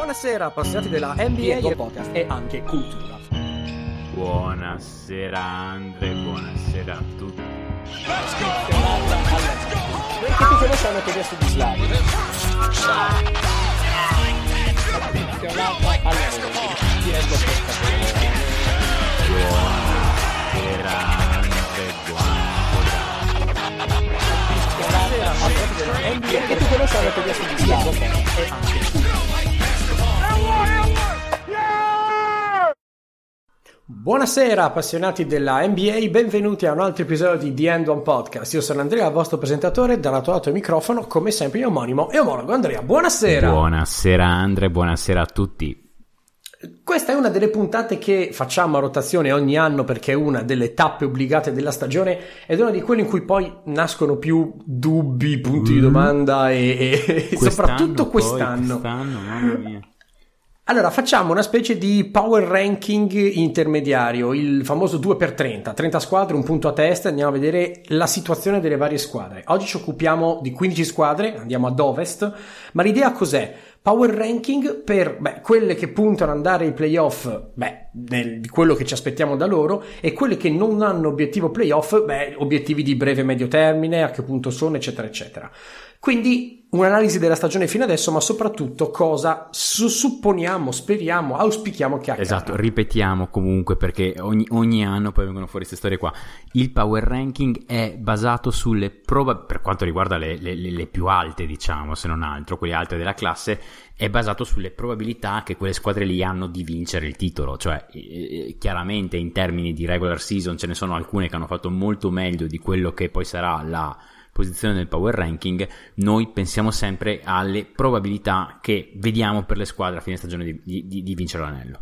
Buonasera appassionati della NBA e podcast e anche cultura. Buonasera Andre, buonasera a tutti. Che ti conosciamo che adesso di rendo Buonasera Andre, buonasera. Che ti conosciamo che adesso di Slavi. Buonasera appassionati della NBA, benvenuti a un altro episodio di The End One Podcast. Io sono Andrea, il vostro presentatore, dall'altro lato del microfono, come sempre il omonimo e omologo Andrea. Buonasera! Buonasera Andre, buonasera a tutti. Questa è una delle puntate che facciamo a rotazione ogni anno perché è una delle tappe obbligate della stagione ed è una di quelle in cui poi nascono più dubbi, punti di domanda e, e soprattutto quest'anno. Poi, quest'anno, mamma mia. Allora, facciamo una specie di power ranking intermediario, il famoso 2x30, 30 squadre, un punto a testa, andiamo a vedere la situazione delle varie squadre. Oggi ci occupiamo di 15 squadre, andiamo ad ovest, ma l'idea cos'è? Power ranking per beh, quelle che puntano ad andare ai playoff, beh, di quello che ci aspettiamo da loro, e quelle che non hanno obiettivo playoff, beh, obiettivi di breve e medio termine, a che punto sono, eccetera, eccetera. Quindi un'analisi della stagione fino adesso, ma soprattutto cosa supponiamo, speriamo, auspichiamo che accada. Esatto, ripetiamo comunque perché ogni, ogni anno poi vengono fuori queste storie qua. Il power ranking è basato sulle prove, per quanto riguarda le, le, le più alte, diciamo, se non altro, quelle alte della classe, è basato sulle probabilità che quelle squadre lì hanno di vincere il titolo, cioè eh, chiaramente in termini di regular season ce ne sono alcune che hanno fatto molto meglio di quello che poi sarà la posizione nel power ranking, noi pensiamo sempre alle probabilità che vediamo per le squadre a fine stagione di, di, di vincere l'anello.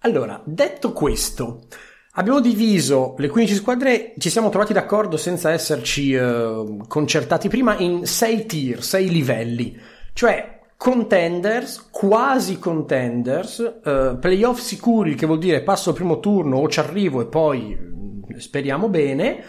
Allora, detto questo, abbiamo diviso le 15 squadre, ci siamo trovati d'accordo senza esserci uh, concertati prima in 6 tier, 6 livelli, cioè contenders, quasi contenders, uh, playoff sicuri, che vuol dire passo al primo turno o ci arrivo e poi speriamo bene,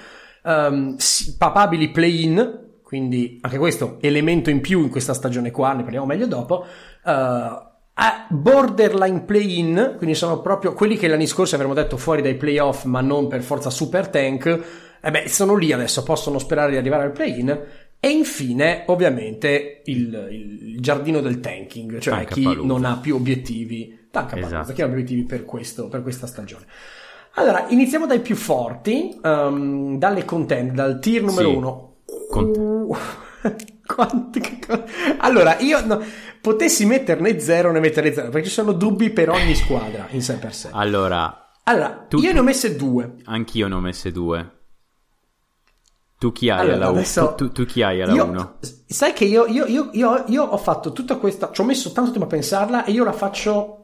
um, papabili play-in, quindi anche questo elemento in più in questa stagione qua, ne parliamo meglio dopo. Uh, a borderline play-in, quindi sono proprio quelli che l'anno scorso avremmo detto fuori dai playoff, ma non per forza super tank. Eh beh, sono lì adesso, possono sperare di arrivare al play-in. E infine, ovviamente, il, il giardino del tanking, cioè Tanca chi non ha più obiettivi, tanca esatto. chi ha obiettivi per, questo, per questa stagione. Allora, iniziamo dai più forti, um, dalle contend, dal tier numero sì. uno. Uh, quanti, allora, io no, potessi metterne zero, ne metterei zero, perché ci sono dubbi per ogni squadra in sé per sé. Allora, allora tu, io ne ho messe due. Anch'io ne ho messe due. Tu chi hai allora, alla 1? Tu, tu, tu, chi hai alla 1? Sai che io, io, io, io, ho fatto tutta questa. Ci ho messo tanto tempo a pensarla e io la faccio.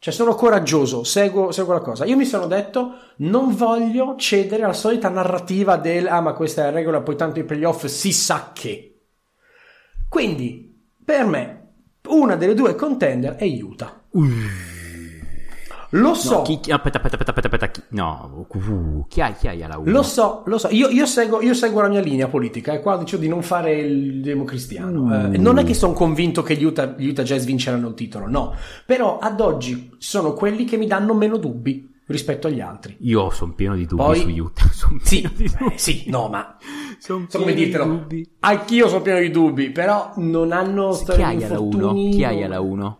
Cioè, sono coraggioso, seguo, seguo la cosa. Io mi sono detto, non voglio cedere alla solita narrativa del ah, ma questa è la regola, poi tanto i playoff si sa che. Quindi, per me, una delle due contender è Utah. Uh. Lo so. No, chi, aspetta, aspetta, aspetta, aspetta, aspetta. Chi, no, uh, chi hai, chi hai alla 1? Lo so, lo so. Io, io, seguo, io seguo la mia linea politica e qua dicevo di non fare il democristiano. Uh. Eh, non è che sono convinto che gli Utah, gli Utah Jazz vinceranno il titolo, no. Però ad oggi sono quelli che mi danno meno dubbi rispetto agli altri. Io sono pieno di dubbi Poi, su Utah. Sì, eh, sì, no, ma sono so come dirtelo. Anch'io sono pieno di dubbi, però non hanno sì, Chi hai alla 1? Chi hai alla 1?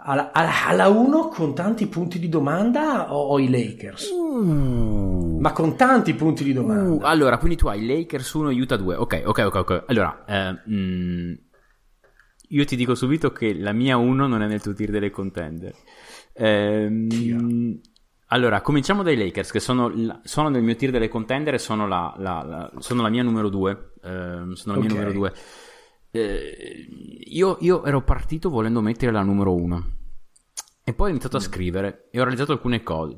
Alla, alla, alla 1 con tanti punti di domanda o, o i Lakers? Uh. Ma con tanti punti di domanda. Uh. Allora, quindi tu hai Lakers 1 Utah 2. Ok, ok, ok. okay. Allora, eh, mm, io ti dico subito che la mia 1 non è nel tuo tier delle contender. Eh, allora, cominciamo dai Lakers, che sono, sono, nel mio tier delle contender e sono la, la, la, sono la mia numero 2. Eh, sono la mia okay. numero 2. Eh, io, io, ero partito volendo mettere la numero 1. E poi ho iniziato a mm. scrivere e ho realizzato alcune cose.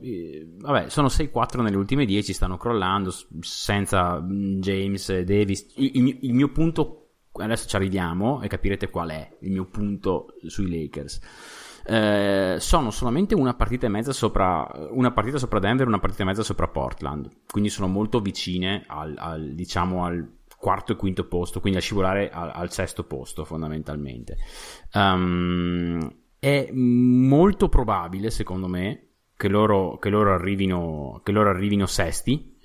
Vabbè, sono 6-4 nelle ultime 10, stanno crollando senza mm, James, Davis. Il, il, il, mio punto, adesso ci arriviamo e capirete qual è il mio punto sui Lakers. Eh, sono solamente una partita e mezza sopra una partita sopra Denver, una partita e mezza sopra Portland. Quindi sono molto vicine al, al diciamo al quarto e quinto posto, quindi a scivolare al, al sesto posto fondamentalmente. Um, è molto probabile, secondo me, che loro, che loro, arrivino, che loro arrivino sesti.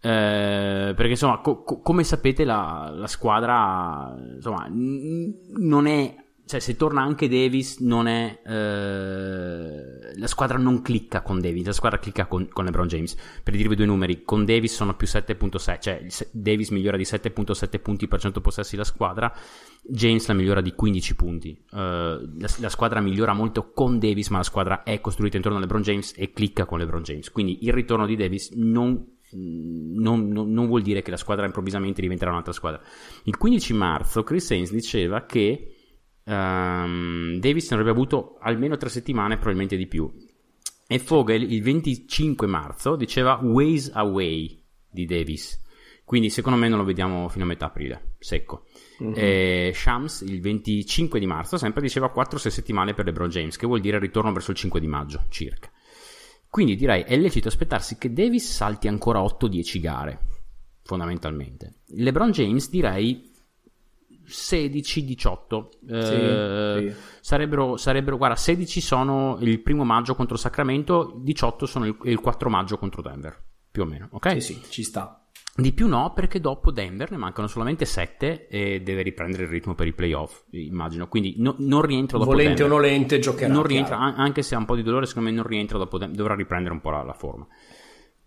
Eh, perché insomma, co- co- come sapete, la, la squadra insomma, n- non è cioè se torna anche Davis non è eh, la squadra non clicca con Davis la squadra clicca con, con LeBron James. Per dirvi due numeri con Davis sono più 7.6 cioè Davis migliora di 7.7 punti per 100 possessi la squadra James la migliora di 15 punti. Uh, la, la, squadra migliora molto con Davis ma la squadra è costruita intorno a LeBron James e clicca con LeBron James. Quindi il ritorno di Davis non non, non, non, vuol dire che la squadra improvvisamente diventerà un'altra squadra. Il 15 marzo Chris Haynes diceva che um, Davis ne avrebbe avuto almeno tre settimane, probabilmente di più. E Fogel il 25 marzo diceva ways away di Davis. Quindi secondo me non lo vediamo fino a metà aprile, secco. Mm-hmm. E Shams il 25 di marzo sempre diceva 4-6 settimane per LeBron James, che vuol dire ritorno verso il 5 di maggio circa. Quindi direi è lecito aspettarsi che Davis salti ancora 8-10 gare, fondamentalmente. LeBron James direi 16, 18. Eh, sì, Sarebbero, sarebbero, guarda, 16 sono il primo maggio contro Sacramento, 18 sono il, il 4 maggio contro Denver, più o meno, ok? Sì, sì, ci sta. Di più no, perché dopo Denver ne mancano solamente 7 e deve riprendere il ritmo per i playoff, immagino. Quindi no, non rientra dopo Volente Denver. o nolente giocherà. Non rientra, anche se ha un po' di dolore, secondo me non rientra dopo Denver, dovrà riprendere un po' la, la forma.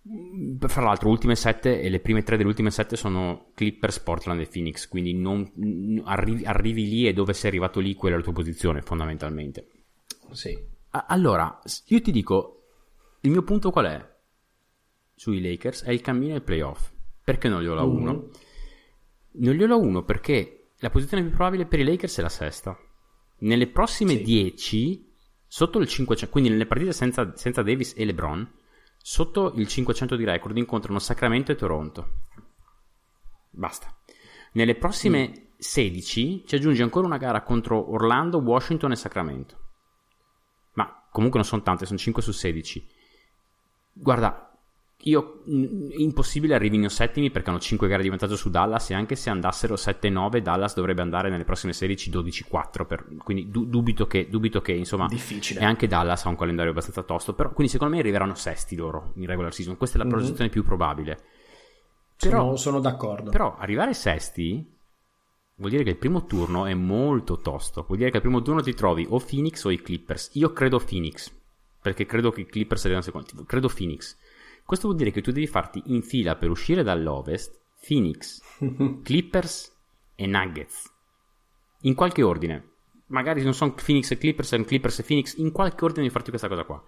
Fra l'altro, ultime sette e le prime tre delle ultime sette sono Clippers, Portland e Phoenix. Quindi non, arrivi, arrivi, lì e dove sei arrivato lì, quella è la tua posizione, fondamentalmente. Sì. allora, io ti dico, il mio punto qual è? Sui Lakers è il cammino ai playoff. Perché non gli ho la 1? Mm-hmm. Non gli ho la 1 perché la posizione più probabile per i Lakers è la sesta. Nelle prossime 10, sì. sotto il 500, quindi nelle partite senza, senza Davis e LeBron Sotto il 500 di record incontrano Sacramento e Toronto. Basta. Nelle prossime mm. 16 ci aggiunge ancora una gara contro Orlando, Washington e Sacramento. Ma comunque non sono tante, sono 5 su 16. Guarda, io impossibile arrivino settimi perché hanno 5 gare di vantaggio su Dallas e anche se andassero 7-9 Dallas dovrebbe andare nelle prossime 16 12-4 per, quindi du- dubito che, dubito che insomma difficile. e anche Dallas ha un calendario abbastanza tosto però, quindi secondo me arriveranno sesti loro in regular season. Questa è la mm-hmm. proiezione più probabile. Però, sono, sono d'accordo. però arrivare sesti vuol dire che il primo turno è molto tosto. Vuol dire che al primo turno ti trovi o Phoenix o i Clippers. Io credo Phoenix perché credo che i Clippers arrivano secondo. Credo Phoenix questo vuol dire che tu devi farti in fila per uscire dall'ovest Phoenix, Clippers e Nuggets. In qualche ordine. Magari non sono Phoenix e Clippers, sono Clippers e Phoenix. In qualche ordine devi farti questa cosa qua.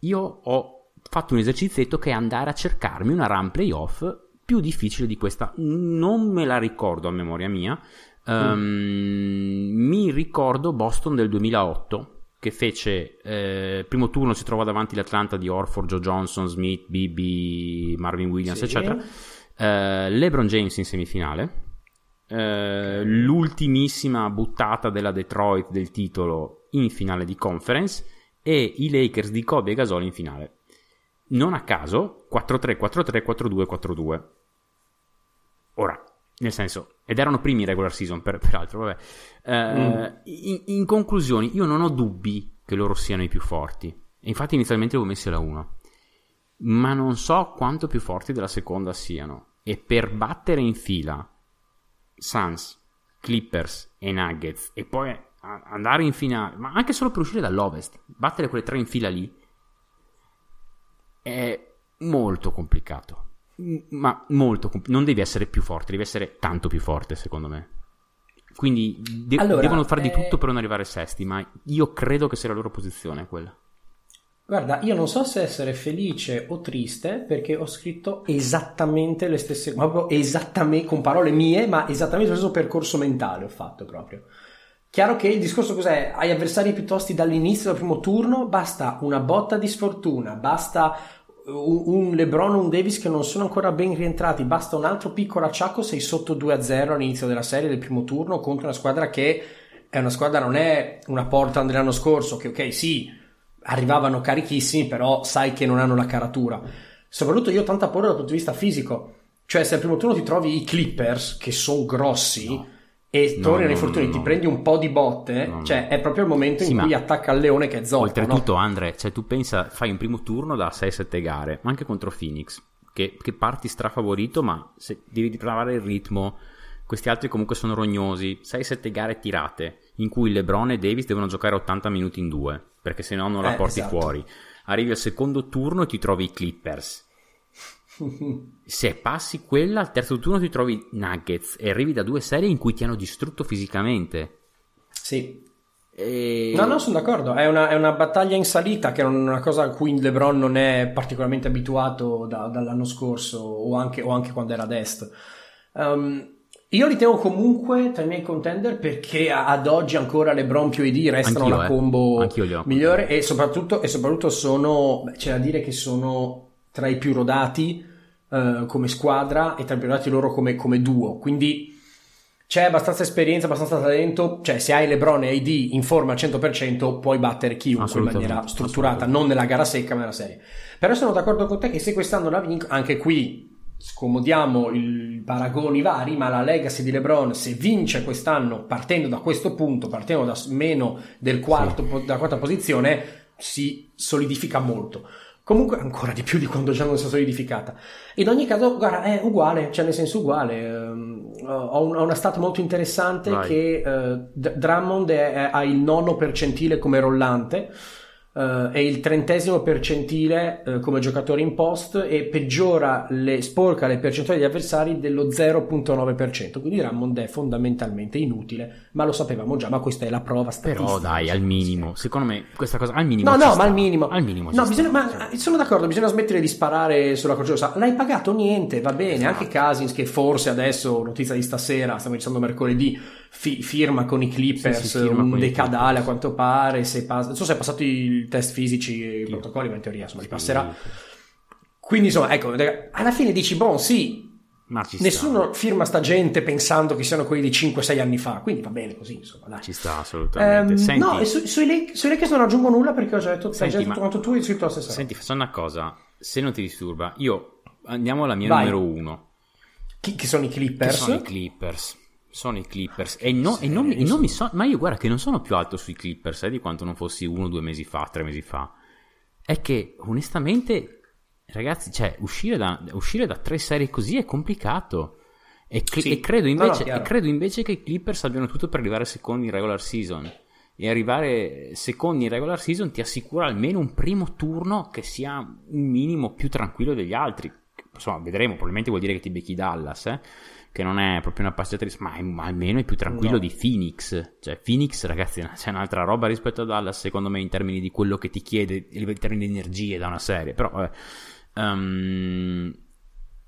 Io ho fatto un esercizietto che è andare a cercarmi una run playoff più difficile di questa. Non me la ricordo a memoria mia. Um, mm. Mi ricordo Boston del 2008 che fece eh, primo turno si trova davanti l'Atlanta di Orford, Joe Johnson, Smith, BB, Marvin Williams, sì. eccetera. Eh, LeBron James in semifinale. Eh, l'ultimissima buttata della Detroit del titolo in finale di conference e i Lakers di Kobe e Gasol in finale. Non a caso 4-3, 4-3, 4-2, 4-2. Ora, nel senso, ed erano primi in regular season, per, peraltro, vabbè. Eh, mm. in, in, conclusione, io non ho dubbi che loro siano i più forti. E infatti inizialmente avevo messi la 1. Ma non so quanto più forti della seconda siano. E per battere in fila Suns, Clippers e Nuggets e poi andare in finale, ma anche solo per uscire dall'Ovest, battere quelle tre in fila lì è molto complicato ma molto non devi essere più forte, devi essere tanto più forte, secondo me. Quindi de- allora, devono fare eh... di tutto per non arrivare sesti, ma io credo che sia la loro posizione quella. Guarda, io non so se essere felice o triste perché ho scritto esattamente le stesse, proprio esattamente con parole mie, ma esattamente lo stesso percorso mentale ho fatto proprio. Chiaro che il discorso cos'è? Hai avversari più tosti dall'inizio del primo turno, basta una botta di sfortuna, basta un LeBron un Davis che non sono ancora ben rientrati, basta un altro piccolo acciacco, sei sotto 2-0 all'inizio della serie del primo turno contro una squadra che è una squadra, non è una Portland dell'anno scorso, che ok, sì, arrivavano carichissimi, però sai che non hanno la caratura. Soprattutto io ho tanta paura dal punto di vista fisico. Cioè, se al primo turno ti trovi i Clippers, che sono grossi, No. E No, torni no, nei fortuni, no, ti no. prendi un po' di botte, cioè è proprio il momento Sì, in cui attacca il leone che è zoppo. Oltretutto? Andre, cioè tu pensa, fai un primo turno da 6-7 gare, ma anche contro Phoenix, che, che parti strafavorito, ma se devi trovare il ritmo, questi altri comunque sono rognosi, 6-7 gare tirate, in cui LeBron e Davis devono giocare 80 minuti in due, perché se no non la Eh, porti esatto. fuori. Arrivi al secondo turno e ti trovi i Clippers. Se passi quella, al terzo turno ti trovi Nuggets e arrivi da due serie in cui ti hanno distrutto fisicamente. Sì. E... No, no, sono d'accordo. È una, è una battaglia in salita che è una cosa a cui LeBron non è particolarmente abituato da- dall'anno scorso o anche, o anche quando era ad est. Um, io li tengo comunque tra i miei contender perché ad oggi ancora LeBron più AD restano Anch'io, la eh. combo ho. migliore e soprattutto, e soprattutto sono, c'è da dire che sono tra i più rodati eh, come squadra e tra i più rodati loro come, come duo. Quindi c'è abbastanza esperienza, abbastanza talento, cioè se hai LeBron e AD in forma al 100% puoi battere chiunque in maniera strutturata, non nella gara secca ma nella serie. Però sono d'accordo con te che se quest'anno la vinco, anche qui scomodiamo i paragoni vari, ma la legacy di LeBron se vince quest'anno partendo da questo punto, partendo da meno del quarto, po- dalla quarta posizione, si solidifica molto. Comunque ancora di più di quando già non si è solidificata. In ogni caso, guarda, è uguale, cioè nel senso uguale. ehm, ho, un- ho una stat molto interessante Vai. che eh, D- Drummond è- è- ha il nono percentile come rollante eh, e il trentesimo percentile eh, come giocatore in post e peggiora le, sporca le percentuali degli avversari dello 0.9%. Quindi Drummond è fondamentalmente inutile, ma lo sapevamo già, ma questa è la prova statistica. Però dai, al minimo. Secondo me questa cosa al minimo No, no, sta. ma al minimo. Al minimo No, bisogna, ma eh, sono d'accordo, bisogna smettere di sparare sulla croce. L'hai pagato niente, va bene. Esatto. Anche Casins, che forse adesso, notizia di stasera, stiamo dicendo mercoledì, fi- firma con i Clippers, un decadale a quanto pare. Se pas- non so se ha passato i test fisici e i protocolli, ma in teoria insomma li passerà. Quindi insomma, ecco, alla fine dici, boh, sì, nessuno firma sta gente pensando che siano quelli di 5-6 anni fa, quindi va bene così, insomma, dai. Ci sta assolutamente. Ehm, Senti, no, e su- sui, Lake- sui Lakers non aggiungo nulla perché ho già detto, hai Senti, già detto ma- quanto tu hai scritto la stessa roba. senti, facciamo una cosa. Se non ti disturba, io andiamo alla mia Vai. numero uno. Chi, chi sono i Clippers? sono i Clippers. Sono i Clippers. E, no- e non, mi- e non sono- mi so. Ma io guarda che non sono più alto sui Clippers eh, di quanto non fossi uno o due mesi fa, tre mesi fa. È che onestamente, ragazzi, cioè, uscire da, uscire da tre serie così è complicato. E, cre- Sì. e credo, No, no, invece, chiaro. e credo invece che i Clippers abbiano tutto per arrivare secondi in regular season. E arrivare secondi in regular season ti assicura almeno un primo turno che sia un minimo più tranquillo degli altri. Insomma, vedremo, probabilmente vuol dire che ti becchi Dallas, eh? Che non è proprio una passeggiata, di- ma, ma almeno è più tranquillo No. di Phoenix. Cioè, Phoenix, ragazzi, c'è un'altra roba rispetto a Dallas, secondo me, in termini di quello che ti chiede, in termini di energie da una serie. Però, vabbè. Ehm,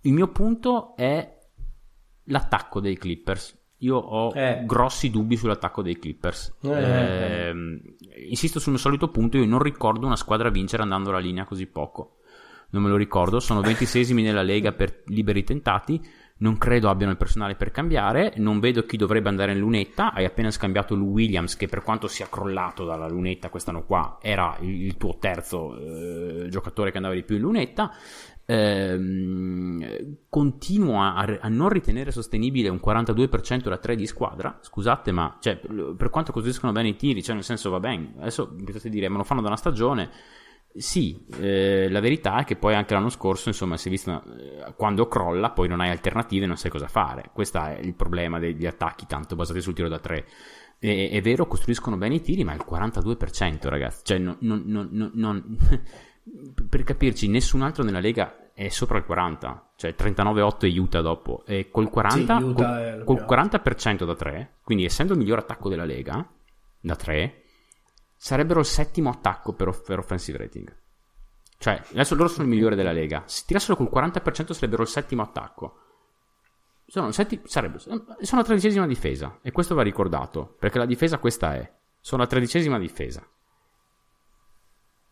il mio punto è l'attacco dei Clippers. Io ho Eh. grossi dubbi sull'attacco dei Clippers. Eh, eh. Ehm, insisto sul mio solito punto, io non ricordo una squadra vincere andando alla linea così poco. Non me lo ricordo, sono 26esimi nella Lega per liberi tentati, non credo abbiano il personale per cambiare, non vedo chi dovrebbe andare in lunetta, hai appena scambiato Lou Williams che per quanto sia crollato dalla lunetta quest'anno qua era il, tuo terzo eh, giocatore che andava di più in lunetta, Ehm, continuo a, a non ritenere sostenibile un 42% da 3 di squadra. Scusate, ma cioè, per quanto costruiscono bene i tiri, cioè nel senso va bene. Adesso mi potete dire, ma lo fanno da una stagione. Sì, eh, la verità è che poi anche l'anno scorso, insomma, si è visto eh, quando crolla, poi non hai alternative, non sai cosa fare. Questo è il problema degli attacchi tanto basati sul tiro da 3. È, è vero, costruiscono bene i tiri, ma il 42%, ragazzi. Cioè, non- non- non- non- per capirci, nessun altro nella Lega è sopra il 40, cioè 39-8 e Utah dopo. E col 40, Sì, è col, col più 40% da 3, quindi essendo il miglior attacco della Lega, da 3, sarebbero il settimo attacco per, off- per offensive rating. Cioè, adesso loro sono il migliore della Lega. Se tirassero col 40% sarebbero il settimo attacco. Sono, setti- sarebbero- sono la tredicesima difesa. E questo va ricordato. Perché la difesa questa è. Sono la tredicesima difesa.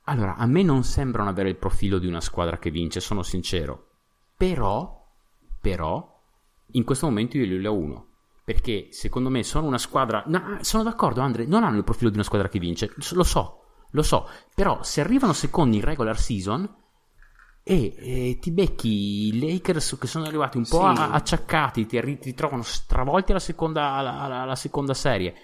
Allora, a me non sembrano avere il profilo di una squadra che vince, sono sincero. Però, però, in questo momento io li ho uno. Perché secondo me sono una squadra. No, sono d'accordo, Andre, non hanno il profilo di una squadra che vince. Lo so, lo so. Però se arrivano secondi in regular season, e, e ti becchi i Lakers che sono arrivati un po' Sì. acciaccati, ti, ti trovano stravolti alla seconda, alla- alla seconda serie.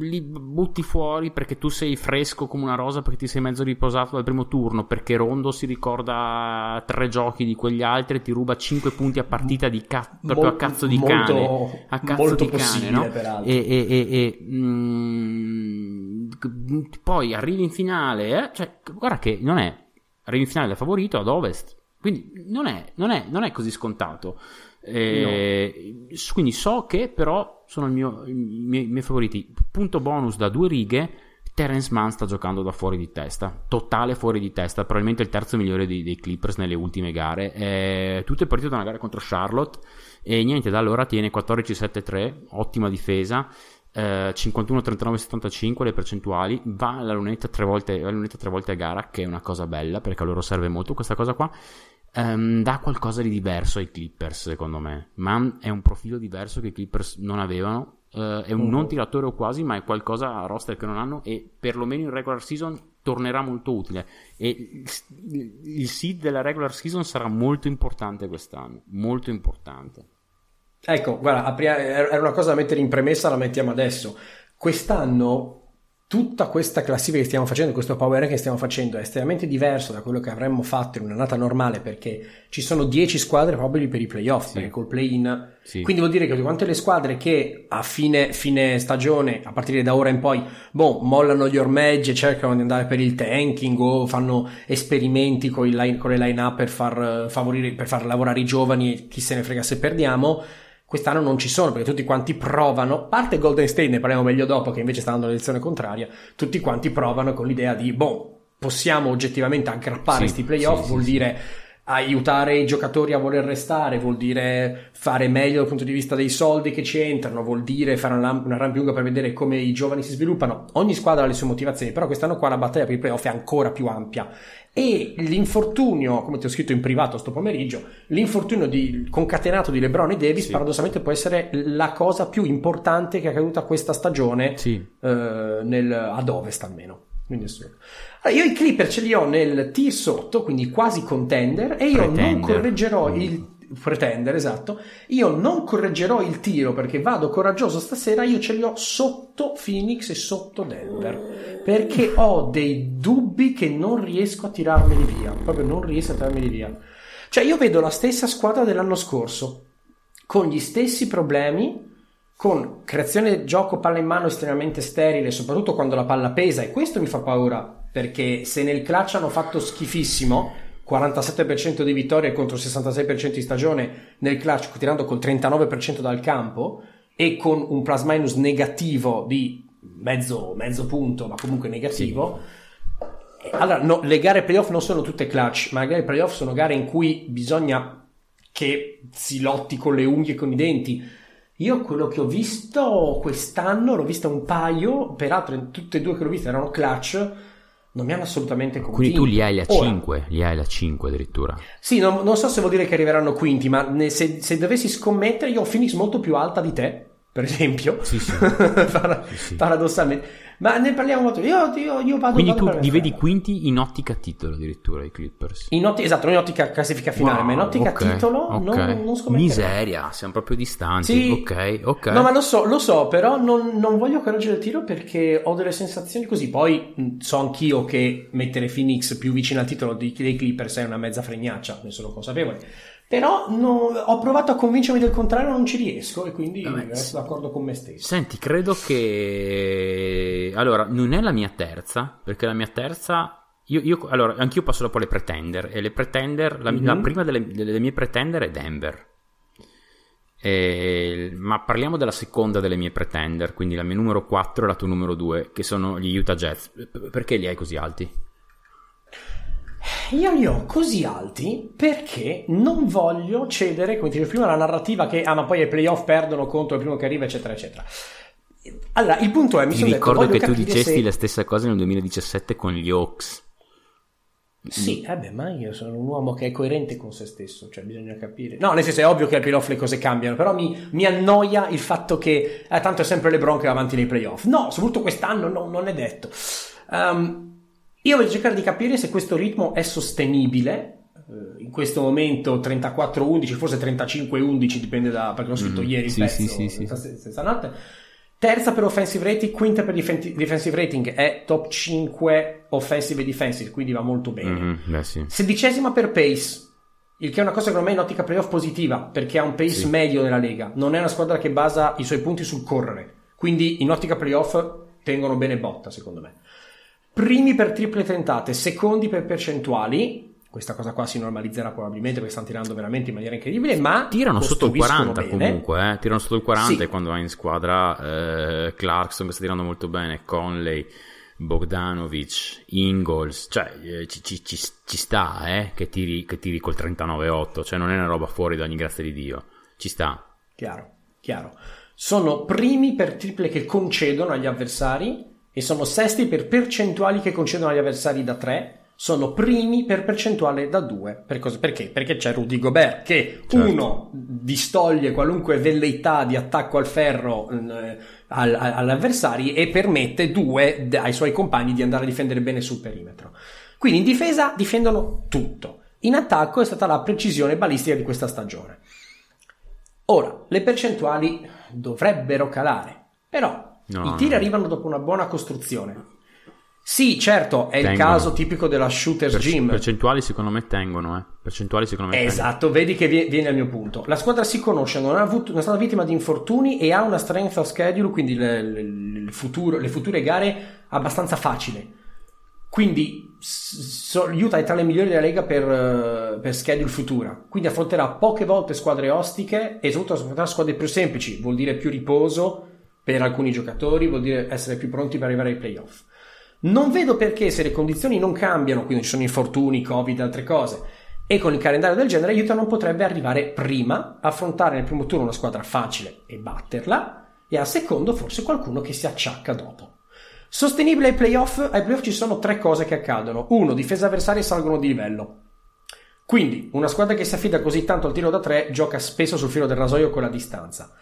Li butti fuori perché tu sei fresco come una rosa perché ti sei mezzo riposato dal primo turno perché Rondo si ricorda tre giochi di quegli altri e ti ruba 5 punti a partita di ca- proprio a Mol- cazzo di molto- cane a cazzo molto di cane possibile, no? peraltro. e, e- e- e, mm, poi arrivi in finale eh? cioè, guarda che non è arrivi in finale da favorito ad ovest quindi non è, non è- non è così scontato Eh, s- quindi so che però sono mio- i miei, i miei favoriti punto bonus da due righe Terence Mann sta giocando da fuori di testa, totale fuori di testa, probabilmente il terzo migliore dei, dei Clippers nelle ultime gare. Eh, tutto è partito da una gara contro Charlotte e niente, da allora tiene 14-7-3, ottima difesa, eh, 51-39-75 le percentuali, va alla lunetta tre volte, alla lunetta tre volte a gara, che è una cosa bella perché a loro serve molto questa cosa qua. Ehm, dà qualcosa di diverso ai Clippers, secondo me. Mann è un profilo diverso che i Clippers non avevano. eh, è un Mhm. non tiratore o quasi, ma è qualcosa a roster che non hanno e perlomeno in regular season tornerà molto utile. E il, il seed della regular season sarà molto importante quest'anno. Molto importante. Ecco, guarda, era una cosa da mettere in premessa, la mettiamo adesso. Quest'anno tutta questa classifica che stiamo facendo, questo power che stiamo facendo è estremamente diverso da quello che avremmo fatto in un'annata normale perché ci sono 10 squadre probabili per i playoff, Sì. col play-in Sì. quindi vuol dire che tutte quante le squadre che a fine, fine stagione, a partire da ora in poi, boh, mollano gli ormeggi e cercano di andare per il tanking o fanno esperimenti con, line- con le line-up per far eh, favorire, per far lavorare i giovani e chi se ne frega se perdiamo. Quest'anno non ci sono perché tutti quanti provano, parte Golden State, ne parliamo meglio dopo che invece sta dando la lezione contraria, tutti quanti provano con l'idea di, boh, possiamo oggettivamente aggrappare Sì, questi playoff, sì, sì, vuol sì. dire aiutare i giocatori a voler restare, vuol dire fare meglio dal punto di vista dei soldi che ci entrano, vuol dire fare una, una rampa lunga per vedere come i giovani si sviluppano. Ogni squadra ha le sue motivazioni, però quest'anno qua la battaglia per i playoff è ancora più ampia. E l'infortunio, come ti ho scritto in privato sto pomeriggio, l'infortunio di, concatenato di LeBron e Davis Sì. paradossalmente può essere la cosa più importante che è accaduta questa stagione Sì. eh, nel, ad ovest almeno. Quindi. Allora, io i Clipper ce li ho nel tier sotto, quindi quasi contender, e io non Pretender. correggerò Mm. il pretender, esatto. Io non correggerò il tiro perché vado coraggioso stasera, io ce li ho sotto Phoenix e sotto Denver, perché ho dei dubbi che non riesco a tirarmeli via, proprio non riesco a tirarmeli via. Cioè io vedo la stessa squadra dell'anno scorso, con gli stessi problemi, con creazione gioco palla in mano estremamente sterile, soprattutto quando la palla pesa, e questo mi fa paura, perché se nel clutch hanno fatto schifissimo, 47% di vittorie contro il 66% di stagione nel clutch, tirando col 39% dal campo, e con un plus minus negativo di mezzo, mezzo punto, ma comunque negativo. Eh, Allora, no, le gare playoff non sono tutte clutch, ma le gare playoff sono gare in cui bisogna che si lotti con le unghie e con i denti. Io quello che ho visto quest'anno, l'ho vista un paio, peraltro tutte e due che l'ho vista erano clutch, non mi hanno assolutamente convinto. Quindi tu li hai la Ora, 5, li hai la 5 addirittura. Sì, non, non so se vuol dire che arriveranno quinti, ma ne- se, se dovessi scommettere, io ho Phoenix molto più alta di te, per esempio. Sì, sì. Para- Sì, sì. Paradossalmente. Ma ne parliamo molto. Io, io, io vado Quindi vado tu li vedi quinti in ottica titolo addirittura i Clippers. In otti- esatto, non in ottica classifica finale, ma in Wow, ottica ok, titolo ok. non, non scommetterei. Miseria, siamo proprio distanti. Sì. Ok, ok. No, ma lo so, lo so, però non, non voglio correggere il tiro perché ho delle sensazioni così. Poi mh, so anch'io che mettere Phoenix più vicino al titolo di- dei Clippers è una mezza fregnaccia, ne sono consapevole. Però no- ho provato a convincermi del contrario, non ci riesco e quindi Vabbè, resto d'accordo con me stesso. Senti, credo che... Allora, non è la mia terza, perché la mia terza... Io, io- allora, anch'io passo dopo le pretender, e le pretender, la, la Mhm. prima delle, delle mie pretender è Denver. E- ma parliamo della seconda delle mie pretender, quindi la mia numero 4 e la tua numero 2, che sono gli Utah Jazz. P- Perché li hai così alti? Io li ho così alti perché non voglio cedere, come dicevo prima, la narrativa che ah, ma poi ai playoff perdono contro il primo che arriva, eccetera, eccetera. Allora, il punto è, mi Ti detto, ricordo voglio che tu dicesti se- la stessa cosa nel 2017 con gli Hawks. Sì, eh beh, ma io sono un uomo che è coerente con se stesso, cioè bisogna capire. No, nel senso è ovvio che ai playoff le cose cambiano, però mi, mi annoia il fatto che eh, tanto è sempre LeBron che va avanti nei playoff. No, soprattutto quest'anno no, non è detto. Um, Io voglio cercare di capire se questo ritmo è sostenibile. Eh, In questo momento 34-11, forse 35-11, dipende da perché l'ho scritto Mhm. ieri Sì, pezzo, sì, sì, st- stanotte. Terza per offensive rating, quinta per difen- defensive rating, è top 5 offensive e defensive, quindi va molto bene. Beh, sì. Sedicesima per pace, il che è una cosa secondo me in ottica playoff positiva, perché ha un pace Sì. medio nella Lega. Non è una squadra che basa i suoi punti sul correre. Quindi in ottica playoff tengono bene botta, secondo me. Primi per triple tentate, secondi per percentuali. Questa cosa qua si normalizzerà probabilmente perché stanno tirando veramente in maniera incredibile, ma Tirano sotto il costruiscono 40 bene. comunque, eh. tirano sotto il 40 Sì. e quando vai in squadra eh, Clarkson che sta tirando molto bene, Conley, Bogdanovic, Ingalls, cioè eh, ci, ci- ci- ci sta eh, che, tiri, che tiri col 39-8, cioè non è una roba fuori da ogni grazia di Dio, ci sta. Chiaro, chiaro. Sono primi per triple che concedono agli avversari e sono sesti per percentuali che concedono agli avversari da 3. Sono primi per percentuale da 2. Per perché? Perché c'è Rudy Gobert che Certo. uno distoglie qualunque velleità di attacco al ferro eh, al- al- agli avversari e permette due ai suoi compagni di andare a difendere bene sul perimetro. Quindi in difesa difendono tutto. In attacco è stata la precisione balistica di questa stagione. Ora, le percentuali dovrebbero calare, però No, i tiri no. arrivano dopo una buona costruzione. Sì, certo, è il Tengono. caso tipico della Shooters Per- Gym. percentuali secondo me tengono, eh. Percentuali secondo me tengono. Esatto, vedi che vie- viene al mio punto. La squadra si conosce, non, ha avuto, non è stata vittima di infortuni e ha una strength of schedule, quindi le, le- il futuro- le future gare abbastanza facile. Quindi so- Utah è tra le migliori della Lega per, eh, per schedule futura. Quindi affronterà poche volte squadre ostiche e soprattutto affronterà squadre più semplici. Vuol dire più riposo per alcuni giocatori, vuol dire essere più pronti per arrivare ai playoff. Non vedo perché se le condizioni non cambiano, quindi ci sono infortuni, covid altre cose, e con il calendario del genere Utah non potrebbe arrivare prima, affrontare nel primo turno una squadra facile e batterla, e al secondo forse qualcuno che si acciacca dopo. Sostenibile ai playoff, ai playoff ci sono tre cose che accadono. Uno, difese avversarie salgono di livello. Quindi, una squadra che si affida così tanto al tiro da tre gioca spesso sul filo del rasoio con la distanza.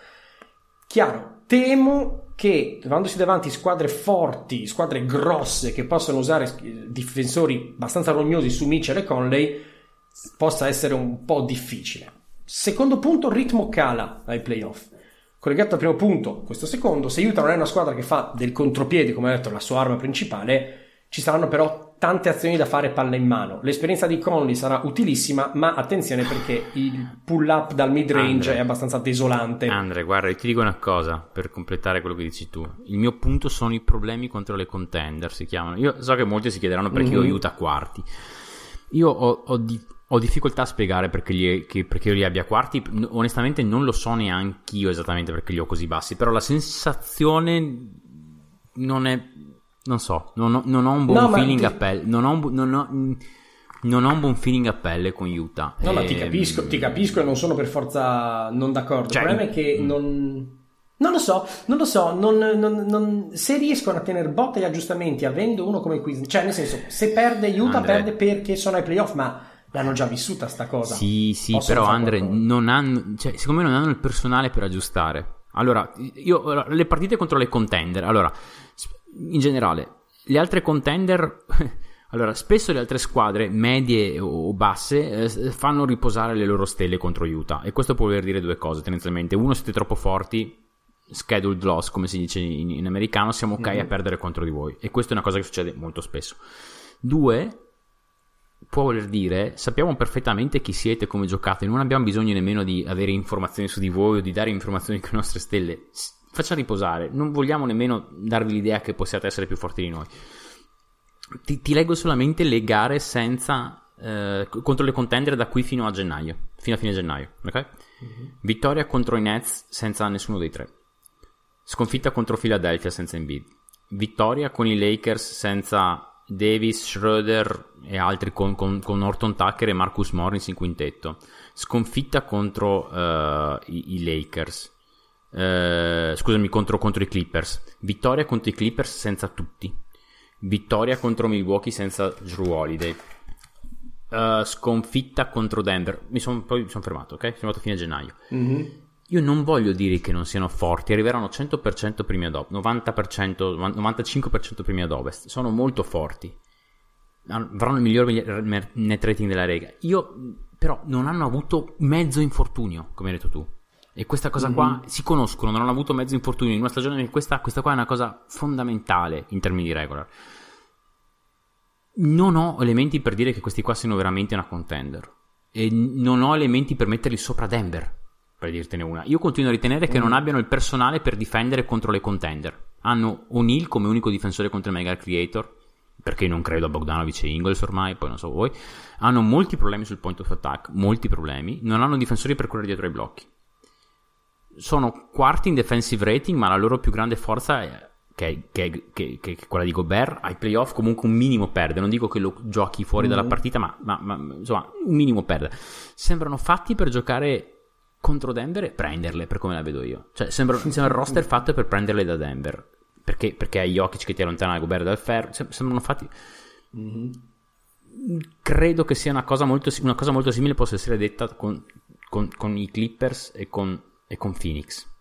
Chiaro, temo che trovandosi davanti squadre forti, squadre grosse che possono usare eh, difensori abbastanza rognosi su Mitchell e Conley, possa essere un po' difficile. Secondo punto, ritmo cala ai playoff. Collegato al primo punto, questo secondo, se Utah non è una squadra che fa del contropiede, come ho detto, la sua arma principale, ci saranno però tante azioni da fare palla in mano. L'esperienza di Conley sarà utilissima, ma attenzione perché il pull up dal mid range è abbastanza desolante. Andre, guarda, io ti dico una cosa per completare quello che dici tu. Il mio punto sono i problemi contro le contender, si chiamano. Io so che molti si chiederanno perché io Mhm. aiuto a quarti. Io ho, ho di- ho difficoltà a spiegare perché, gli, che- perché io li abbia quarti. Onestamente non lo so neanche io esattamente perché li ho così bassi, però la sensazione non è... Non so, non ho, non ho un buon No, feeling ti- a pelle. Non ho bu- non ho- non ho un buon feeling a pelle con Utah. No, ma ti Ehm, capisco, ti capisco e non sono per forza non d'accordo. Cioè, il problema è che mm. non. Non lo so, non lo so, non, non- non- se riescono a tenere botta gli aggiustamenti avendo uno come Quiz, cioè nel senso, se perde Utah Andre. perde perché sono ai playoff, ma l'hanno già vissuta sta cosa. Sì, sì, Possono però Andre non hanno, cioè, secondo me non hanno il personale per aggiustare. Allora, io le partite contro le contender, allora, in generale, le altre contender allora, spesso le altre squadre medie o basse eh, fanno riposare le loro stelle contro Utah e questo può voler dire due cose tendenzialmente. Uno, siete troppo forti, scheduled loss, come si dice in, in americano, siamo ok Mhm. a perdere contro di voi e questa è una cosa che succede molto spesso. Due, può voler dire sappiamo perfettamente chi siete, come giocate, non abbiamo bisogno nemmeno di avere informazioni su di voi o di dare informazioni con le nostre stelle. Faccia riposare, non vogliamo nemmeno darvi l'idea che possiate essere più forti di noi. Ti, ti leggo solamente le gare senza eh, contro le contender da qui fino a gennaio, fino a fine gennaio, ok? Vittoria contro i Nets senza nessuno dei tre. Sconfitta contro Philadelphia senza Embiid. Vittoria con i Lakers senza Davis, Schroeder e altri con, con, con Norton Tucker e Marcus Morris in quintetto. Sconfitta contro eh, i, i Lakers. Eh, scusami, contro, contro i Clippers. Vittoria contro i Clippers senza tutti. Vittoria contro Milwaukee senza Drew Holiday. Eh, sconfitta contro Denver. Mi sono poi mi sono fermato, ok? Sono arrivato a fine gennaio. Mhm. Io non voglio dire che non siano forti, arriveranno 100% primi ad ovest, 90%, 95% primi ad ovest, sono molto forti. avranno il miglior net rating della Lega. Io, però, non hanno avuto mezzo infortunio, come hai detto tu. E questa cosa qua mm-hmm. si conoscono, non hanno avuto mezzo infortunio in una stagione questa, questa qua è una cosa fondamentale in termini di regular. Non ho elementi per dire che questi qua siano veramente una contender. E non ho elementi per metterli sopra Denver, per dirtene una. Io continuo a ritenere che mm. non abbiano il personale per difendere contro le contender. Hanno O'Neill come unico difensore contro il Mega Creator, perché non credo a Bogdanovic e Ingles ormai, poi non so voi. Hanno molti problemi sul point of attack, molti problemi. Non hanno difensori per correre dietro ai blocchi sono quarti in defensive rating, ma la loro più grande forza è che, che, che, che, quella di Gobert ai playoff comunque un minimo perde. Non dico che lo giochi fuori mm. dalla partita, ma, ma, ma, insomma, un minimo perde. Sembrano fatti per giocare contro Denver e prenderle, per come la vedo io. Cioè, sembra, sembra il roster fatto per prenderle da Denver. Perché, perché hai Jokic che ti allontana Gobert dal ferro. Sembrano fatti. Mm-hmm. Credo che sia una cosa molto, una cosa molto simile possa essere detta con, con, con i Clippers e con e con Phoenix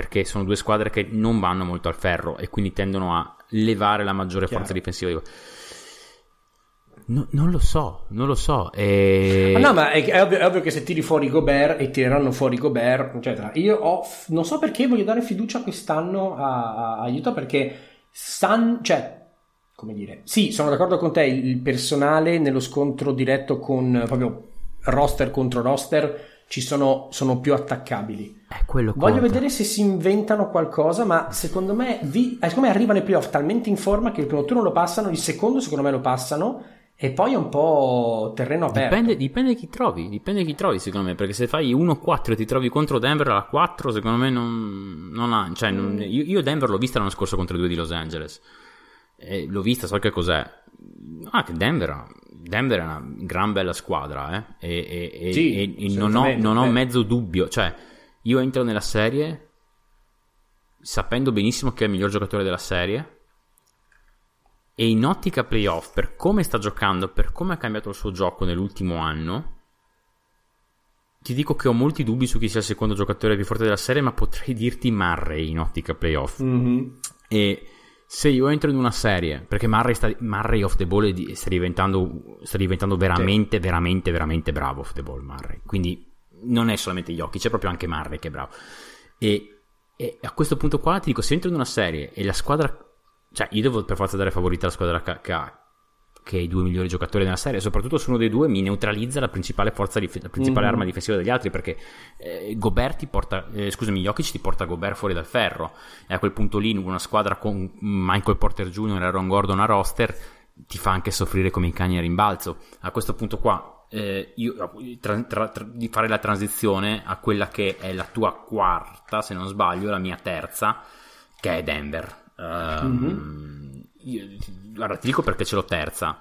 perché sono due squadre che non vanno molto al ferro e quindi tendono a levare la maggiore Chiaro. forza difensiva. No, non lo so, non lo so. E... Ah, no, ma è, è, ovvio, è, ovvio, che se tiri fuori Gobert e tireranno fuori Gobert, eccetera. Io ho, non so perché voglio dare fiducia quest'anno a, a, a Utah perché San, cioè, come dire, sì, sono d'accordo con te. Il personale nello scontro diretto con proprio roster contro roster ci sono, sono più attaccabili. Eh, Voglio conta. vedere se si inventano qualcosa, ma secondo me, vi, eh, secondo me arrivano i playoff talmente in forma che il primo turno lo passano, il secondo secondo me lo passano e poi è un po' terreno aperto. Dipende, dipende chi trovi, dipende chi trovi secondo me, perché se fai 1-4 e ti trovi contro Denver alla 4, secondo me non, non ha... Cioè, non, io, io, Denver l'ho vista l'anno scorso contro i due di Los Angeles. E l'ho vista, so che cos'è. Ah, che Denver Denver è una gran bella squadra, eh? E, e, sì, e, e non, ho, non ho mezzo dubbio. Cioè, io entro nella serie sapendo benissimo che è il miglior giocatore della serie. E in ottica playoff, per come sta giocando, per come ha cambiato il suo gioco nell'ultimo anno, ti dico che ho molti dubbi su chi sia il secondo giocatore più forte della serie, ma potrei dirti Murray in ottica playoff. Mm-hmm. E se io entro in una serie, perché Murray, sta, Murray off the ball sta diventando, sta diventando veramente, sì. veramente, veramente bravo off the ball Murray. Quindi non è solamente gli occhi, c'è proprio anche Murray che è bravo. E, e, a questo punto qua ti dico, se entro in una serie e la squadra... Cioè, io devo per forza dare favorita alla squadra che ha, che i due migliori giocatori della serie, soprattutto se uno dei due mi neutralizza la principale forza, dif- la principale mm. arma difensiva degli altri, perché eh, Gobert ti porta, eh, scusami, Jokic ti porta Gobert fuori dal ferro, e a quel punto lì una squadra con Michael Porter Jr. e Aaron Gordon a roster ti fa anche soffrire come i cani a rimbalzo. A questo punto qua, eh, io, tra, tra, tra, di fare la transizione a quella che è la tua quarta, se non sbaglio, la mia terza, che è Denver. Um, mm-hmm io, guarda, ti dico perché ce l'ho terza.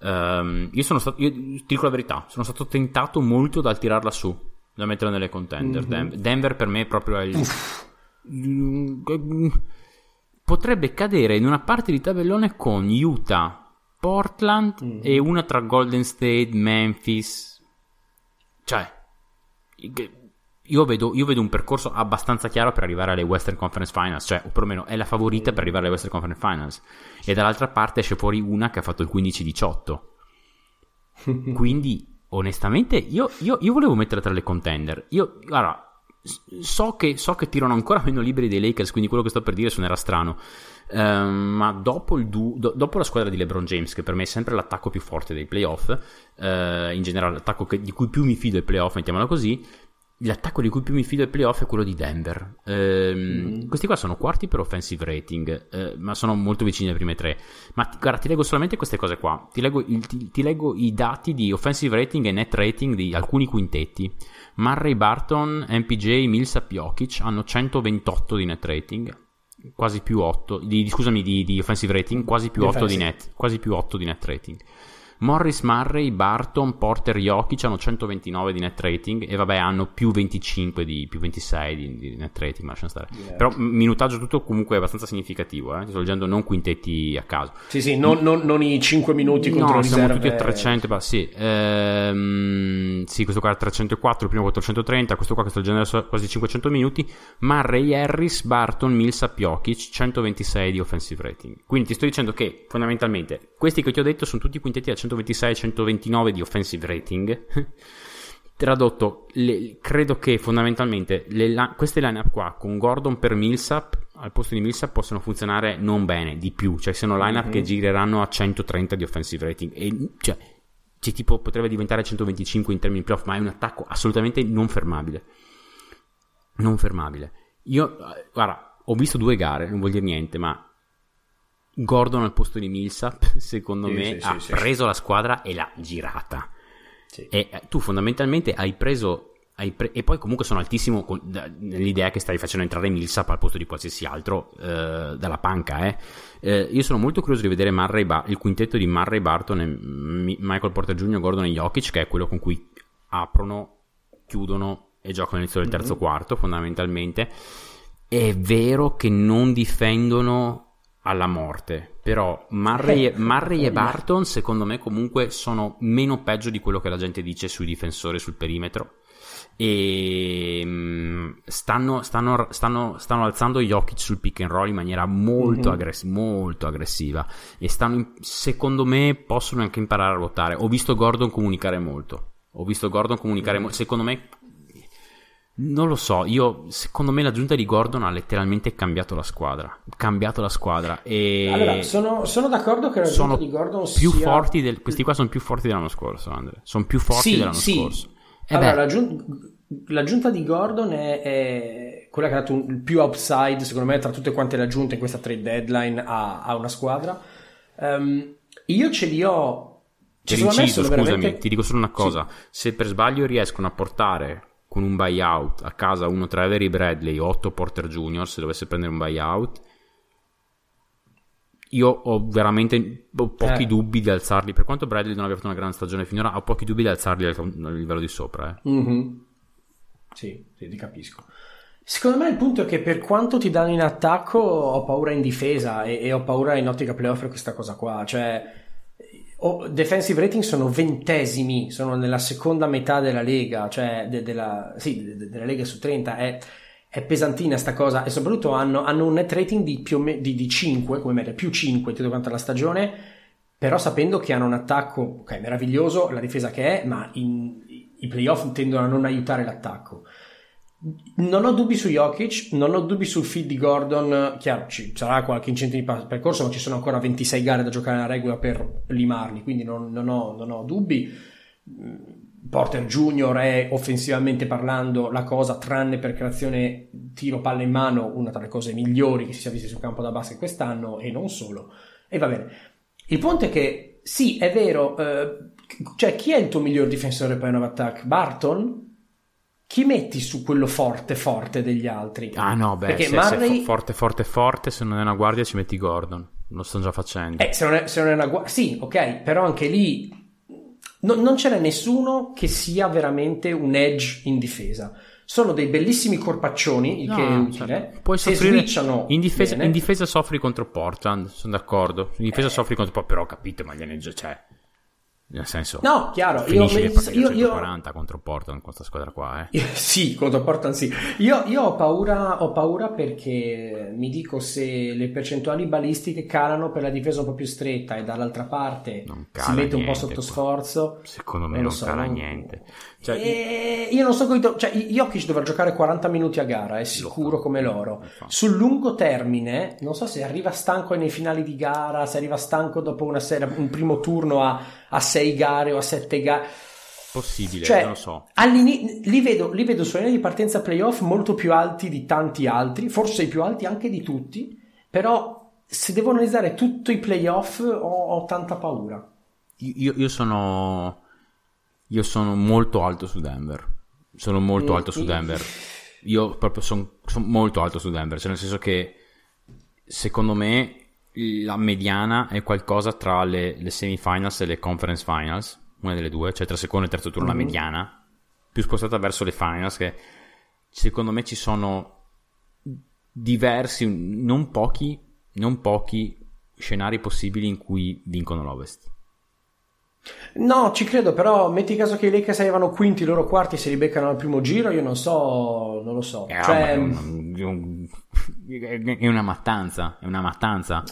Um, io sono stato, io ti dico la verità, sono stato tentato molto dal tirarla su, da metterla nelle contender. Mm-hmm. Denver per me proprio è il... Potrebbe cadere in una parte di tabellone con Utah, Portland mm-hmm. e una tra Golden State, Memphis. Cioè, io vedo, io vedo, un percorso abbastanza chiaro per arrivare alle Western Conference Finals, cioè, o perlomeno è la favorita per arrivare alle Western Conference Finals. E dall'altra parte esce fuori una che ha fatto il 15-18. Quindi, onestamente, io, io, io, volevo mettere tra le contender. Io, guarda, so che, so che tirano ancora meno liberi dei Lakers, quindi quello che sto per dire suonerà strano. Uh, ma dopo, du- do- dopo, la squadra di LeBron James, che per me è sempre l'attacco più forte dei playoff, uh, in generale l'attacco che, di cui più mi fido ai playoff, mettiamola così, L'attacco di cui più mi fido ai playoff è quello di Denver. Ehm, mm. Questi qua sono quarti per offensive rating, eh, ma sono molto vicini alle prime tre. Ma ti, guarda, ti leggo solamente queste cose qua. Ti leggo, il, ti, ti leggo, i dati di offensive rating e net rating di alcuni quintetti. Murray, Barton, MPJ, Millsap, Jokic hanno 128 di net rating, quasi più 8, di, scusami, di, di offensive rating, quasi più, 8 di net, quasi più 8 di net rating. Morris, Murray, Barton, Porter, Jokic hanno 129 di net rating e vabbè hanno più 25 di, più 26 di, di net rating, ma lasciamo stare. Yeah. Però minutaggio tutto comunque abbastanza significativo, eh? Sto leggendo non quintetti a caso. Sì, sì, non, non- non i 5 minuti contro No, siamo tutti a 300, bah, sì. Ehm, sì, questo qua è 304, il primo 430, questo qua che sto leggendo quasi 500 minuti. Murray, Harris, Barton, Millsap, Jokic, 126 di offensive rating. Quindi ti sto dicendo che fondamentalmente questi che ti ho detto sono tutti quintetti da 126 e 129 di offensive rating. Tradotto, le- credo che fondamentalmente le queste line-up qua con Gordon per Millsap al posto di Millsap possono funzionare non bene, di più, cioè sono line-up che gireranno a 130 di offensive rating e cioè, cioè, tipo potrebbe diventare 125 in termini playoff, ma è un attacco assolutamente non fermabile. Non fermabile. Io, guarda, ho visto due gare, non vuol dire niente, ma Gordon al posto di Millsap, secondo Sì, me, sì, ha sì. preso la squadra e l'ha girata. E eh, tu fondamentalmente hai preso. hai pre- e poi comunque sono altissimo con- da- nell'idea che stai facendo entrare Millsap al posto di qualsiasi altro eh, dalla panca. Eh. Eh, io sono molto curioso di vedere Murray Ba- il quintetto di Murray Barton e Mi- Michael Porter Jr., Gordon e Jokic, che è quello con cui aprono, chiudono e giocano all'inizio del terzo quarto, fondamentalmente. È vero che non difendono alla morte, però Murray, e- Murray e Barton secondo me comunque sono meno peggio di quello che la gente dice sui difensori sul perimetro. E mm, stanno, stanno, stanno, stanno alzando Jokic sul pick and roll in maniera molto, Mhm. aggress- molto aggressiva. E stanno secondo me possono anche imparare a ruotare. Ho visto Gordon comunicare molto. Ho visto Gordon comunicare molto secondo me non lo so, io secondo me l'aggiunta di Gordon ha letteralmente cambiato la squadra. Cambiato la squadra e Allora, sono, sono d'accordo che la sono giunta di Gordon più sia... forti del, questi qua sono più forti dell'anno scorso, Andre. Sono più forti Sì, dell'anno sì. scorso. E Allora, beh, l'aggiun- l'aggiunta di Gordon è, è quella che ha dato il più upside, secondo me, tra tutte quante le aggiunte in questa trade deadline a, a una squadra. Ehm, io ce li ho... me inciso, scusami, veramente- ti dico solo una cosa. Se per sbaglio riescono a portare con un buyout a casa uno tra Avery Bradley o 8 Porter Junior, se dovesse prendere un buyout, io ho veramente ho pochi Eh. dubbi di alzarli. Per quanto Bradley non abbia fatto una grande stagione finora, ho pochi dubbi di alzarli al, livello di sopra. Eh. Mhm. Sì, sì, ti capisco. Secondo me il punto è che per quanto ti danno in attacco ho paura in difesa e, e ho paura in ottica playoff per questa cosa qua. Cioè, o- defensive rating sono ventesimi, sono nella seconda metà della lega, cioè de- della, sì, de- de- della lega su 30. È, è pesantina sta cosa e soprattutto hanno, hanno un net rating di, più meno di, di 5 come media, più 5 tutto quanto la stagione, però sapendo che hanno un attacco, ok, meraviglioso, la difesa che è, ma in- i playoff tendono a non aiutare l'attacco. Non ho dubbi su Jokic, non ho dubbi sul feed di Gordon. Chiaro, ci sarà qualche incentivo di percorso, ma ci sono ancora 26 gare da giocare nella regola per limarli, quindi non, non ho, non ho dubbi. Mm, Porter Junior è offensivamente parlando la cosa, tranne per creazione tiro palla in mano, una tra le cose migliori che si sia viste sul campo da basket quest'anno e non solo. E va bene. Il punto è che sì, è vero, eh, cioè chi è il tuo miglior difensore per un attack? Barton? Chi metti su quello forte forte degli altri? Ah no, beh, Perché se, Murray- se forte, forte, forte, se non è una guardia ci metti Gordon. Lo sto già facendo. Eh, se non è, se non è una guardia, sì, ok, però anche lì no- non ce n'è nessuno che sia veramente un edge in difesa. Sono dei bellissimi corpaccioni, il No, che è utile. certo. Puoi se soffrire in difesa, in difesa soffri contro Portland, sono d'accordo. In difesa soffri contro Portland, però capito, ma gliene già c'è. Nel senso, No, chiaro, io, le io, io, 140 contro Portland questa squadra qua, eh. Sì, contro Portland sì. Io, io ho, paura, ho paura perché mi dico se le percentuali balistiche calano per la difesa un po' più stretta e dall'altra parte si mette un po' sotto qua. sforzo. Secondo me Non lo non so, cala non- niente. Cioè, E io non so come. Cioè, Jokic dovrà giocare 40 minuti a gara, è sicuro fa. come loro. Lo. Sul lungo termine, non so se arriva stanco nei finali di gara, se arriva stanco dopo una serie, un primo turno a, a 6 gare o a 7 gare. possibile, Cioè, non lo so. li vedo, li vedo su linea di partenza playoff molto più alti di tanti altri, forse i più alti anche di tutti, però se devo analizzare tutti i playoff ho, ho tanta paura. Io, io sono io sono molto alto su Denver. Sono molto Mm, alto su. Denver. Io proprio sono molto alto su Denver, cioè nel senso che secondo me la mediana è qualcosa tra le, le semifinals e le conference finals, una delle due, cioè tra secondo e terzo turno Mhm. la mediana, più spostata verso le finals che secondo me ci sono diversi, non pochi, non pochi scenari possibili in cui vincono l'Ovest. No, ci credo, però metti caso che i Lakers arrivano quinti, i loro quarti se li beccano al primo giro, io non so, non lo so. Eh, Cioè, vabbè, è, un- è un- è una mattanza, è una mattanza.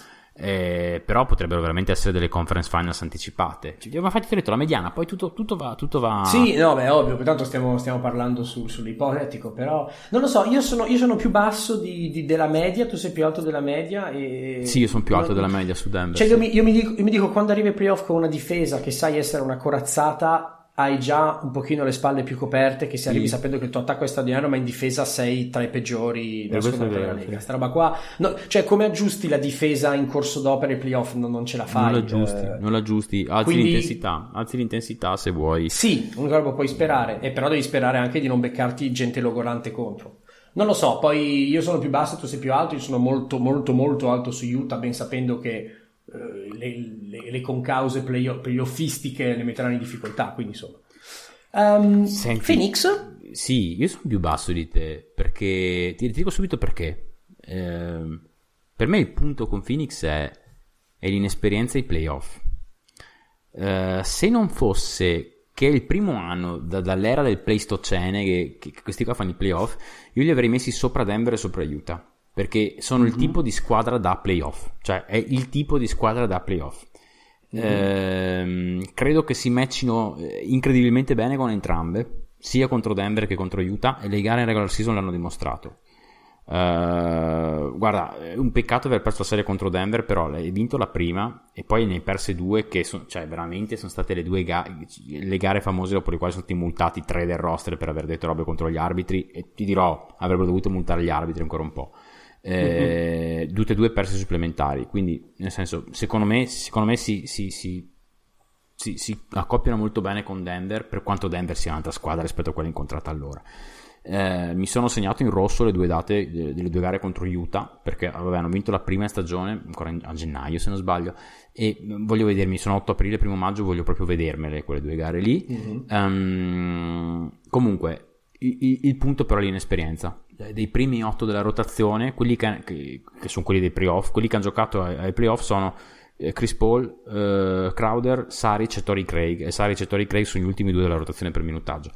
Eh, però potrebbero veramente essere delle conference finals anticipate. Cioè, ma infatti ti ho detto la mediana, poi tutto, tutto va, tutto va. Sì, no, beh, ovvio, pertanto stiamo, stiamo parlando su, sull'ipotetico, però non lo so, io sono, io sono più basso di, di- della media, tu sei più alto della media e... Sì, io sono più alto non- della media su Denver. Cioè, sì. io mi, io mi dico, io mi dico, quando arrivi ai playoff con una difesa che sai essere una corazzata, hai già un pochino le spalle più coperte, che se arrivi Sì. sapendo che il tuo attacco è straordinario, ma in difesa sei tra i peggiori della seconda della Lega. sì. Sta roba qua, no, cioè, come aggiusti la difesa in corso d'opera ai playoff? Non, non ce la fai. non la aggiusti, eh. non la aggiusti. Alzi quindi- l'intensità, alzi l'intensità se vuoi. Sì, l'unica roba puoi sperare, e però devi sperare anche di non beccarti gente logorante contro. Non lo so, poi io sono più basso, tu sei più alto, io sono molto, molto, molto alto su Utah, ben sapendo che le, le- le concause playoff- playoffistiche le metteranno in difficoltà, quindi insomma. Ehm, Senti, Phoenix? Sì, io sono più basso di te perché ti, ti dico subito perché. Ehm, per me il punto con Phoenix è, è l'inesperienza ai playoff. Eh, se non fosse che è il primo anno da- dall'era del Pleistocene che- che questi qua fanno i playoff, io li avrei messi sopra Denver e sopra Utah perché sono il tipo di squadra da playoff, cioè è il tipo di squadra da playoff. Ehm, credo che si matchino eh, incredibilmente bene con entrambe, sia contro Denver che contro Utah, e le gare in regular season l'hanno dimostrato. Eh, guarda, è un peccato aver perso la serie contro Denver, però hai vinto la prima e poi ne hai perse due, che sono, cioè veramente sono state le due ga- le gare famose dopo le quali sono stati multati tre del roster per aver detto robe contro gli arbitri. E ti dirò, avrebbero dovuto multare gli arbitri ancora un po'. Eh, tutte e due perse supplementari, quindi nel senso, secondo me, secondo me si, si, si, si, si accoppiano molto bene con Denver, per quanto Denver sia un'altra squadra rispetto a quella incontrata allora. Eh, mi sono segnato in rosso le due date de- delle due gare contro Utah perché avevano vinto la prima stagione ancora in- a gennaio se non sbaglio e voglio vedermi sono 8 aprile primo maggio voglio proprio vedermele quelle due gare lì Mhm. Ehm, comunque il, il- punto però è l'inesperienza Eh, dei primi 8 della rotazione quelli che, che- che sono quelli dei playoff quelli che hanno giocato ai, ai playoff sono eh, Chris Paul, eh, Crowder, Saric e Tori Craig e Saric e Tori Craig sono gli ultimi due della rotazione per minutaggio.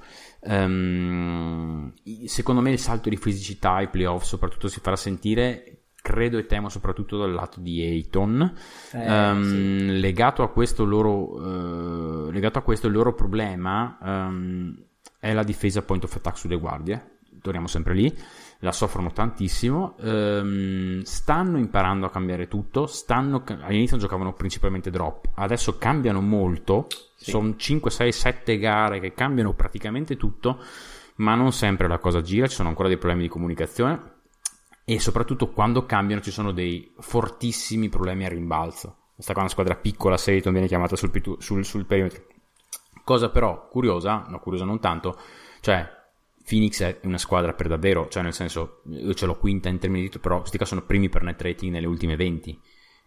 I- secondo me il salto di fisicità ai playoff soprattutto si farà sentire credo e temo soprattutto dal lato di Ayton. Eh, Ehm, sì. legato a questo loro eh, legato a questo il loro problema ehm, è la difesa point of attack sulle guardie torniamo sempre lì la soffrono tantissimo ehm, stanno imparando a cambiare tutto stanno, all'inizio giocavano principalmente drop adesso cambiano molto Sì. sono 5, 6, 7 gare che cambiano praticamente tutto ma non sempre la cosa gira ci sono ancora dei problemi di comunicazione e soprattutto quando cambiano ci sono dei fortissimi problemi a rimbalzo. Questa qua è una squadra piccola, Seyton viene chiamata sul, sul- sul perimetro. Cosa però curiosa, no curiosa non tanto, cioè Phoenix è una squadra per davvero, cioè nel senso io ce l'ho quinta in termini di però questi qua sono primi per net rating nelle ultime 20.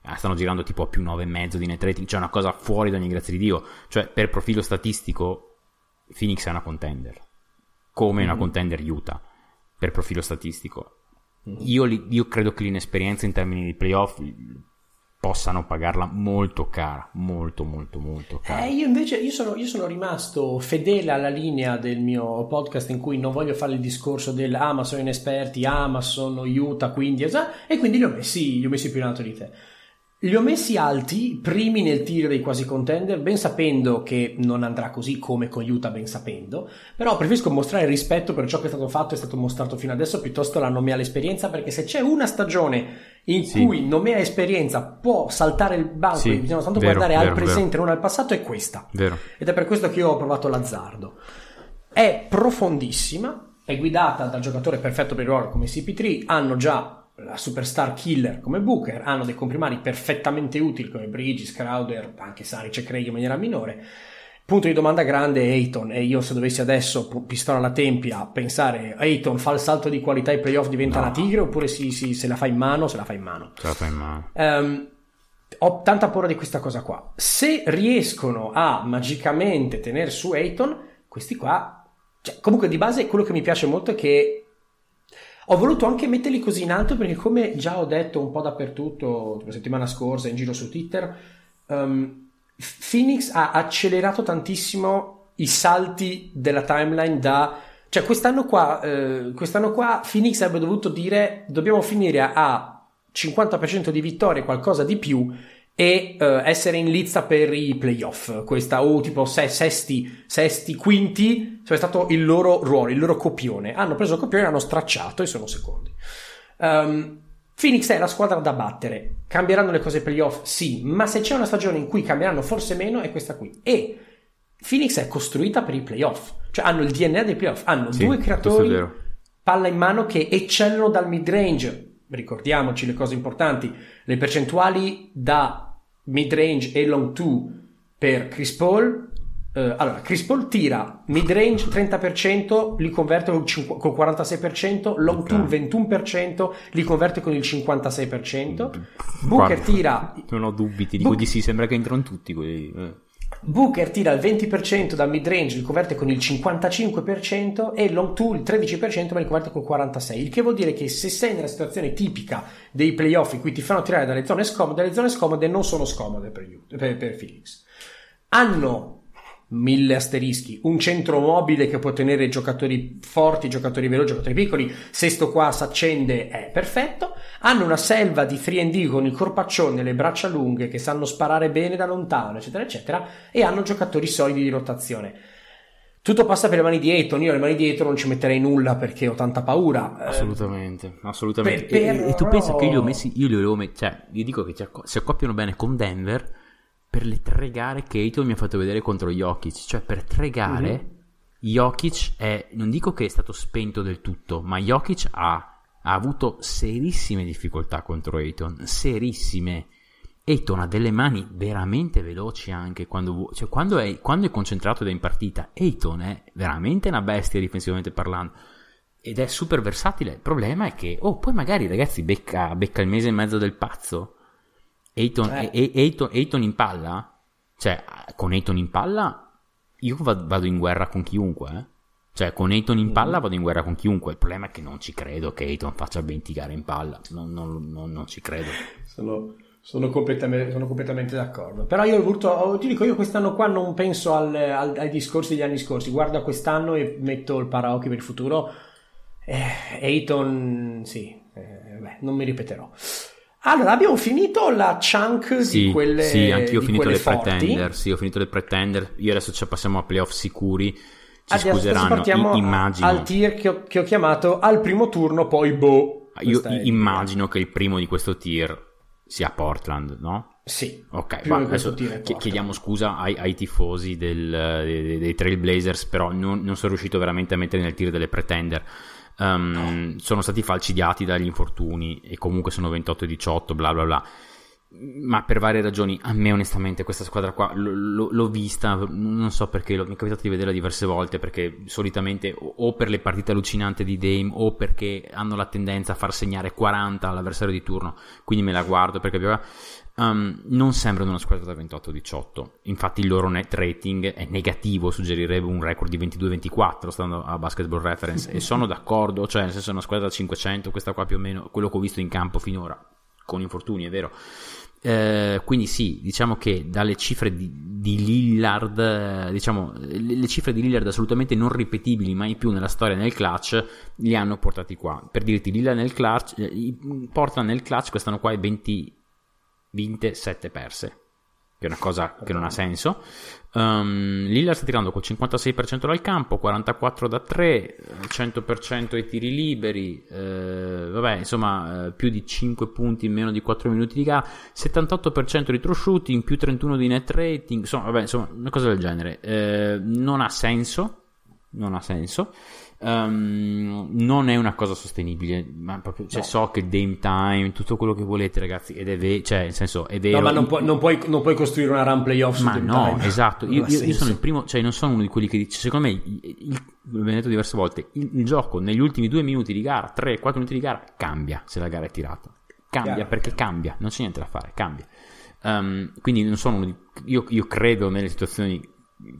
Ah, Stanno girando tipo a più 9,5 di net rating, cioè una cosa fuori da ogni grazia di Dio. Cioè per profilo statistico Phoenix è una contender, come una contender Utah per profilo statistico. Io, io credo che l'inesperienza in termini di playoff possano pagarla molto cara, molto molto molto cara. Eh, io invece io sono, io sono rimasto fedele alla linea del mio podcast in cui non voglio fare il discorso del ah ma sono inesperti, ah ma sono Utah quindi e quindi li ho messi, li ho messi più in alto di te. Li ho messi alti, primi nel tiro dei quasi contender, ben sapendo che non andrà così come con Utah, ben sapendo, però preferisco mostrare rispetto per ciò che è stato fatto e è stato mostrato fino adesso piuttosto la nomea l'esperienza, perché se c'è una stagione in Sì. cui nomea esperienza può saltare il banco Sì, e bisogna soltanto vero, guardare al vero, vero. presente e non al passato, è questa. Ed è per questo che io ho provato l'azzardo. È profondissima, è guidata dal giocatore perfetto per il ruolo come CP3, hanno già la superstar killer come Booker, hanno dei comprimari perfettamente utili come Bridges, Crowder, anche Saric e Craig in maniera minore. Punto di domanda grande è Ayton e io se dovessi adesso pistola alla tempia pensare Ayton fa il salto di qualità ai playoff diventa No. una tigre oppure si, si- se la fa in mano se la fa in mano Ce la fai in mano. Ehm, ho tanta paura di questa cosa qua. Se riescono a magicamente tenere su Ayton, questi qua... Cioè, comunque di base quello che mi piace molto è che ho voluto anche metterli così in alto perché come già ho detto un po' dappertutto la settimana scorsa in giro su Twitter, um, Phoenix ha accelerato tantissimo i salti della timeline da... Cioè quest'anno qua, eh, quest'anno qua Phoenix avrebbe dovuto dire dobbiamo finire a 50% di vittorie, qualcosa di più e uh, essere in lizza per i playoff. Questa o tipo se, sesti, sesti, quinti, cioè è stato il loro ruolo, il loro copione. Hanno preso il copione, hanno stracciato e sono secondi. Um, Phoenix è la squadra da battere. Cambieranno le cose ai playoff? Sì, ma se c'è una stagione in cui cambieranno forse meno è questa qui. E Phoenix è costruita per i playoff. Cioè hanno il DNA dei playoff, hanno Sì, due creatori palla in mano che eccellono dal mid range. Ricordiamoci le cose importanti, le percentuali da mid range e long two per Chris Paul. Eh, allora, Chris Paul tira mid range 30%, li converte col, cinqu- col 46%, long Ok. two 21%, li converte con il 56%. Booker Guarda, tira Non ho dubbi, ti dico Book- di sì, sembra che entrano tutti quelli. eh. Booker tira il 20% da mid range, li converte con il 55% e long two il 13% ma li converte col 46%. Il che vuol dire che se sei nella situazione tipica dei playoff in cui ti fanno tirare dalle zone scomode, le zone scomode non sono scomode per, per, per Phoenix. Hanno mille asterischi, un centro mobile che può tenere giocatori forti, giocatori veloci, giocatori piccoli, se sto qua si accende è perfetto, hanno una selva di 3D con il corpaccione, le braccia lunghe che sanno sparare bene da lontano, eccetera, eccetera, e hanno giocatori solidi di rotazione. Tutto passa per le mani di Ayton, io le mani di Ayton non ci metterei nulla perché ho tanta paura. Eh, Assolutamente, assolutamente. per- E- e, e tu pensa che io li ho messi, io li avevo messi, cioè, io dico che ci acco- si accoppiano bene con Denver per le tre gare che Ayton mi ha fatto vedere contro Jokic, cioè per tre gare Mhm. Jokic è, non dico che è stato spento del tutto, ma Jokic ha, ha avuto serissime difficoltà contro Ayton, serissime. Ayton ha delle mani veramente veloci anche quando, cioè, quando, è, quando è concentrato ed è in partita. Ayton è veramente una bestia difensivamente parlando ed è super versatile. Il problema è che, oh, poi magari ragazzi becca, becca il mese e mezzo del pazzo. Ayton, Eh. Ayton- Ayton in palla, cioè con Ayton in palla, io va- vado in guerra con chiunque. eh. Cioè, con Ayton in palla vado in guerra con chiunque. Il problema è che non ci credo che Ayton faccia 20 gare in palla. Non, non- non- non ci credo. Sono, sono completamente, sono completamente d'accordo. Però io ho voluto, oh, ti dico, io quest'anno qua non penso al- al- ai discorsi degli anni scorsi. Guardo a quest'anno e metto il paraocchi per il futuro. Eh, Ayton, sì, eh, beh, non mi ripeterò. Allora, abbiamo finito la chunk Sì, di quelle sì, anch'io ho finito le forti. pretender. Sì, ho finito le pretender. Io adesso ci passiamo a playoff sicuri. Ci Adesso scuseranno. partiamo I- immagino. al tier che ho, che ho chiamato al primo turno, poi boh. Io Questa è- immagino che il primo di questo tier sia Portland, no? Sì. Ok, va, adesso chiediamo scusa ai, ai tifosi del- dei, dei Trailblazers, però non, non sono riuscito veramente a mettere nel tier delle pretender. Um, Sono stati falcidiati dagli infortuni e comunque sono 28-18, bla bla bla. Ma per varie ragioni, a me onestamente questa squadra qua l- l- l'ho vista, non so perché, l'ho- mi è capitato di vederla diverse volte perché solitamente o per le partite allucinanti di Dame o perché hanno la tendenza a far segnare 40 all'avversario di turno, quindi me la guardo perché um, non sembrano una squadra da 28-18, infatti il loro net rating è negativo, suggerirebbe un record di 22-24 stando a Basketball Reference e sono d'accordo, cioè nel senso è una squadra da 500, questa qua più o meno, quello che ho visto in campo finora, con infortuni è vero. Eh, quindi sì, diciamo che dalle cifre di, di Lillard, diciamo, le, le cifre di Lillard assolutamente non ripetibili mai più nella storia nel clutch, li hanno portati qua. Per dirti, Lillard nel clutch, eh, Portland nel clutch quest'anno qua è 20 vinte, 7 perse, che è una cosa che non ha senso. Um, Lillard sta tirando col 56% dal campo, 44 da 3, eh, 100% ai tiri liberi, eh, vabbè, insomma, eh, più di 5 punti in meno di 4 minuti di gara, 78% di true shooting, più 31 di net rating, insomma, vabbè, insomma, una cosa del genere. Eh, non ha senso, non ha senso. Um, non è una cosa sostenibile, ma proprio, cioè, No. so che Dame Time, tutto quello che volete, ragazzi, ed è vero, cioè, nel senso, è vero. No, ma non puoi, non puoi- non puoi costruire una run playoff su ma Game no, Time. esatto. Io, io- io sono il primo, cioè non sono uno di quelli che dice, secondo me, il, il- l'abbiamo detto diverse volte, il, il gioco negli ultimi due minuti di gara, 3-4 minuti di gara, cambia se la gara è tirata. Cambia Chiaro, perché cambia, non c'è niente da fare, cambia. Um, quindi non sono uno di, io, io, credo nelle situazioni,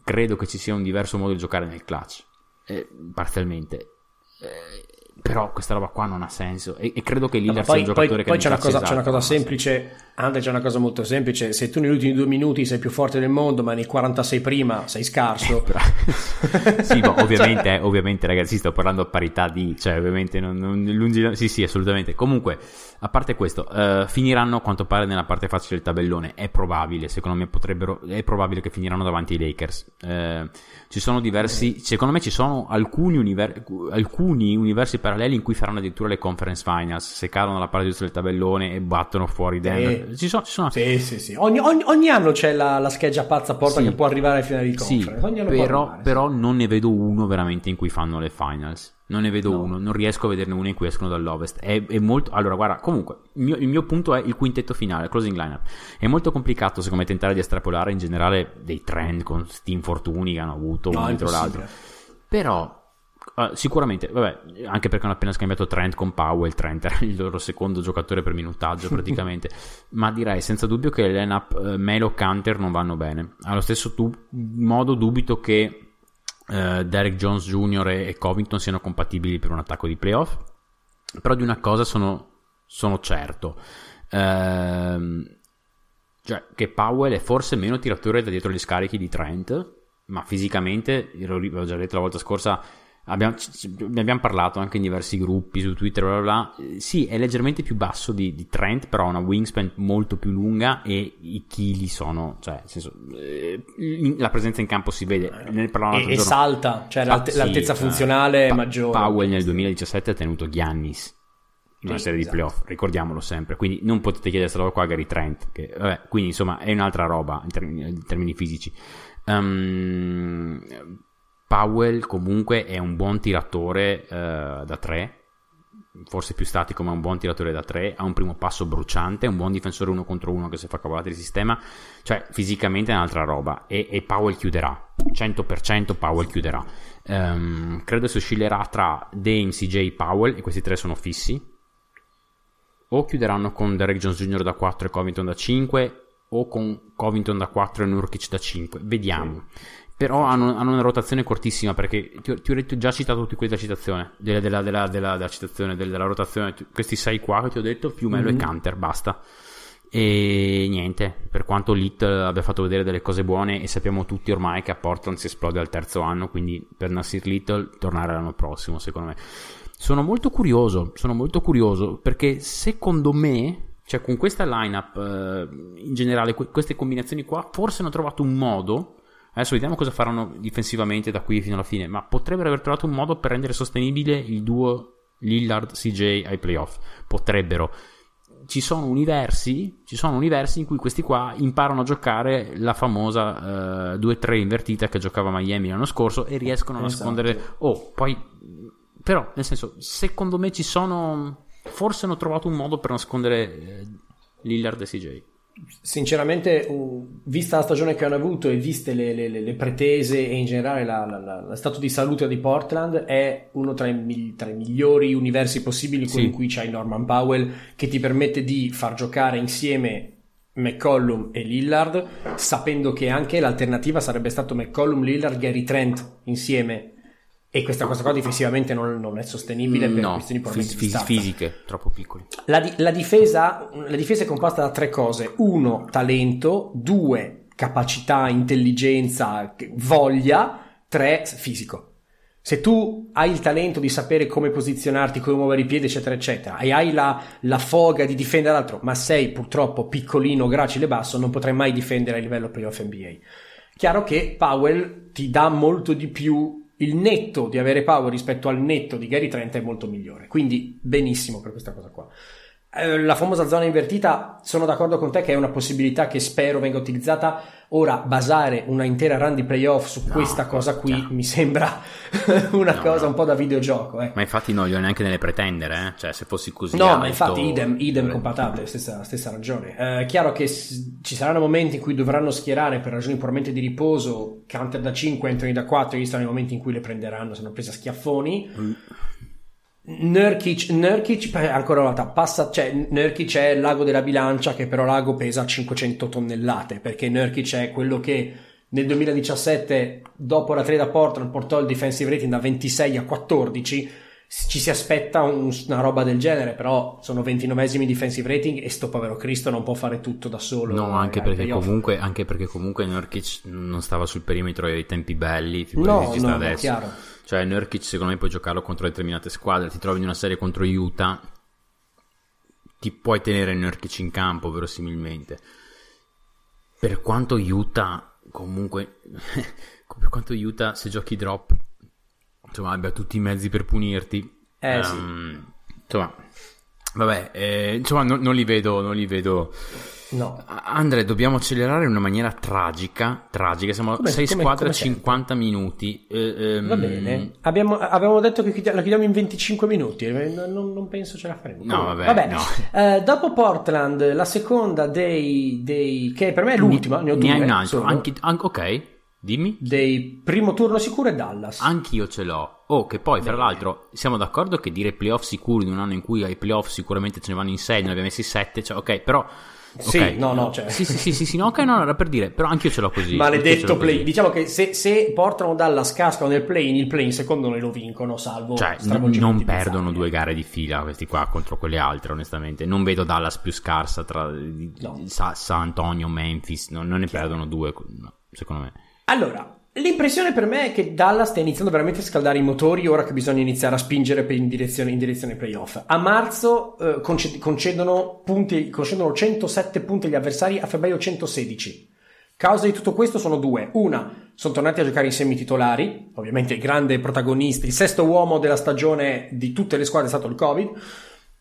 credo che ci sia un diverso modo di giocare nel clutch, eh, parzialmente. Eh, però questa roba qua non ha senso. E, e credo che Lillard no, poi, sia un giocatore poi, che poi c'è una, cosa, esatto, c'è una cosa semplice Andre c'è una cosa molto semplice. Se tu negli ultimi due minuti sei più forte del mondo ma nei 46 prima sei scarso. Sì ma ovviamente cioè... ovviamente ragazzi sto parlando a parità di cioè ovviamente non, non, lungi, sì sì assolutamente. Comunque a parte questo uh, finiranno a quanto pare nella parte facile del tabellone. È probabile secondo me potrebbero è probabile che finiranno davanti ai Lakers. Uh, ci sono diversi secondo me ci sono alcuni, univer- alcuni universi paralleli in cui faranno addirittura le conference finals se cadono dalla parte giusta del tabellone e battono fuori Denver eh, ci sono, ci sono... Sì, sì, sì. Ogni, ogni, ogni anno c'è la, la, scheggia pazza porta sì. che può arrivare ai finali di conference sì, però, però non ne vedo uno veramente in cui fanno le finals non ne vedo no. uno, non riesco a vederne uno in cui escono dall'ovest. È, è molto. Allora, guarda, comunque, il mio, il mio, punto è il quintetto finale, closing lineup. È molto complicato, secondo me, tentare di estrapolare in generale dei trend con questi infortuni che hanno avuto no, uno dietro l'altro. Però. Uh, sicuramente, vabbè, anche perché hanno appena scambiato Trent con Powell. Trent era il loro secondo giocatore per minutaggio, praticamente. Ma direi senza dubbio che le line-up uh, Melo Canter non vanno bene. Allo stesso tu- modo, dubito che uh, Derek Jones Jr. e, e, Covington siano compatibili per un attacco di playoff. Però di una cosa sono, sono certo. Uh, cioè, che Powell è forse meno tiratore da dietro gli scarichi di Trent, ma fisicamente, l'ho già detto la volta scorsa, Abbiamo, ne abbiamo parlato anche in diversi gruppi su Twitter, bla bla bla. Sì, è leggermente più basso di, di, Trent, però ha una wingspan molto più lunga e i chili sono, cioè, senso, eh, la presenza in campo si vede. Ne e, e salta, cioè l'alte, sì, l'altezza cioè, funzionale è pa- maggiore. Powell nel 2017 ha tenuto Giannis in una serie esatto. di playoff, ricordiamolo sempre. Quindi non potete chiedere questa roba qua a Gary Trent, che, vabbè, quindi insomma è un'altra roba in termini, in termini fisici. Um, Powell comunque è un buon tiratore uh, da 3 forse più statico ma un buon tiratore da 3 ha un primo passo bruciante un buon difensore uno contro uno che se fa cavolate di sistema. Cioè fisicamente è un'altra roba. E, e Powell chiuderà. 100% Powell chiuderà. Um, credo si oscillerà tra Dame, CJ Powell e questi tre sono fissi. O chiuderanno con Derek Jones Jr. da 4 e Covington da 5 o con Covington da 4 e Nurkic da 5 vediamo. sì però hanno, hanno, una rotazione cortissima perché ti, ti, ho già citato tutti quelli della citazione della, della, della, della citazione della rotazione questi sei qua che ti ho detto più Melo mm-hmm. e Canter basta e niente per quanto Lit abbia fatto vedere delle cose buone e sappiamo tutti ormai che a Portland si esplode al terzo anno quindi per Nasir Little tornare l'anno prossimo secondo me sono molto curioso sono molto curioso perché secondo me cioè con questa lineup eh, in generale queste combinazioni qua forse hanno trovato un modo Adesso vediamo cosa faranno difensivamente da qui fino alla fine, ma potrebbero aver trovato un modo per rendere sostenibile il duo Lillard-CJ ai playoff. Potrebbero. Ci sono universi, ci sono universi in cui questi qua imparano a giocare la famosa uh, eh, 2-3 invertita che giocava Miami l'anno scorso e riescono a esatto. nascondere... Oh, poi... Però, nel senso, secondo me ci sono... Forse hanno trovato un modo per nascondere eh, Lillard e CJ sinceramente, vista la stagione che hanno avuto e viste le, le, le pretese e in generale la, la, la, lo stato di salute di Portland, è uno tra i, tra i migliori universi possibili, quello sì. in cui c'hai Norman Powell, che ti permette di far giocare insieme McCollum e Lillard, sapendo che anche l'alternativa sarebbe stato McCollum, Lillard, Gary Trent insieme e questa cosa qua difensivamente non, non è sostenibile per no, questioni fis- fis- fisiche, troppo piccoli. La, di- la, difesa, la difesa è composta da tre cose. Uno, talento. Due, capacità, intelligenza, voglia. Tre, fisico. Se tu hai il talento di sapere come posizionarti, come muovere i piedi, eccetera, eccetera, e hai la, la foga di difendere l'altro, ma sei purtroppo piccolino, gracile e basso, non potrai mai difendere a livello playoff NBA. Chiaro che Powell ti dà molto di più il netto di avere Power rispetto al netto di Gary Trent è molto migliore. Quindi benissimo per questa cosa qua. Eh, la famosa zona invertita, sono d'accordo con te che è una possibilità che spero venga utilizzata. Ora, basare una intera run di playoff su no, questa cosa qui chiaro. mi sembra una no, cosa no. un po' da videogioco. Eh. Ma infatti non li ho neanche nelle pretendere, eh? cioè se fossi così. No, alto... ma infatti idem, idem con patate, stessa, stessa ragione. È eh, chiaro che s- ci saranno momenti in cui dovranno schierare per ragioni puramente di riposo, Counter da 5, Anthony da 4, e ci saranno i momenti in cui le prenderanno, sono prese a schiaffoni. Mm Nurkic, Nurkic ancora una volta passa, cioè Nurkic è il lago della bilancia che però lago pesa 500 tonnellate perché Nurkic è quello che nel 2017 dopo la trade a Portland portò il defensive rating da 26 a 14 ci si aspetta un- una roba del genere però sono 29esimi defensive rating e sto povero Cristo non può fare tutto da solo. No, anche perché, comunque, anche perché comunque Nurkic non stava sul perimetro ai tempi belli, no, no, no, adesso. chiaro Cioè, Nurkic secondo me puoi giocarlo contro determinate squadre. Ti trovi in una serie contro Utah, ti puoi tenere Nurkic in campo, verosimilmente. Per quanto Utah, comunque, per quanto Utah, se giochi drop, insomma, abbia tutti i mezzi per punirti. Eh, sì. Ehm, Insomma, vabbè, eh, insomma, non, non li vedo, non li vedo. No Andre, dobbiamo accelerare in una maniera tragica. Tragica, siamo Come- 6 come- squadre, sempre. 50 minuti. eh, ehm, Va bene, abbiamo, avevamo detto che la chiudiamo in 25 minuti, eh, non, non penso ce la faremo. No, vabbè, no. Eh, dopo Portland, la seconda dei, dei- che per me è l'ultima, ne ho Ne due. hai un altro. Anche, ok, dimmi. Dei primo turno sicuro è Dallas. Anch'io ce l'ho. Oh, che poi, tra l'altro, siamo d'accordo che dire playoff sicuri in un anno in cui ai playoff sicuramente ce ne vanno in 6, ne abbiamo messi 7, cioè, ok, però... Sì, ok. no, no, cioè- Sì, sì, sì, sì, sì, no, ok, no, era per dire, però anch'io ce l'ho così. Ce Maledetto l'ho play. così. Diciamo che se, se portano Dallas cascano nel play, il play secondo me lo vincono, salvo Cioè, n- non perdono due gare di fila questi qua contro quelle altre, onestamente. Non vedo Dallas più scarsa tra No. Sa- San Antonio, Memphis, no, non ne perdono due, secondo me. Allora, l'impressione per me è che Dallas sta iniziando veramente a scaldare i motori ora che bisogna iniziare a spingere in direzione, in direzione playoff. A marzo eh, conced- concedono, punti, concedono 107 punti agli avversari, a febbraio 116. Causa di tutto questo sono due. Una, sono tornati a giocare insieme i titolari, ovviamente il grande protagonista, il sesto uomo della stagione di tutte le squadre è stato il Covid.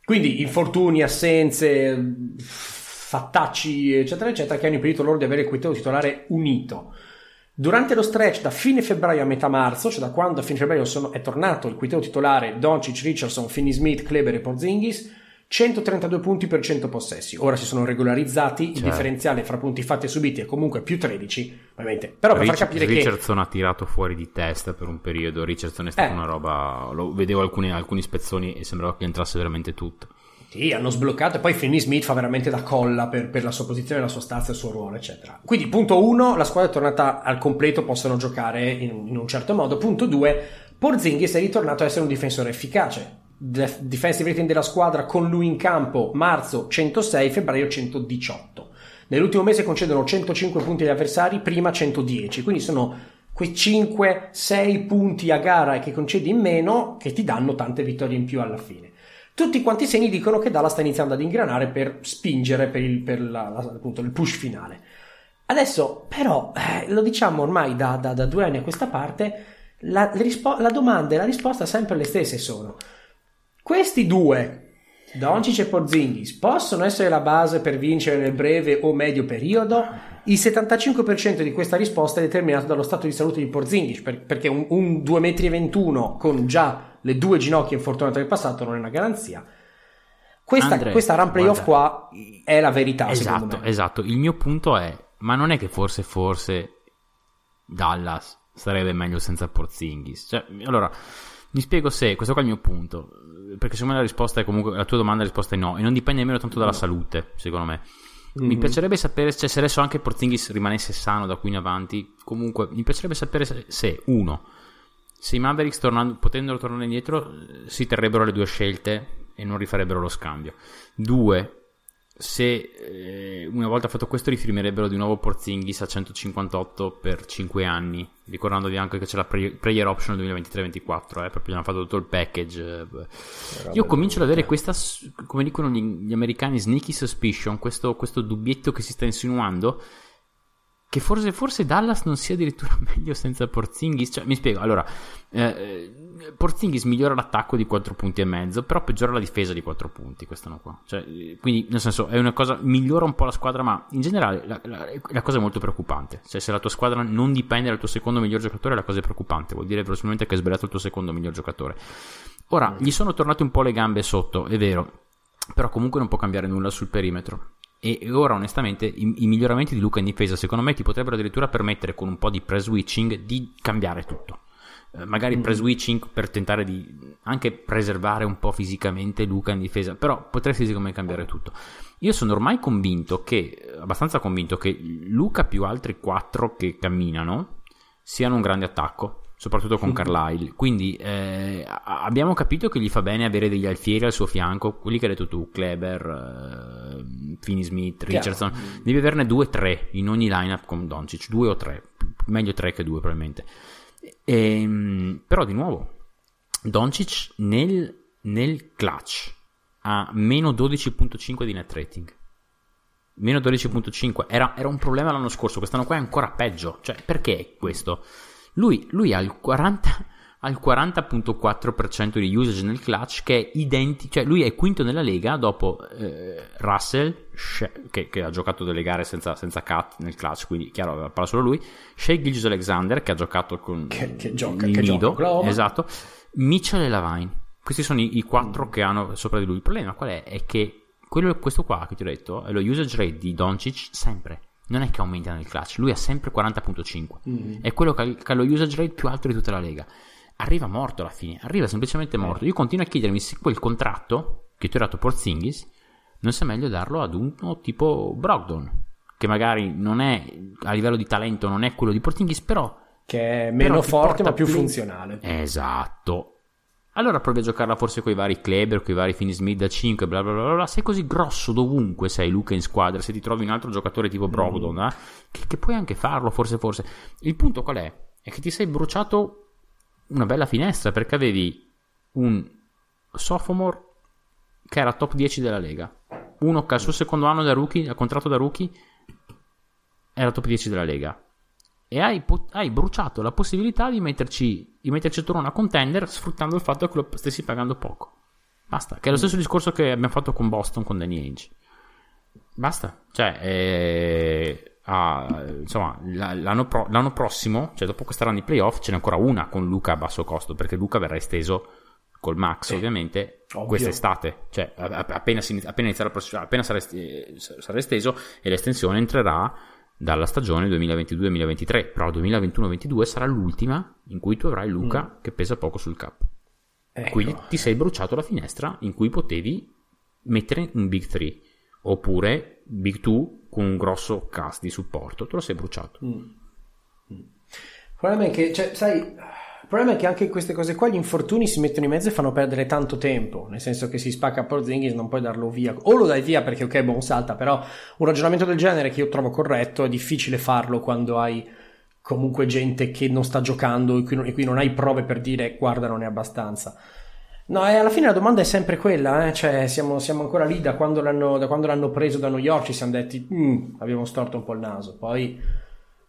Quindi infortuni, assenze, fattacci, eccetera, eccetera, che hanno impedito loro di avere il quintetto titolare unito. Durante lo stretch da fine febbraio a metà marzo, cioè da quando a fine febbraio sono- è tornato il quintetto titolare Doncic, Richardson, Finney Smith, Kleber e Porzingis, 132 punti per 100 possessi. Ora si sono regolarizzati, il Certo. differenziale fra punti fatti e subiti è comunque più 13, ovviamente. Però per far Rich- capire che Richardson ha tirato fuori di testa per un periodo. Richardson è stata Eh. una roba. Lo, vedevo alcuni, alcuni spezzoni e sembrava che entrasse veramente tutto. Sì, hanno sbloccato e poi Finney Smith fa veramente da colla per, per la sua posizione, la sua stazza, il suo ruolo, eccetera. Quindi, punto uno, la squadra è tornata al completo, possono giocare in, in un certo modo. Punto due, Porzingis è ritornato a essere un difensore efficace. Def- defensive rating della squadra con lui in campo, marzo 106, febbraio 118. Nell'ultimo mese concedono 105 punti agli avversari, prima 110, quindi sono quei 5-6 punti a gara che concedi in meno che ti danno tante vittorie in più alla fine. Tutti quanti i segni dicono che Dallas sta iniziando ad ingranare per spingere per il, per la- la- appunto, il push finale. Adesso, però, eh, lo diciamo ormai da, da- da due anni a questa parte, la, rispo- la domanda e la risposta sempre le stesse sono: questi due, Doncic e Porzingis, possono essere la base per vincere nel breve o medio periodo? Il 75% di questa risposta è determinato dallo stato di salute di Porzingis, per- perché un, un 2,21 m con già le due ginocchia infortunate del passato non è una garanzia. Questa, Andre, questa run playoff guarda. qua è la verità, Esatto, me. esatto. Il mio punto è: ma non è che forse, forse Dallas sarebbe meglio senza Porzingis? Cioè, allora, mi spiego se questo qua è il mio punto. Perché secondo me la risposta è comunque la tua domanda la risposta è no, e non dipende nemmeno tanto dalla salute, secondo me. Mi Mhm. piacerebbe sapere cioè, se adesso anche Porzingis rimanesse sano da qui in avanti. Comunque, mi piacerebbe sapere se, se, uno, se i Mavericks tornando, potendolo tornare indietro si terrebbero le due scelte e non rifarebbero lo scambio. Due, se eh, una volta fatto questo rifirmerebbero di nuovo Porzingis a 158 per 5 anni, ricordandovi anche che c'è la pre- player option 2023-24, eh, proprio hanno fatto tutto il package. eh. Io comincio ad avere questa, come dicono gli, gli americani, sneaky suspicion, questo, questo dubbietto che si sta insinuando, che forse, forse Dallas non sia addirittura meglio senza Porzingis. Cioè, mi spiego, allora, eh, Porzingis migliora l'attacco di 4 punti e mezzo, però peggiora la difesa di 4 punti, quest'anno qua. Cioè, quindi, nel senso, è una cosa, migliora un po' la squadra, ma in generale la, la- la cosa è molto preoccupante. Cioè, se la tua squadra non dipende dal tuo secondo miglior giocatore, la cosa è preoccupante. Vuol dire verosimilmente che hai sbagliato il tuo secondo miglior giocatore. Ora, gli sono tornate un po' le gambe sotto, è vero, però comunque non può cambiare nulla sul perimetro. E ora, onestamente, i, i miglioramenti di Luca in difesa, secondo me, ti potrebbero addirittura permettere, con un po' di pre-switching, di cambiare tutto. eh, magari pre-switching per tentare di anche preservare un po' fisicamente Luca in difesa, però potresti secondo me cambiare tutto. Io sono ormai convinto che, abbastanza convinto che Luca più altri quattro che camminano siano un grande attacco soprattutto con Carlisle. Quindi eh, abbiamo capito che gli fa bene avere degli alfieri al suo fianco, quelli che hai detto tu, Kleber, eh, Finney Smith, Richardson. Chiaro. Devi averne due o tre in ogni lineup con Doncic, due o tre, meglio tre che due probabilmente. E, ehm, però di nuovo, Doncic nel, nel clutch ha meno 12.5 di net rating. Meno 12.5 era, era un problema l'anno scorso, quest'anno qua è ancora peggio. Cioè, perché questo? Lui, lui ha il 40, al 40.4% di usage nel clutch che è identico, cioè lui è quinto nella lega dopo eh, Russell che, che, ha giocato delle gare senza, senza cut nel clutch quindi chiaro parla solo lui Shea Gilgis Alexander che ha giocato con che, che gioca, il che nido gioca esatto Mitchell e Lavine questi sono i, i quattro mm. che hanno sopra di lui il problema qual è? è che quello, questo qua che ti ho detto è lo usage rate di Doncic sempre non è che aumenta nel clutch, lui ha sempre 40.5, mm-hmm. è quello che ha, lo usage rate più alto di tutta la lega. Arriva morto alla fine, arriva semplicemente morto. Io continuo a chiedermi se quel contratto che ti ho dato Porzingis non sia meglio darlo ad uno tipo Brogdon, che magari non è a livello di talento, non è quello di Porzingis, però che è meno forte ma più play... funzionale. Esatto. Allora provi a giocarla forse con i vari Kleber, con i vari Finney Smith da 5, bla bla bla bla. Sei così grosso dovunque sei Luca in squadra, se ti trovi un altro giocatore tipo Brogdon, mm. eh, che, che, puoi anche farlo, forse forse. Il punto qual è? È che ti sei bruciato una bella finestra perché avevi un sophomore che era top 10 della Lega. Uno che al suo secondo anno da rookie, al contratto da rookie, era top 10 della Lega e hai, hai, bruciato la possibilità di metterci, di metterci attorno una contender sfruttando il fatto che lo stessi pagando poco. Basta, che è lo stesso discorso che abbiamo fatto con Boston con Danny Ainge. Basta, cioè, eh, ah, insomma, l'anno, pro, l'anno, prossimo, cioè dopo questa run di playoff, ce n'è ancora una con Luca a basso costo, perché Luca verrà esteso col Max, eh, ovviamente, ovvio. quest'estate, cioè appena, si, appena, appena sarà, sarà esteso e l'estensione entrerà dalla stagione 2022-2023, però 2021-2022 sarà l'ultima in cui tu avrai Luca mm. che pesa poco sul cap. Ecco. Quindi ti sei bruciato la finestra in cui potevi mettere un Big 3 oppure Big 2 con un grosso cast di supporto, te lo sei bruciato. Mm. Mm. Problema è che, cioè, sai, problema è che anche queste cose qua, gli infortuni si mettono in mezzo e fanno perdere tanto tempo, nel senso che si spacca Porzingis, non puoi darlo via, o lo dai via perché ok, buon salta, però un ragionamento del genere che io trovo corretto è difficile farlo quando hai comunque gente che non sta giocando e qui non, hai prove per dire guarda non è abbastanza. No, e alla fine la domanda è sempre quella, eh? cioè siamo, siamo, ancora lì da quando, da quando, l'hanno, preso da New York, ci siamo detti, mm, abbiamo storto un po' il naso, poi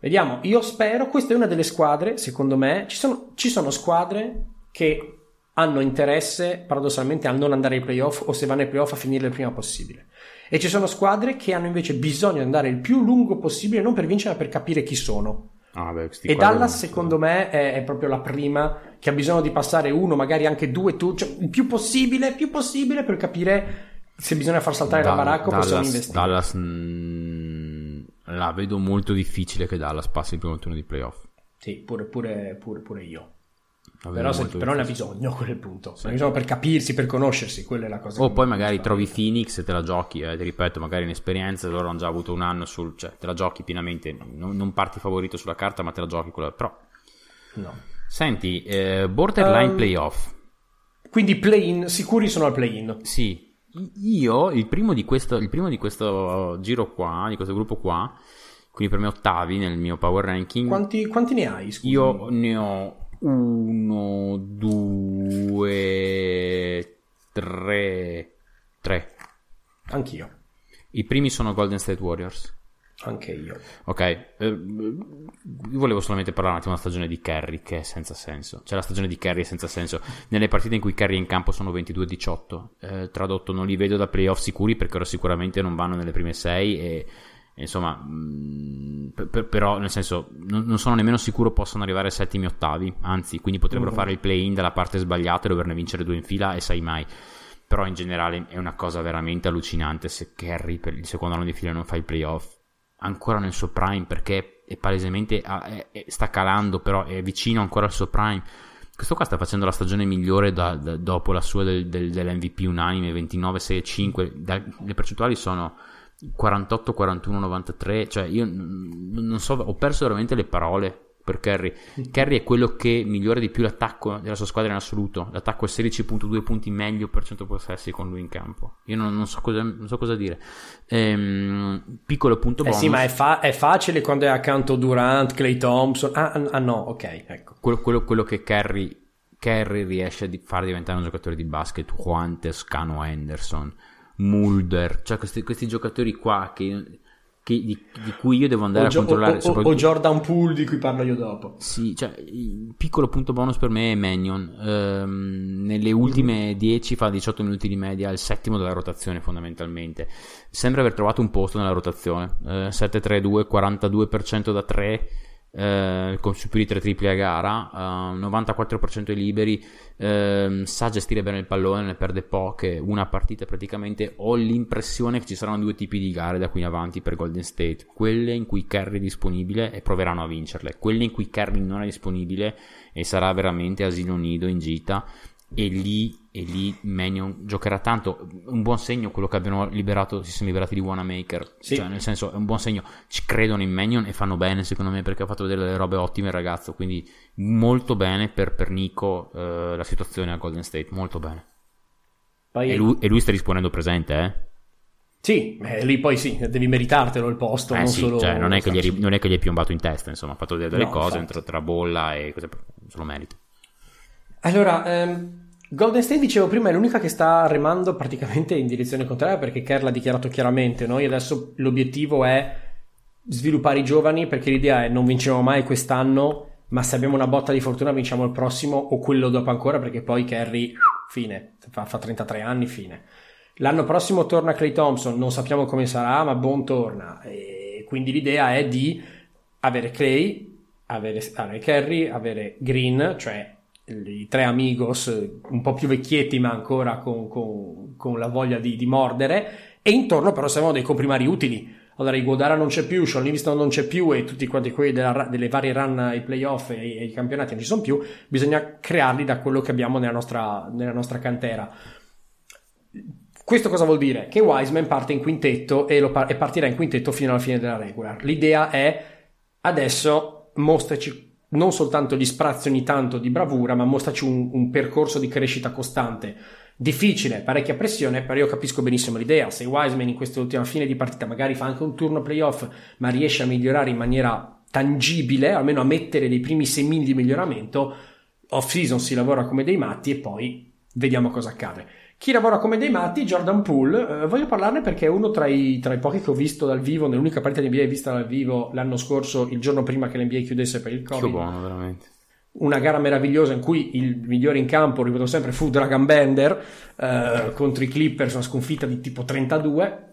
Vediamo, io spero, questa è una delle squadre, secondo me, ci sono, ci sono squadre che hanno interesse paradossalmente a non andare ai playoff o se vanno ai playoff a finire il prima possibile. E ci sono squadre che hanno invece bisogno di andare il più lungo possibile, non per vincere, ma per capire chi sono. Ah, beh, e Dallas, secondo me, è, è, proprio la prima che ha bisogno di passare uno, magari anche due, tu, cioè il più possibile, più possibile per capire se bisogna far saltare da, la baracca o possiamo investire. Dallas mh, la vedo molto difficile che Dallas passi il primo turno di playoff. Sì, pure, pure, pure, pure io. Però, se, però ne ha bisogno a quel punto. Sì. bisogno per capirsi, per conoscersi, quella è la cosa. O poi magari trovi Phoenix e te la giochi, eh, ti ripeto, magari in esperienza, loro hanno già avuto un anno sul... cioè te la giochi pienamente, non, non parti favorito sulla carta, ma te la giochi quella... però... No. Senti, eh, borderline um, playoff. Quindi play-in, sicuri sono al play-in? Sì, io, il primo, di questo, il primo di questo giro qua, di questo gruppo qua, quindi per me ottavi nel mio power ranking. Quanti, quanti ne hai? Scusami? Io ne ho uno, due, tre, tre. Anch'io. I primi sono Golden State Warriors. Anche io. Ok, eh, io volevo solamente parlare un attimo della stagione di Kerry che è senza senso. Cioè la stagione di Kerry è senza senso. Nelle partite in cui Kerry è in campo sono 22-18. Eh, tradotto, non li vedo da playoff sicuri perché ora sicuramente non vanno nelle prime 6 e insomma mh, mm, per, però nel senso non, non, sono nemmeno sicuro possano arrivare settimi ottavi anzi quindi potrebbero mm-hmm. fare il play in dalla parte sbagliata e doverne vincere due in fila e sai mai però in generale è una cosa veramente allucinante se Kerry per il secondo anno di fila non fa il playoff ancora nel suo prime perché è palesemente è, è, sta calando però è vicino ancora al suo prime questo qua sta facendo la stagione migliore da, da, dopo la sua del, del, dell'MVP unanime 29, 6 e 5. Da, le percentuali sono 48, 41, 93. Cioè, io non so, ho perso veramente le parole per Kerry. Kerry è quello che migliora di più l'attacco della sua squadra in assoluto. L'attacco è 16.2 punti meglio per 100 possessi con lui in campo. Io non, non, so, cosa, non so, cosa, dire. Ehm, piccolo punto eh bonus. sì, ma è, fa- è, facile quando è accanto Durant, Clay Thompson. Ah, ah no, ok, ecco. Quello, quello, quello che Kerry, Kerry riesce a far diventare un giocatore di basket, Juantes, Cano Henderson, Mulder, cioè questi, questi giocatori qua che che, di, di, cui io devo andare o a controllare. O, o, o, Jordan Poole di cui parlo io dopo. Sì, cioè, il piccolo punto bonus per me è Mannion. Ehm, nelle ultime 10 fa 18 minuti di media, il settimo della rotazione fondamentalmente. Sembra aver trovato un posto nella rotazione. Eh, 7-3-2, 42% da 3 eh, con più di 3 tripli a gara, uh, 94% ai liberi, eh, sa gestire bene il pallone, ne perde poche, una partita praticamente. Ho l'impressione che ci saranno due tipi di gare da qui in avanti per Golden State, quelle in cui Curry è disponibile e proveranno a vincerle, quelle in cui Curry non è disponibile e sarà veramente asilo nido in gita. E lì, e lì Mannion giocherà tanto. Un buon segno quello che abbiano liberato, si sono liberati di Wanamaker. Sì. Cioè, nel senso, è un buon segno. Ci credono in Mannion e fanno bene, secondo me, perché ha fatto vedere delle robe ottime il ragazzo. Quindi, molto bene per, per Nico eh, la situazione a Golden State. Molto bene. Poi... E, lui, e lui sta rispondendo presente, eh? Sì, eh, lì poi sì, devi meritartelo il posto. Eh non, sì, solo... cioè, non, è gli, non, è che gli, è piombato in testa, insomma, ha fatto vedere delle no, cose tra, tra, bolla e cose, se lo merita. Allora, ehm, Golden State, dicevo prima, è l'unica che sta remando praticamente in direzione contraria perché Kerr l'ha dichiarato chiaramente. Noi adesso l'obiettivo è sviluppare i giovani perché l'idea è non vinciamo mai quest'anno, ma se abbiamo una botta di fortuna vinciamo il prossimo o quello dopo ancora perché poi Kerry, fine, fa, fa 33 anni, fine. L'anno prossimo torna Clay Thompson, non sappiamo come sarà, ma Bon torna. E quindi l'idea è di avere Clay, avere, avere Kerry, avere Green, cioè i tre amigos un po' più vecchietti ma ancora con, con, con la voglia di, di, mordere. E intorno però siamo dei comprimari utili. Allora Iguodara non c'è più, Sean Livingston non c'è più e tutti quanti quelli della, delle varie run ai playoff e, e i campionati non ci sono più. Bisogna crearli da quello che abbiamo nella nostra, nella nostra cantera. Questo cosa vuol dire? Che Wiseman parte in quintetto e, par- e partirà in quintetto fino alla fine della regular l'idea è adesso mostraci non soltanto gli sprazzi ogni tanto di bravura, ma mostraci un, un percorso di crescita costante. Difficile, parecchia pressione, però io capisco benissimo l'idea. Se Wiseman in quest'ultima fine di partita magari fa anche un turno playoff, ma riesce a migliorare in maniera tangibile, almeno a mettere dei primi semini di miglioramento, off season si lavora come dei matti e poi vediamo cosa accade. Chi lavora come dei matti, Jordan Poole, eh, voglio parlarne perché è uno tra i, tra i, pochi che ho visto dal vivo, nell'unica partita di NBA vista dal vivo l'anno scorso, il giorno prima che l'NBA chiudesse per il Covid. Che buono, veramente. Una gara meravigliosa in cui il migliore in campo, ripeto sempre, fu Dragon Bender eh, contro i Clippers, una sconfitta di tipo 32.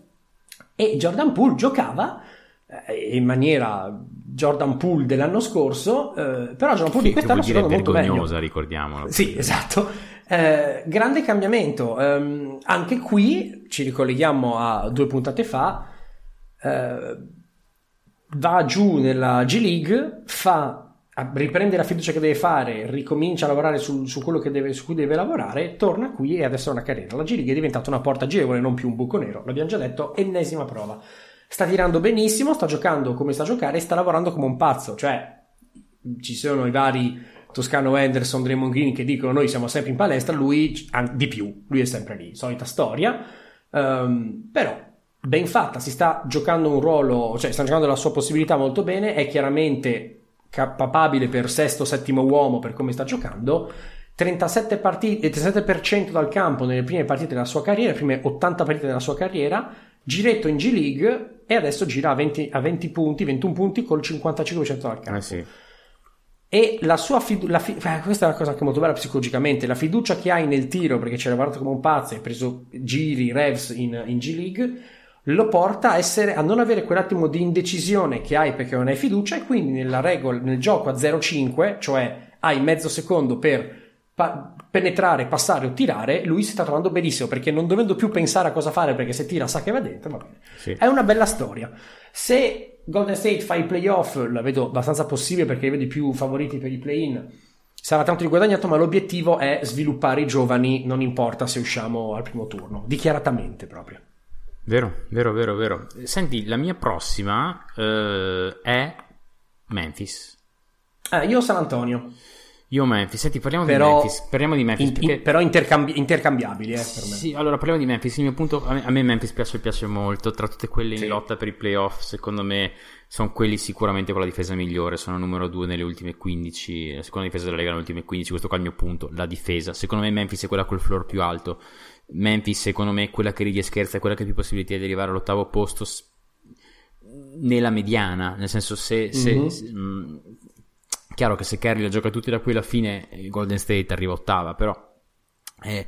E Jordan Poole giocava eh, in maniera Jordan Poole dell'anno scorso, eh, però Jordan Poole di quest'anno secondo me molto meglio. ricordiamolo. Sì, esatto. Eh, grande cambiamento. Um, anche qui ci ricolleghiamo a due puntate fa. Eh, va giù nella G League, fa, riprende la fiducia che deve fare, ricomincia a lavorare su, su quello deve, su cui deve lavorare, torna qui e adesso ha una carriera. La G League è diventata una porta agevole, non più un buco nero. L'abbiamo già detto, ennesima prova. Sta tirando benissimo, sta giocando come sta a giocare e sta lavorando come un pazzo. Cioè, ci sono i vari Toscano Anderson, Draymond Green che dicono noi siamo sempre in palestra, lui di più, lui è sempre lì, solita storia, um, però ben fatta, si sta giocando un ruolo, cioè sta giocando la sua possibilità molto bene, è chiaramente capabile per sesto, settimo uomo per come sta giocando, 37 partite, 37% dal campo nelle prime partite della sua carriera, le prime 80 partite della sua carriera, giretto in G League e adesso gira a 20, a 20 punti, 21 punti col 55% dal campo. Eh sì. E la sua fiducia, fi- eh, questa è una cosa anche molto bella psicologicamente, la fiducia che hai nel tiro, perché ci hai lavorato come un pazzo, hai preso giri, revs in, in G League, lo porta a, essere, a non avere quell'attimo di indecisione che hai perché non hai fiducia e quindi nella regola, nel gioco a 0,5, cioè hai mezzo secondo per pa- penetrare, passare o tirare, lui si sta trovando benissimo perché non dovendo più pensare a cosa fare perché se tira sa che va dentro, va bene. Sì. È una bella storia. Se Golden State fa i playoff, la vedo abbastanza possibile perché li vedi più favoriti per i play-in. sarà tanto di guadagnato, ma l'obiettivo è sviluppare i giovani, non importa se usciamo al primo turno, dichiaratamente proprio. Vero, vero, vero, vero. Senti, la mia prossima eh, è Memphis. Eh, io San Antonio. Io Memphis, senti, parliamo Però- di Memphis. Parliamo di Memphis In- perché... in- però intercambi- intercambiabili, eh, per me. Sì, allora parliamo di Memphis. Il mio punto, a me, a me Memphis piace, piace molto. Tra tutte quelle Sì. in lotta per i playoff, secondo me sono quelli sicuramente con la difesa migliore. Sono numero due nelle ultime 15. La seconda difesa della Lega nelle ultime 15. Questo qua è il mio punto. La difesa. Secondo me Memphis è quella col floor più alto. Memphis, secondo me, è quella che ride e scherza, è quella che ha più possibilità di arrivare all'ottavo posto. Nella mediana, nel senso, se, se- Mhm. se- mh, chiaro che se Curry la gioca tutti da qui alla fine, Golden State arriva ottava, però eh,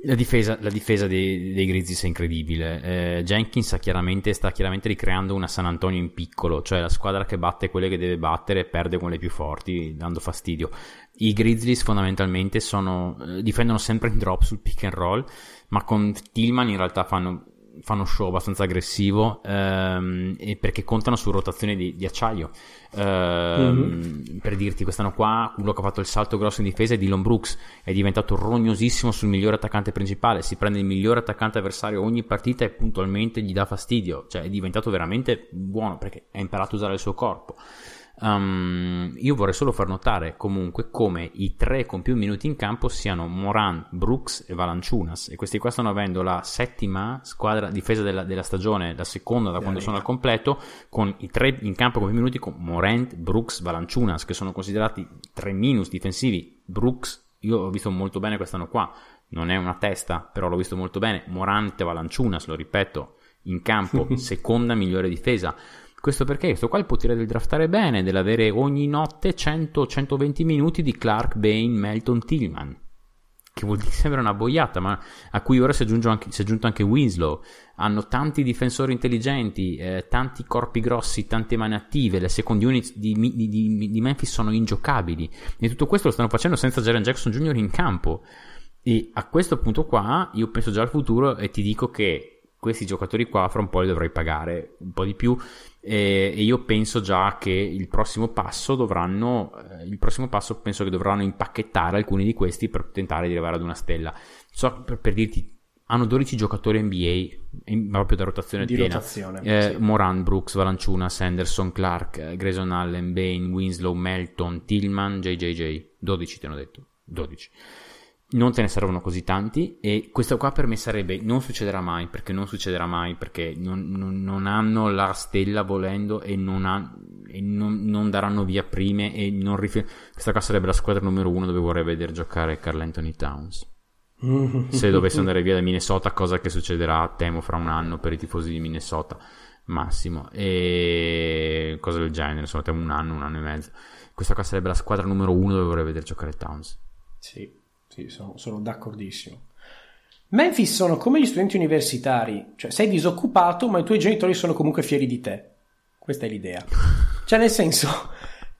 la difesa, la difesa dei, dei Grizzlies è incredibile. Eh, Jenkins chiaramente, sta chiaramente ricreando una San Antonio in piccolo, cioè la squadra che batte quelle che deve battere perde con le più forti, dando fastidio. I Grizzlies fondamentalmente sono, eh, difendono sempre in drop sul pick and roll, ma con Tillman in realtà fanno, fanno show abbastanza aggressivo ehm, e perché contano su rotazioni di, di acciaio. Ehm, Per dirti, quest'anno qua, quello che ha fatto il salto grosso in difesa è Dylan Brooks, è diventato rognosissimo sul migliore attaccante principale, si prende il migliore attaccante avversario ogni partita e puntualmente gli dà fastidio, cioè è diventato veramente buono perché ha imparato a usare il suo corpo. Um, io vorrei solo far notare comunque come i tre con più minuti in campo siano Moran, Brooks e Valanciunas. E questi qua stanno avendo la settima squadra difesa della, della stagione, la seconda da quando sono al completo con i tre in campo con più minuti con Morant, Brooks, Valanciunas che sono considerati tre minus difensivi. Brooks io ho visto molto bene quest'anno qua. Non è una testa però l'ho visto molto bene. Morant e Valanciunas lo ripeto in campo seconda migliore difesa questo perché questo qua è il potere del draftare bene, dell'avere ogni notte 100-120 minuti di Clark, Bain, Melton, Tillman. Che vuol dire sembra una boiata, ma a cui ora si anche, si è aggiunto anche Winslow. Hanno tanti difensori intelligenti, eh, tanti corpi grossi, tante mani attive. Le second units di, di- di- di Memphis sono ingiocabili. E tutto questo lo stanno facendo senza Jaren Jackson Jr. in campo. E a questo punto qua io penso già al futuro e ti dico che questi giocatori qua fra un po' li dovrei pagare un po' di più e, e io penso già che il prossimo passo dovranno eh, il prossimo passo penso che dovranno impacchettare alcuni di questi per tentare di arrivare ad una stella. So per, per dirti hanno 12 giocatori NBA in- proprio da rotazione Di piena. rotazione, Eh, sì. Moran, Brooks, Valanciunas, Sanderson, Clark, Grayson Allen, Bain, Winslow, Melton, Tillman, JJJ 12 ti hanno detto. 12 non te ne servono così tanti e questo qua per me sarebbe non succederà mai perché non succederà mai perché non, non- non hanno la stella volendo e non, ha- e non- non daranno via prime e non rifi- questa qua sarebbe la squadra numero uno dove vorrei vedere giocare Carl Anthony Towns. Se dovesse andare via da Minnesota cosa che succederà temo fra un anno per i tifosi di Minnesota massimo. E cose del genere insomma temo un anno un anno e mezzo. Questa qua sarebbe la squadra numero uno dove vorrei vedere giocare Towns. Sì, sì, sono, sono d'accordissimo. Memphis sono come gli studenti universitari, cioè sei disoccupato ma i tuoi genitori sono comunque fieri di te. Questa è l'idea. Cioè nel senso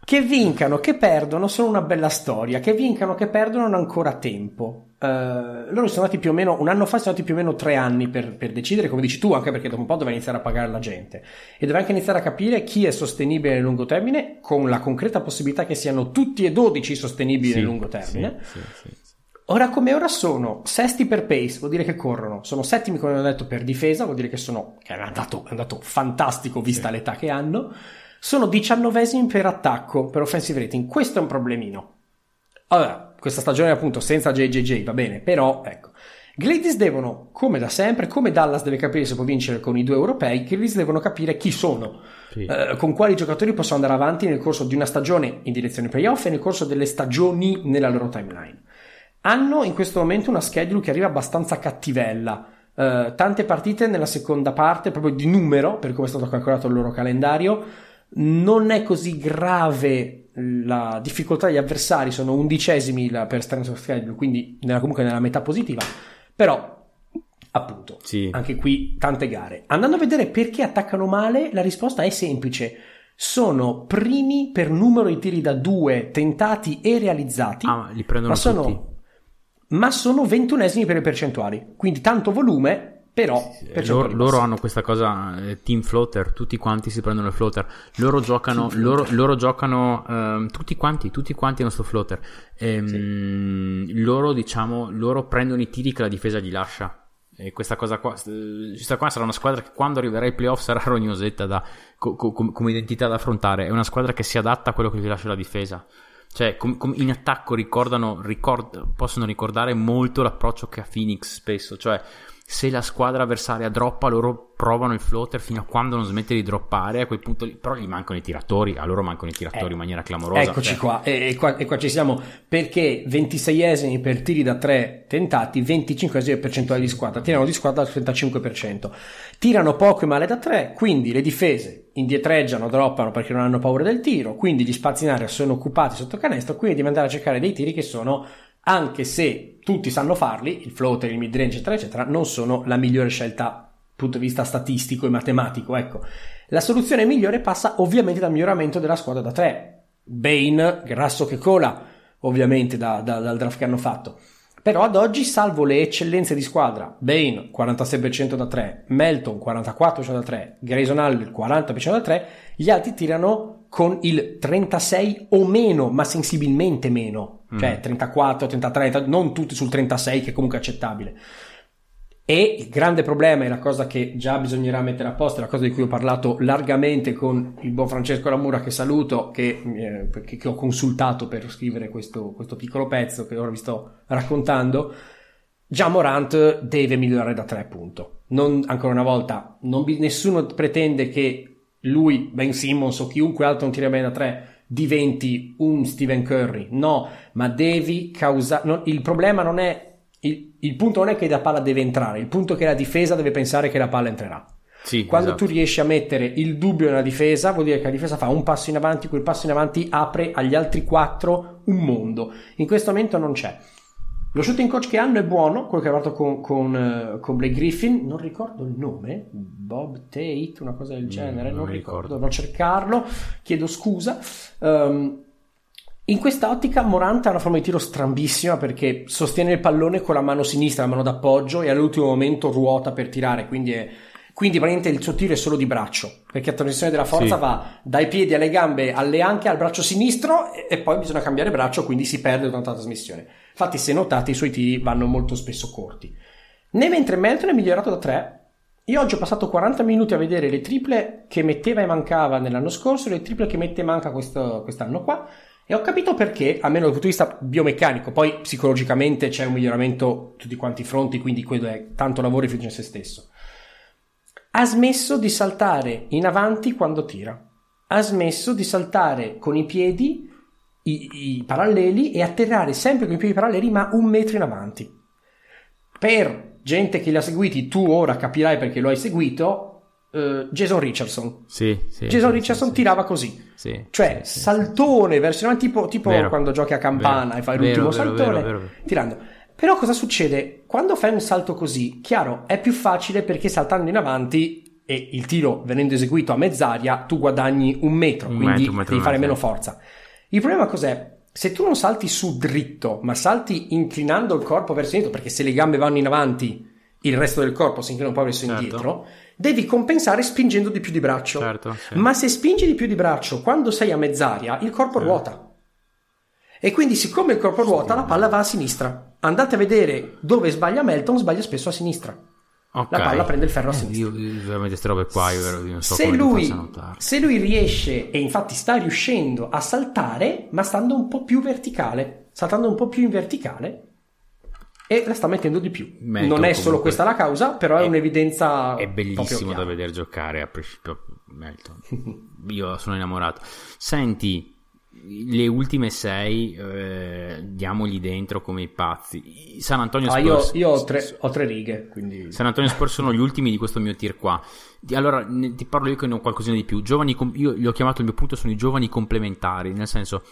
che vincano, che perdono sono una bella storia, che vincano, che perdono hanno ancora tempo. Eh, loro sono andati più o meno, un anno fa sono andati più o meno tre anni per, per decidere, come dici tu, anche perché dopo un po' doveva iniziare a pagare la gente e doveva anche iniziare a capire chi è sostenibile nel lungo termine con la concreta possibilità che siano tutti e 12 sostenibili nel lungo termine. Sì, sì, sì. Ora come ora sono sesti per pace, vuol dire che corrono, sono settimi come ho detto per difesa, vuol dire che sono che è andato, è andato fantastico vista l'età che hanno, sono diciannovesimi per attacco, per offensive rating, questo è un problemino. Allora, questa stagione appunto senza JJJ va bene, però ecco, Gladys devono, come da sempre, come Dallas deve capire se può vincere con i due europei, Gladys devono capire chi sono, Sì. eh, con quali giocatori possono andare avanti nel corso di una stagione in direzione playoff e nel corso delle stagioni nella loro timeline. Hanno in questo momento una schedule che arriva abbastanza cattivella. Eh, tante partite nella seconda parte, proprio di numero, per come è stato calcolato il loro calendario. Non è così grave la difficoltà degli avversari, sono undicesimi per strength of schedule, quindi nella- comunque nella metà positiva. Però, appunto, Sì. anche qui tante gare. Andando a vedere perché attaccano male, la risposta è semplice. Sono primi per numero di tiri da due tentati e realizzati, Ah, ma li prendono ma sono, tutti. Ma sono ventunesimi per le percentuali. Quindi tanto volume, però per certo loro, loro hanno questa cosa eh, team floater tutti quanti si prendono il floater. Loro giocano, loro, loro giocano ehm, tutti quanti tutti quanti hanno sto floater. Ehm, loro diciamo loro prendono i tiri che la difesa gli lascia. E questa cosa qua eh, questa qua sarà una squadra che quando arriverà ai playoff sarà rognosetta da, co- co- com- come identità da affrontare. È una squadra che si adatta a quello che gli lascia la difesa cioè com- com- in attacco ricordano ricord- possono ricordare molto l'approccio che ha Phoenix spesso. Cioè se la squadra avversaria droppa loro provano il floater fino a quando non smette di droppare a quel punto lì però gli mancano i tiratori a loro mancano i tiratori Eh, in maniera clamorosa Eccoci cioè. qua. E, e qua, e qua ci siamo perché 26esimi per tiri da 3 tentati, 25esimi percentuale di squadra, tirano di squadra al 35%. Tirano poco e male da 3, quindi le difese indietreggiano, droppano perché non hanno paura del tiro, quindi gli spazi in aria sono occupati sotto canestro, quindi devi andare a cercare dei tiri che sono anche se tutti sanno farli, il floater, il mid range, eccetera, eccetera, non sono la migliore scelta dal punto di vista statistico e matematico. Ecco, la soluzione migliore passa ovviamente dal miglioramento della squadra da 3. Bane, grasso che cola, ovviamente da- da- dal draft che hanno fatto. Però ad oggi, salvo le eccellenze di squadra, Bane 46% da 3, Melton 44% da 3, Grayson Allen 40% da 3, gli altri tirano con il 36 o meno, ma sensibilmente meno, cioè 34, 33, non tutti sul 36 che è comunque accettabile. E il grande problema è la cosa che già bisognerà mettere a posto, la cosa di cui ho parlato largamente con il buon Francesco Lamura che saluto, che, eh, che- ho consultato per scrivere questo, questo piccolo pezzo che ora vi sto raccontando. Già Morant deve migliorare da tre punto. Ancora una volta, non nessuno pretende che lui, Ben Simmons o chiunque altro non tira bene da tre diventi un Stephen Curry. No, ma devi causare. il problema non è. Il, il punto non è che la palla deve entrare, il punto è che la difesa deve pensare che la palla entrerà. Sì, Quando esatto. tu riesci a mettere il dubbio nella difesa, vuol dire che la difesa fa un passo in avanti, quel passo in avanti apre agli altri quattro un mondo. In questo momento non c'è. Lo shooting coach che hanno è buono, quello che ha fatto con, con, eh, con Blake Griffin, non ricordo il nome, Bob Tate, una cosa del genere, non non, mi ricordo, dovrò cercarlo, chiedo scusa. Ehm, in quest'ottica Morant ha una forma di tiro strambissima perché sostiene il pallone con la mano sinistra, la mano d'appoggio e all'ultimo momento ruota per tirare, quindi è, quindi praticamente il suo tiro è solo di braccio, perché la trasmissione della forza Sì. va dai piedi alle gambe, alle anche al braccio sinistro e, e poi bisogna cambiare braccio, quindi si perde durante la trasmissione. Infatti se notate i suoi tiri vanno molto spesso corti. Né mentre Melton è migliorato da 3, io oggi ho passato 40 minuti a vedere le triple che metteva e mancava nell'anno scorso, le triple che mette e manca questo- quest'anno qua, e ho capito perché, almeno dal punto di vista biomeccanico, poi psicologicamente c'è un miglioramento su tutti quanti i fronti, quindi quello è tanto lavoro e fiducia in se stesso. Ha smesso di saltare in avanti quando tira. Ha smesso di saltare con i piedi i, i paralleli e atterrare sempre con i piedi paralleli, ma un metro in avanti. Per gente che li ha seguiti, tu ora capirai perché lo hai seguito. eh, Jason Richardson. Sì, sì, Jason sì, Richardson tirava così. sì, Cioè, saltone verso in avanti, tipo, tipo quando giochi a campana Vero. e fai l'ultimo vero, saltone, vero, tirando. Però cosa succede? Quando fai un salto così, chiaro, è più facile perché saltando in avanti e il tiro venendo eseguito a mezz'aria, tu guadagni un metro, Un quindi metro, metro devi fare meno forza. Il problema cos'è? Se tu non salti su dritto, ma salti inclinando il corpo verso indietro, perché se le gambe vanno in avanti, il resto del corpo si inclina un po' verso Certo. indietro, devi compensare spingendo di più di braccio. Certo, sì. Ma se spingi di più di braccio quando sei a mezz'aria, il corpo ruota. E quindi, siccome il corpo ruota, la palla va a sinistra. Andate a vedere dove sbaglia Melton, sbaglia spesso a sinistra. Ok. La palla prende il ferro a Eh, sinistra. Io, io veramente queste robe qua, io, vero- non so se, come lui, se lui riesce, e infatti sta riuscendo a saltare, ma stando un po' più verticale, saltando un po' più in verticale, e la sta mettendo di più. Melton, non è solo questa la causa, però è, è- un'evidenza. È bellissimo da vedere giocare a principio Melton. Io sono innamorato. Senti, le ultime sei eh, diamogli dentro come i pazzi. San Antonio Ah, io, Spurs. io ho, tre, ho tre righe, quindi. San Antonio Spurs sono gli ultimi di questo mio tier qua. Allora, ne- ti parlo io che ne ho qualcosina di più. Giovani io li ho chiamato il mio punto sono i giovani complementari, nel senso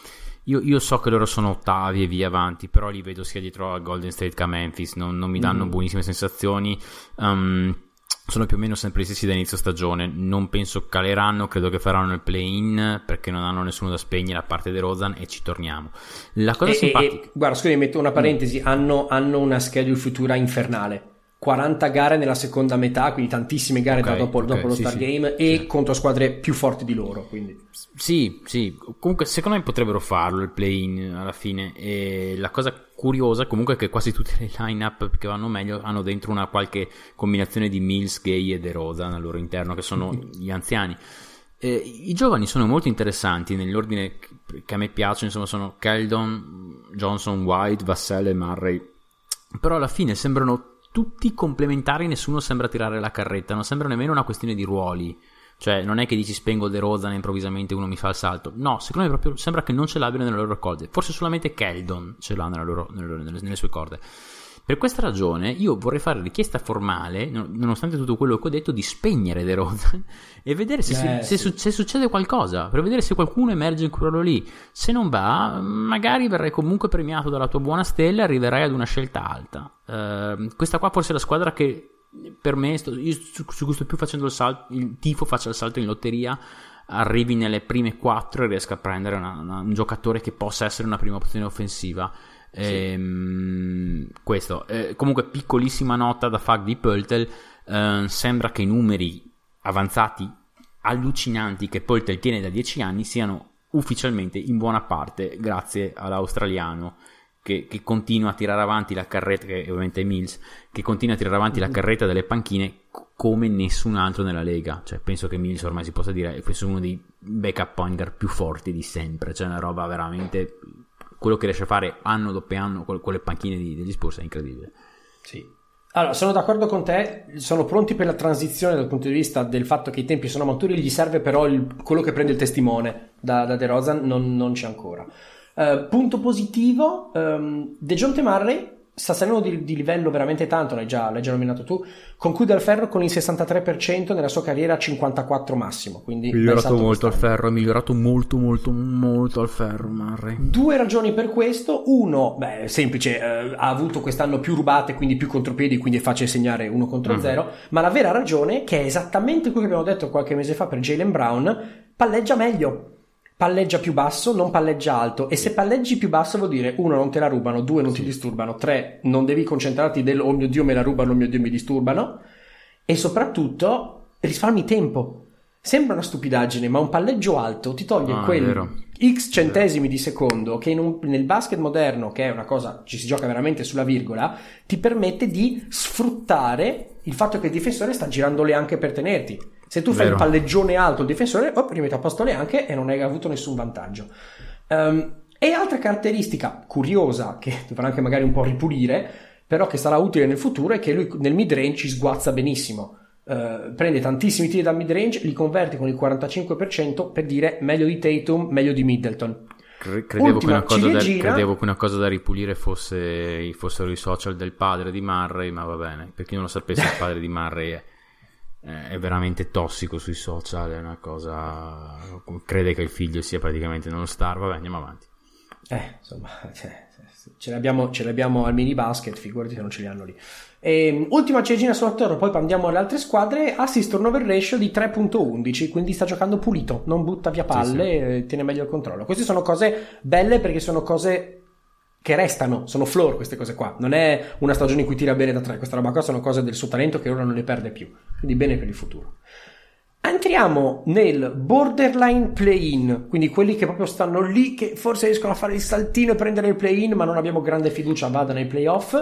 io, io so che loro sono ottavi e via avanti, però li vedo sia dietro a Golden State che a Memphis, non, non mi danno Mm. buonissime sensazioni. Um, sono più o meno sempre gli stessi da inizio stagione. Non penso caleranno, credo che faranno il play-in perché non hanno nessuno da spegnere a parte De Rozan e ci torniamo. La cosa E- simpatica. e, guarda, scusi, metto una parentesi. Hanno, hanno una schedule futura infernale. 40 gare nella seconda metà, quindi tantissime gare Ok, da dopo, ok, dopo lo sì, Stargame sì, e sì. contro squadre più forti di loro. Quindi. Sì, sì, comunque secondo me potrebbero farlo il play-in alla fine e la cosa curiosa comunque è che quasi tutte le line-up che vanno meglio hanno dentro una qualche combinazione di Mills, Gay e De Rosa al loro interno che sono gli anziani. Eh, I giovani sono molto interessanti nell'ordine che- che a me piace, insomma sono Keldon, Johnson, White, Vassell e Murray però alla fine sembrano tutti complementari, nessuno sembra tirare la carretta, non sembra nemmeno una questione di ruoli. Cioè, non è che dici spengo De Rozan e improvvisamente uno mi fa il salto. No, secondo me proprio sembra che non ce l'abbiano nelle loro corde. Forse solamente Keldon ce l'ha loro- nelle- nelle sue corde. Per questa ragione io vorrei fare richiesta formale, non- nonostante tutto quello che ho detto, di spegnere De Rozan e vedere se, si- Eh, se sì. se succede qualcosa, per vedere se qualcuno emerge in quello lì. Se non va, magari verrai comunque premiato dalla tua buona stella e arriverai ad una scelta alta. Ehm, questa qua forse è la squadra che per me, sto- io su, su cui sto più facendo il salto, il tifo faccia il salto in lotteria, arrivi nelle prime quattro e riesca a prendere una- una- un giocatore che possa essere una prima opzione offensiva. Ehm, questo, Eh, comunque piccolissima nota da Fag di Pöltel, eh, sembra che i numeri avanzati allucinanti che Pöltel tiene da 10 anni siano ufficialmente in buona parte grazie all'australiano che, che continua a tirare avanti la carretta, che ovviamente è Mills, che continua a tirare avanti la carretta delle panchine come nessun altro nella Lega. Cioè, penso che Mills ormai si possa dire è uno dei backup point guard più forti di sempre. Cioè, una roba veramente. Quello che riesce a fare anno dopo anno con, le panchine degli Spurs è incredibile. Sì. Allora, sono d'accordo con te, sono pronti per la transizione dal punto di vista del fatto che i tempi sono maturi, gli serve però il- quello che prende il testimone da, da De Rozan, non, non c'è ancora. Eh, punto positivo, um, De Jonte Murray sta salendo di, di livello veramente tanto, l'hai già, l'hai già nominato tu, conclude al ferro con il 63% nella sua carriera 54 massimo, quindi bel salto quest'anno. ferro, è migliorato molto molto molto al ferro Murray. Due ragioni per questo. Uno, beh, semplice, eh, ha avuto quest'anno più rubate, quindi più contropiedi, quindi è facile segnare uno contro Mhm. zero. Ma la vera ragione, che è esattamente quello che abbiamo detto qualche mese fa per Jalen Brown, palleggia meglio. Palleggia più basso, non palleggia alto. E se palleggi più basso vuol dire, uno, non te la rubano, due, non ti disturbano, tre, non devi concentrarti del, oh mio Dio, me la rubano, oh mio Dio, mi disturbano. E soprattutto, risparmi tempo. Sembra una stupidaggine, ma un palleggio alto ti toglie Ah, quel. X centesimi di secondo che un- nel basket moderno, che è una cosa, ci si gioca veramente sulla virgola, ti permette di sfruttare il fatto che il difensore sta girando le anche per tenerti. Se tu fai Vero. il palleggione alto, il difensore oh, rimetti a posto le anche e non hai avuto nessun vantaggio. Ehm, e altra caratteristica curiosa, che dovrà anche magari un po' ripulire, però che sarà utile nel futuro, è che lui nel mid range ci sguazza benissimo. Eh, prende tantissimi tiri dal mid range, li converte con il 45% per dire meglio di Tatum, meglio di Middleton. Cre- Credevo che, Ultima una cosa da, credevo che una cosa da ripulire fosse, fossero i social del padre di Murray, ma va bene. Per chi non lo sapesse, il padre di Murray è, è veramente tossico sui social, è una cosa... crede che il figlio sia praticamente uno star. Vabbè, andiamo avanti. Eh, insomma, cioè, ce l'abbiamo, ce l'abbiamo al mini basket, figurati se non ce li hanno lì. E, ultima ciliegina sulla torre, poi andiamo alle altre squadre. Assist turnover ratio di 3.11, quindi sta giocando pulito, non butta via palle, Sì, eh, tiene meglio il controllo. Queste sono cose belle perché sono cose che restano, sono floor queste cose qua. Non è una stagione in cui tira bene da tre, questa roba qua sono cose del suo talento che ora non le perde più. Quindi bene per il futuro. Entriamo nel borderline play-in, quindi quelli che proprio stanno lì, che forse riescono a fare il saltino e prendere il play-in, ma non abbiamo grande fiducia vada nei playoff.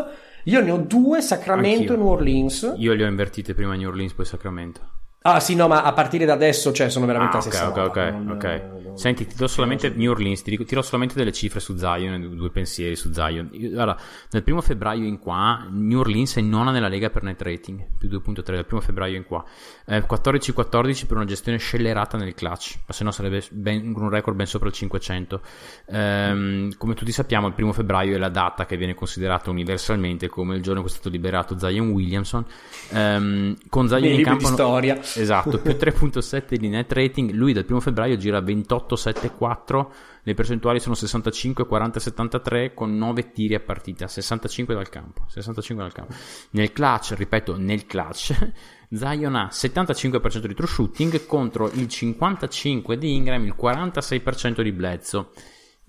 Io ne ho due, Sacramento Anch'io. e New Orleans. Io le ho invertite prima New Orleans, poi Sacramento. Ah sì, no, ma a partire da adesso, cioè, sono veramente Ah, la stessa ok, roba, ok, non- ok. non- Senti, ti do solamente New Orleans, ti dico, ti do solamente delle cifre su Zion, due pensieri su Zion. Io- Guarda, dal primo febbraio in qua, New Orleans è nona nella Lega per net rating, più 2.3 dal primo febbraio in qua. Eh, 14-14 per una gestione scellerata nel clutch, ma se no sarebbe ben- un record ben sopra il 500. Ehm, come tutti sappiamo, il primo febbraio è la data che viene considerata universalmente come il giorno in cui è stato liberato Zion Williamson. Ehm, con Zion Nei in libri campo... di storia. Esatto, più 3.7 di net rating, lui dal primo febbraio gira 28-7-4, le percentuali sono 65, 40, 73 con 9 tiri a partita, 65 dal campo, 65 dal campo. Nel clutch, ripeto, nel clutch, Zion ha 75% di true shooting contro il 55 di Ingram, il 46% di Bledsoe.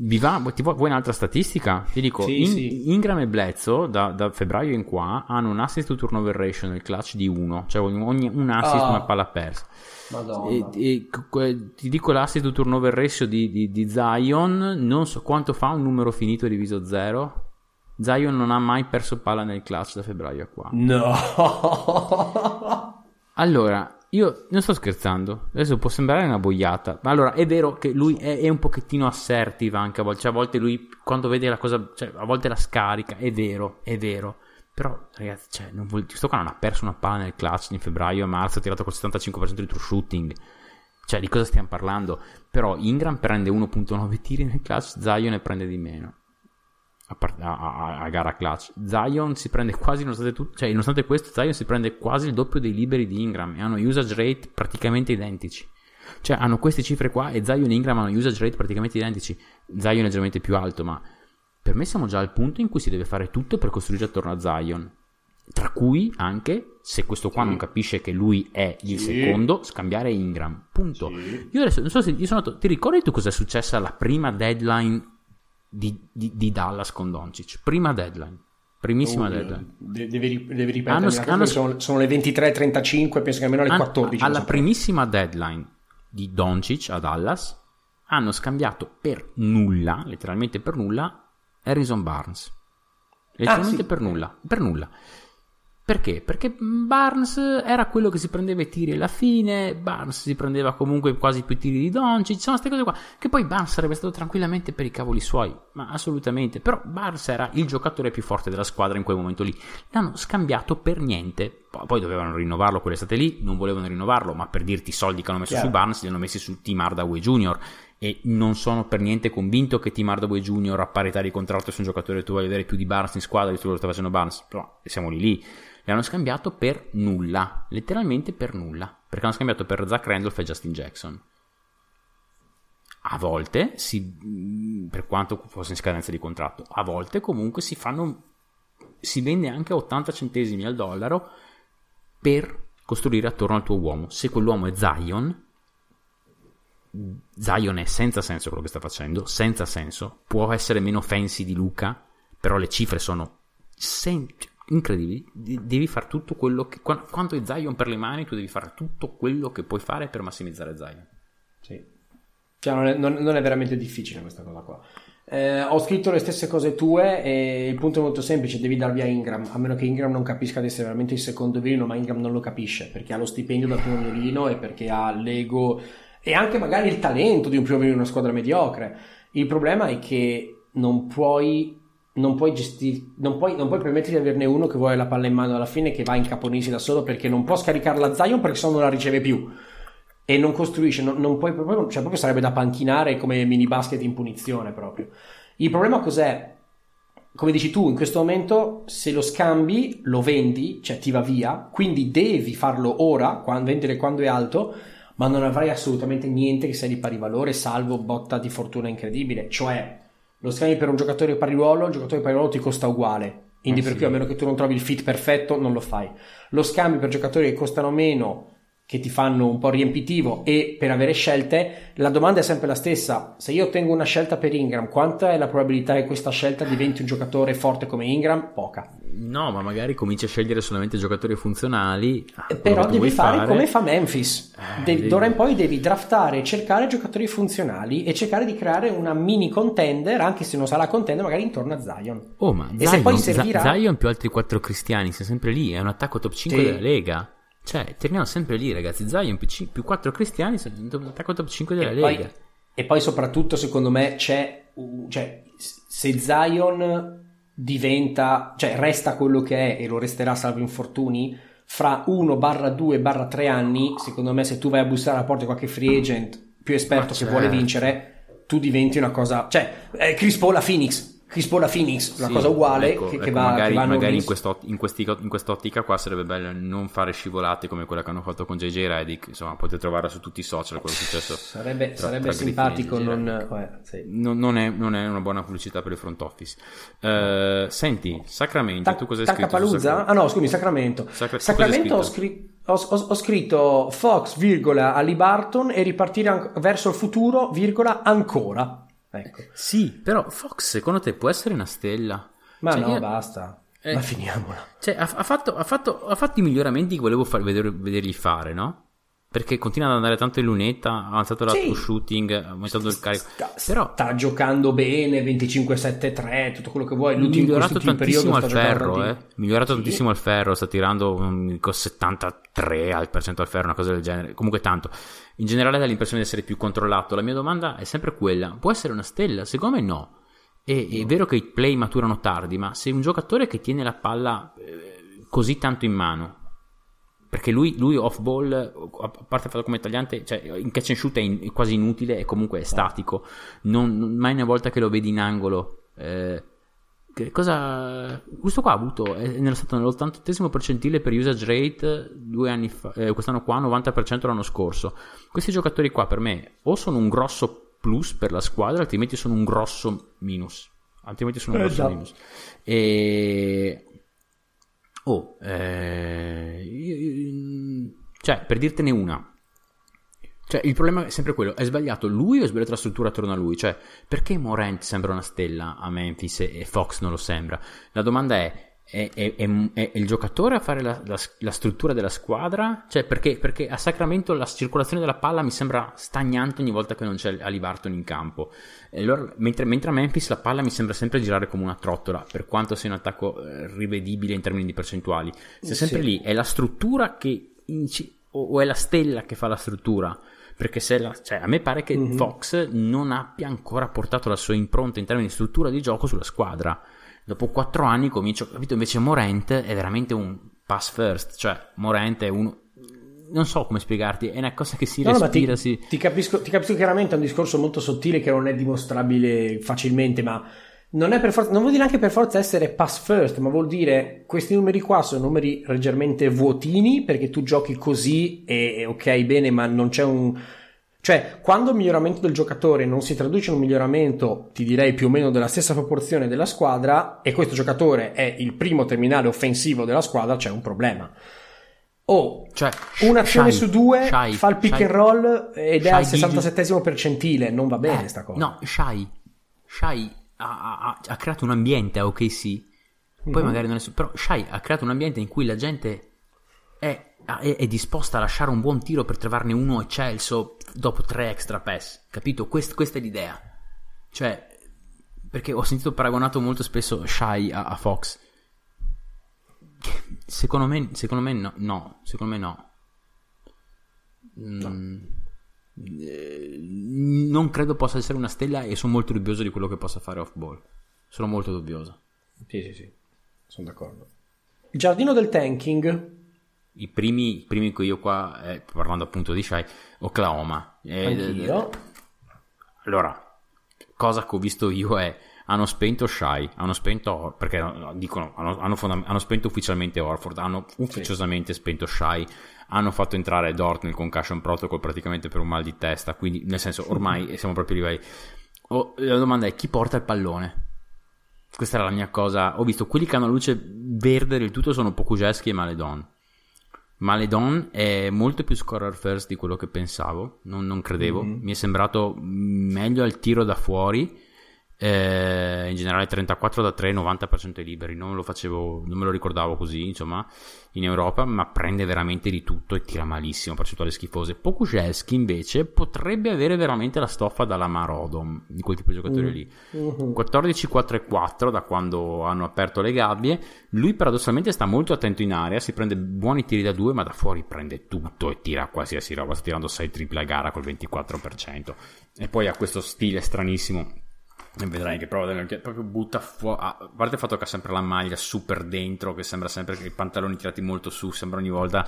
Vi va, ti vuoi, vuoi un'altra statistica? Ti dico, Sì, In- sì. Ingram e Bledsoe da, da febbraio in qua hanno un assist to turnover ratio nel clutch di 1, cioè ogni, ogni- un assist Ah. una palla persa. E, e ti dico l'assist to turnover ratio di, di- di Zion, non so quanto fa un numero finito diviso 0. Zion non ha mai perso palla nel clutch da febbraio a qua. No. Allora, io non sto scherzando, adesso può sembrare una boiata, ma allora è vero che lui è, è un pochettino assertive anche a volte, cioè a volte lui quando vede la cosa, cioè a volte la scarica, è vero, è vero, però ragazzi, cioè, non vuol, sto qua non ha perso una palla nel clutch in febbraio e marzo, ha tirato col 75% di true shooting, cioè di cosa stiamo parlando? Però Ingram prende 1.9 tiri nel clutch, Zion ne prende di meno. A, a- a- gara clutch. Zion si prende quasi nonostante, tut- cioè, nonostante questo Zion si prende quasi il doppio dei liberi di Ingram e hanno usage rate praticamente identici. Cioè hanno queste cifre qua e Zion e Ingram hanno usage rate praticamente identici. Zion è leggermente più alto ma per me siamo già al punto in cui si deve fare tutto per costruire attorno a Zion. Tra cui anche se questo qua non capisce che lui è il Sì. secondo scambiare Ingram. Punto. Sì. io adesso non so se io sono andato- ti ricordi tu cosa è successo alla prima deadline di, di- di Dallas con Doncic prima deadline primissima Oh, deadline de- devi, devi ripetere. Hanno- hanno- sono, sono le 23.35, penso che almeno alle An- 14. alla primissima deadline di Doncic a Dallas hanno scambiato per nulla, letteralmente per nulla, Harrison Barnes. Letteralmente Ah, sì. per nulla, per nulla. Perché? Perché Barnes era quello che si prendeva i tiri alla fine, Barnes si prendeva comunque quasi più tiri di Doncic, sono queste cose qua, che poi Barnes sarebbe stato tranquillamente per i cavoli suoi, ma assolutamente, però Barnes era il giocatore più forte della squadra in quel momento lì, l'hanno scambiato per niente, poi dovevano rinnovarlo quell'estate lì, non volevano rinnovarlo, ma per dirti i soldi che hanno messo Chiaro. su Barnes li hanno messi su Tim Hardaway Jr. e non sono per niente convinto che Tim Hardaway Jr. a parità di contratto sia un giocatore che tu vuoi avere più di Barnes in squadra visto quello che sta facendo Barnes, però siamo lì lì. Li hanno scambiato per nulla, letteralmente per nulla, perché hanno scambiato per Zach Randolph e Justin Jackson. A volte, si, mh, per quanto fosse in scadenza di contratto, a volte comunque si fanno, si vende anche a 80 centesimi al dollaro per costruire attorno al tuo uomo. Se quell'uomo è Zion, Zion è senza senso quello che sta facendo, senza senso. Può essere meno fancy di Luca, però le cifre sono sen- incredibili. De- devi fare tutto quello che. qua- Quanto è Zion per le mani, tu devi fare tutto quello che puoi fare per massimizzare Zion. Sì. Cioè, non, è, non- non è veramente difficile questa cosa qua. Eh, ho scritto le stesse cose tue e il punto è molto semplice, devi dar via Ingram, a meno che Ingram non capisca di essere veramente il secondo violino, ma Ingram non lo capisce perché ha lo stipendio da primo violino e perché ha l'ego e anche magari il talento di un primo violino in una squadra mediocre. Il problema è che non puoi non puoi gestire non puoi, non puoi permettere di averne uno che vuole la palla in mano alla fine che va a incaponirsi da solo perché non può scaricarla a Zion perché sennò non la riceve più e non costruisce, non, non puoi proprio, cioè proprio sarebbe da panchinare come mini basket in punizione proprio. Il problema cos'è? Come dici tu, in questo momento se lo scambi, lo vendi, cioè ti va via, quindi devi farlo ora, quando, vendere quando è alto, ma non avrai assolutamente niente che sia di pari valore, salvo botta di fortuna incredibile. Cioè, lo scambi per un giocatore pari ruolo, il giocatore pari ruolo ti costa uguale. Quindi Eh per sì. cui a meno che tu non trovi il fit perfetto, non lo fai. Lo scambi per giocatori che costano meno, che ti fanno un po' riempitivo e per avere scelte, la domanda è sempre la stessa. Se io ottengo una scelta per Ingram, quanta è la probabilità che questa scelta diventi un giocatore forte come Ingram? Poca. No, ma magari cominci a scegliere solamente giocatori funzionali. ah, Però devi vuoi fare, come fa Memphis. Eh, Devi- D'ora in poi devi draftare e cercare giocatori funzionali e cercare di creare una mini contender, anche se non sarà contender, magari intorno a Zion. Oh, ma E se Zion, poi Z- servirà- Zion più altri quattro cristiani, sei sempre lì, è un attacco top 5 Sì. della Lega. Cioè, torniamo sempre lì, ragazzi. Zion più, ci- più 4 cristiani, un attacco top 5 della E Lega. poi, e poi soprattutto secondo me c'è, cioè, se Zion diventa, cioè resta quello che è e lo resterà salvo infortuni, fra 1 barra 2 barra 3 anni, secondo me se tu vai a bussare alla porta di qualche free agent più esperto che certo. vuole vincere, tu diventi una cosa, cioè eh, Chris Paul a Phoenix, Chris Paul a Phoenix, una Sì, cosa uguale ecco, che, che ecco, va, magari, che va a New magari in, quest'ot- in questi- in quest'ottica qua sarebbe bello non fare scivolate come quella che hanno fatto con JJ Redick. Insomma, potete trovarla su tutti i social quello che è successo. Sarebbe, tra- sarebbe tra simpatico non... Eh, sì. Non, non è, non è una buona pubblicità per il front office. Eh, senti, Sacramento, Ta- tu cosa hai scritto? Sacramento? Ah no, scusami, Sacramento. Sacra- Sacramento ho, cosa hai scri- ho- ho- ho scritto Fox, virgola, Ali Barton e ripartire an- verso il futuro, virgola, ancora. Ecco. Sì, però Fox secondo te può essere una stella? Ma Cioè, no, io- basta. Eh. Ma finiamola. Cioè, ha, ha fatto, ha, fatto, ha fatto i miglioramenti che volevo far vedere, vedergli fare, no? Perché continua ad andare tanto in lunetta, ha avanzato Sì. l'auto shooting, ha aumentato il carico. Sta, Però sta giocando bene, 25-7-3, tutto quello che vuoi. L'ultimo, migliorato tantissimo al ferro, eh. Migliorato Sì. tantissimo al ferro, sta tirando um, con 73 al per cento al ferro, una cosa del genere. Comunque tanto. In generale dà l'impressione di essere più controllato. La mia domanda è sempre quella: può essere una stella? Secondo me no. E, È vero che i play maturano tardi, ma se un giocatore che tiene la palla eh, così tanto in mano, perché lui, lui off ball, a parte fatto come tagliante, cioè in catch and shoot è, in- è quasi inutile e comunque è statico. Non, non- mai una volta che lo vedi in angolo. eh, cosa. Questo qua ha avuto. È stato nell'88 percentile per usage rate due anni fa. eh, quest'anno qua, 90% l'anno scorso. Questi giocatori qua per me o sono un grosso plus per la squadra, altrimenti sono un grosso minus. Altrimenti sono un Eh, grosso già. minus. E. Oh, eh, io- io- cioè, per dirtene una, cioè, il problema è sempre quello: è sbagliato lui o è sbagliata la struttura attorno a lui? Cioè, perché Morant sembra una stella a Memphis e Fox non lo sembra? La domanda è: è, è- è- il giocatore a fare la, la- la struttura della squadra? Cioè, perché, perché a Sacramento la circolazione della palla mi sembra stagnante ogni volta che non c'è Ali Barton in campo. Allora, mentre, mentre a Memphis la palla mi sembra sempre girare come una trottola, per quanto sia un attacco eh, rivedibile in termini di percentuali. Se sempre Sì. lì è la struttura che inci- o, è la stella che fa la struttura? Perché se la- cioè, a me pare che Mhm. Fox non abbia ancora portato la sua impronta in termini di struttura di gioco sulla squadra. Dopo quattro anni comincio, capito? Invece Morant è veramente un pass first, cioè Morant è uno... Non so come spiegarti, è una cosa che si No, no, ma ti, respira, si... ti capisco, ti capisco chiaramente, è un discorso molto sottile che non è dimostrabile facilmente, ma non, è per forza, non vuol dire neanche per forza essere pass first, ma vuol dire questi numeri qua sono numeri leggermente vuotini perché tu giochi così e ok bene, ma non c'è un... Cioè, quando il miglioramento del giocatore non si traduce in un miglioramento, ti direi più o meno della stessa proporzione della squadra, e questo giocatore è il primo terminale offensivo della squadra, c'è un problema. O Cioè, un'azione Shai, su due Shai, fa il pick Shai- and roll ed è al Shai Gilgeous- 67 percentile, non va bene Eh, sta cosa. No, Shai, Shai ha, ha- ha creato un ambiente a OKC. Poi Mhm. magari non è. su- Però Shai ha creato un ambiente in cui la gente è- è disposta a lasciare un buon tiro per trovarne uno eccelso dopo tre extra pass. Capito? Quest- questa è l'idea. Cioè, perché ho sentito paragonato molto spesso Shai a, a Fox. Secondo me, secondo me no, no, secondo me no. Mm, eh, non credo possa essere una stella e sono molto dubbioso di quello che possa fare off ball. Sono molto dubbioso. Sì, sì, sì, sono d'accordo. Il giardino del tanking, I primi, i primi che io qua, eh, parlando appunto di Shai, Oklahoma. Eh. Allora, cosa che ho visto io è hanno spento Shai, hanno spento perché no, dicono hanno, hanno fondam- hanno spento ufficialmente Orford, hanno ufficiosamente spento Shai, hanno fatto entrare Dort nel concussion protocol praticamente per un mal di testa, quindi nel senso ormai siamo proprio livelli. Oh, la domanda è chi porta il pallone? Questa era la mia cosa. Ho visto quelli che hanno la luce verde del tutto sono Pokujeski e Maledon. Maledon è molto più scorer first di quello che pensavo, non, non credevo. Mi è sembrato meglio al tiro da fuori. Eh, in generale 34 da 3, 90% ai liberi. Non lo facevo, non me lo ricordavo così, insomma, in Europa, ma prende veramente di tutto e tira malissimo, percentuali schifose. Pokuševski invece potrebbe avere veramente la stoffa da Lamar Odom, di quel tipo di giocatore lì. 14, 4 e 4 da quando hanno aperto le gabbie. Lui paradossalmente sta molto attento in area, si prende buoni tiri da due, ma da fuori prende tutto e tira qualsiasi roba. Sta tirando 6 triple a gara col 24%. E poi ha questo stile stranissimo. E vedrai che proprio, che proprio butta fuori. A parte il fatto che ha sempre la maglia super dentro, che sembra sempre che i pantaloni tirati molto su, sembra ogni volta.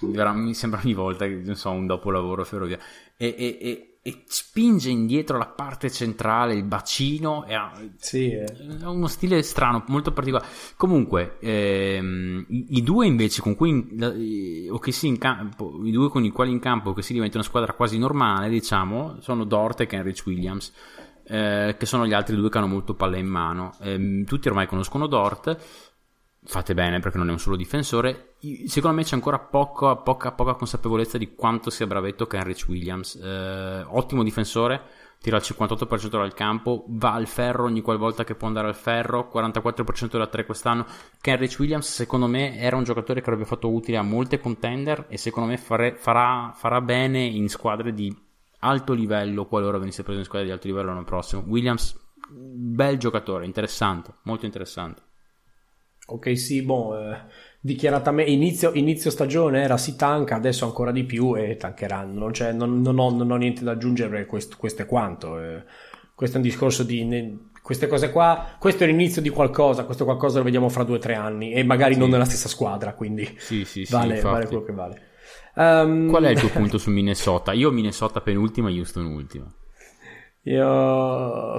Mi sembra ogni volta che non so, un dopolavoro ferrovia. E, e, e, e spinge indietro la parte centrale, il bacino, e ha, Sì, eh. ha uno stile strano, molto particolare. Comunque, ehm, i, i due invece con cui in- o che si in campo, i due con i quali in campo che si diventa una squadra quasi normale, diciamo, sono Dort e Kenrich Williams. Eh, che sono gli altri due che hanno molto palla in mano. Ehm, tutti ormai conoscono Dort. fate bene perché non è un solo difensore. Secondo me c'è ancora poca, poca, poca consapevolezza di quanto sia bravetto Kenrich Williams. Eh, ottimo difensore, tira il 58% dal campo, va al ferro ogni qualvolta che può andare al ferro, 44% da 3 quest'anno. Kenrich Williams secondo me era un giocatore che avrebbe fatto utile a molte contender e secondo me fare, farà, farà bene in squadre di alto livello qualora venisse preso in squadre di alto livello l'anno prossimo. Williams, bel giocatore, interessante, molto interessante. Ok, sì, boh, eh, dichiaratamente inizio, inizio, stagione era si tanca, adesso ancora di più e tancheranno. Non, non, non, ho, non ho, niente da aggiungere, questo, questo è quanto. Eh, questo è un discorso di. Ne, queste cose qua, questo è l'inizio di qualcosa, questo qualcosa lo vediamo fra due o tre anni e magari sì. non nella stessa squadra, quindi sì, sì, vale, vale quello che vale. Um... Qual è il tuo punto su Minnesota? Io Minnesota penultima, Houston ultima. Io...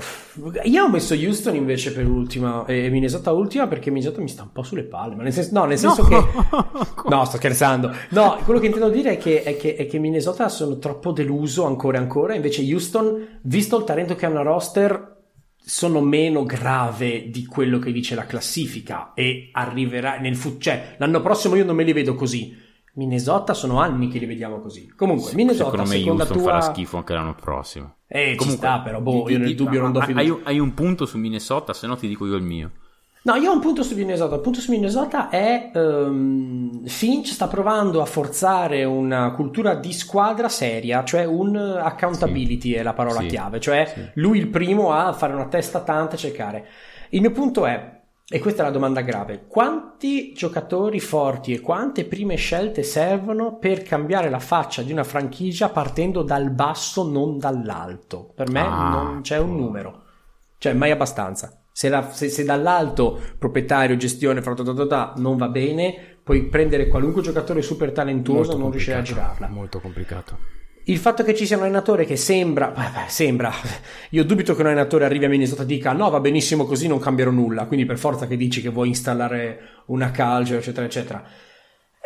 Io ho messo Houston invece per ultima e Minnesota ultima perché Minnesota mi sta un po' sulle palle. Ma nel senso, no, nel senso no. che. No, sto scherzando. No, quello che intendo dire è che, è, che, è che Minnesota sono troppo deluso ancora e ancora. Invece Houston, visto il talento che ha una roster, sono meno grave di quello che dice la classifica. E arriverà nel futuro. Cioè, l'anno prossimo io non me li vedo così. Minnesota sono anni che li vediamo così. Comunque, sì, Minnesota secondo me Houston tua... farà schifo anche l'anno prossimo. Eh, Comunque, ci sta, però, boh, di, io nel dubbio non do fiducia. Hai, hai, un punto su Minnesota, se no ti dico io il mio. No, io ho un punto su Minnesota. Il punto su Minnesota è um, Finch sta provando a forzare una cultura di squadra seria, cioè un accountability sì. è la parola sì. chiave, cioè sì. lui il primo a fare una testa tanta e cercare. Il mio punto è e questa è la domanda grave. Quanti giocatori forti e quante prime scelte servono per cambiare la faccia di una franchigia partendo dal basso, non dall'alto? Per me ah, non c'è un numero. Cioè, mai abbastanza. Se, la, se, se dall'alto proprietario, gestione, non va bene, puoi prendere qualunque giocatore super talentuoso, non riuscire a girarla. Molto complicato il fatto che ci sia un allenatore che sembra, vabbè, sembra, io dubito che un allenatore arrivi a Minnesota e dica no va benissimo così non cambierò nulla, quindi per forza che dici che vuoi installare una calcio eccetera eccetera.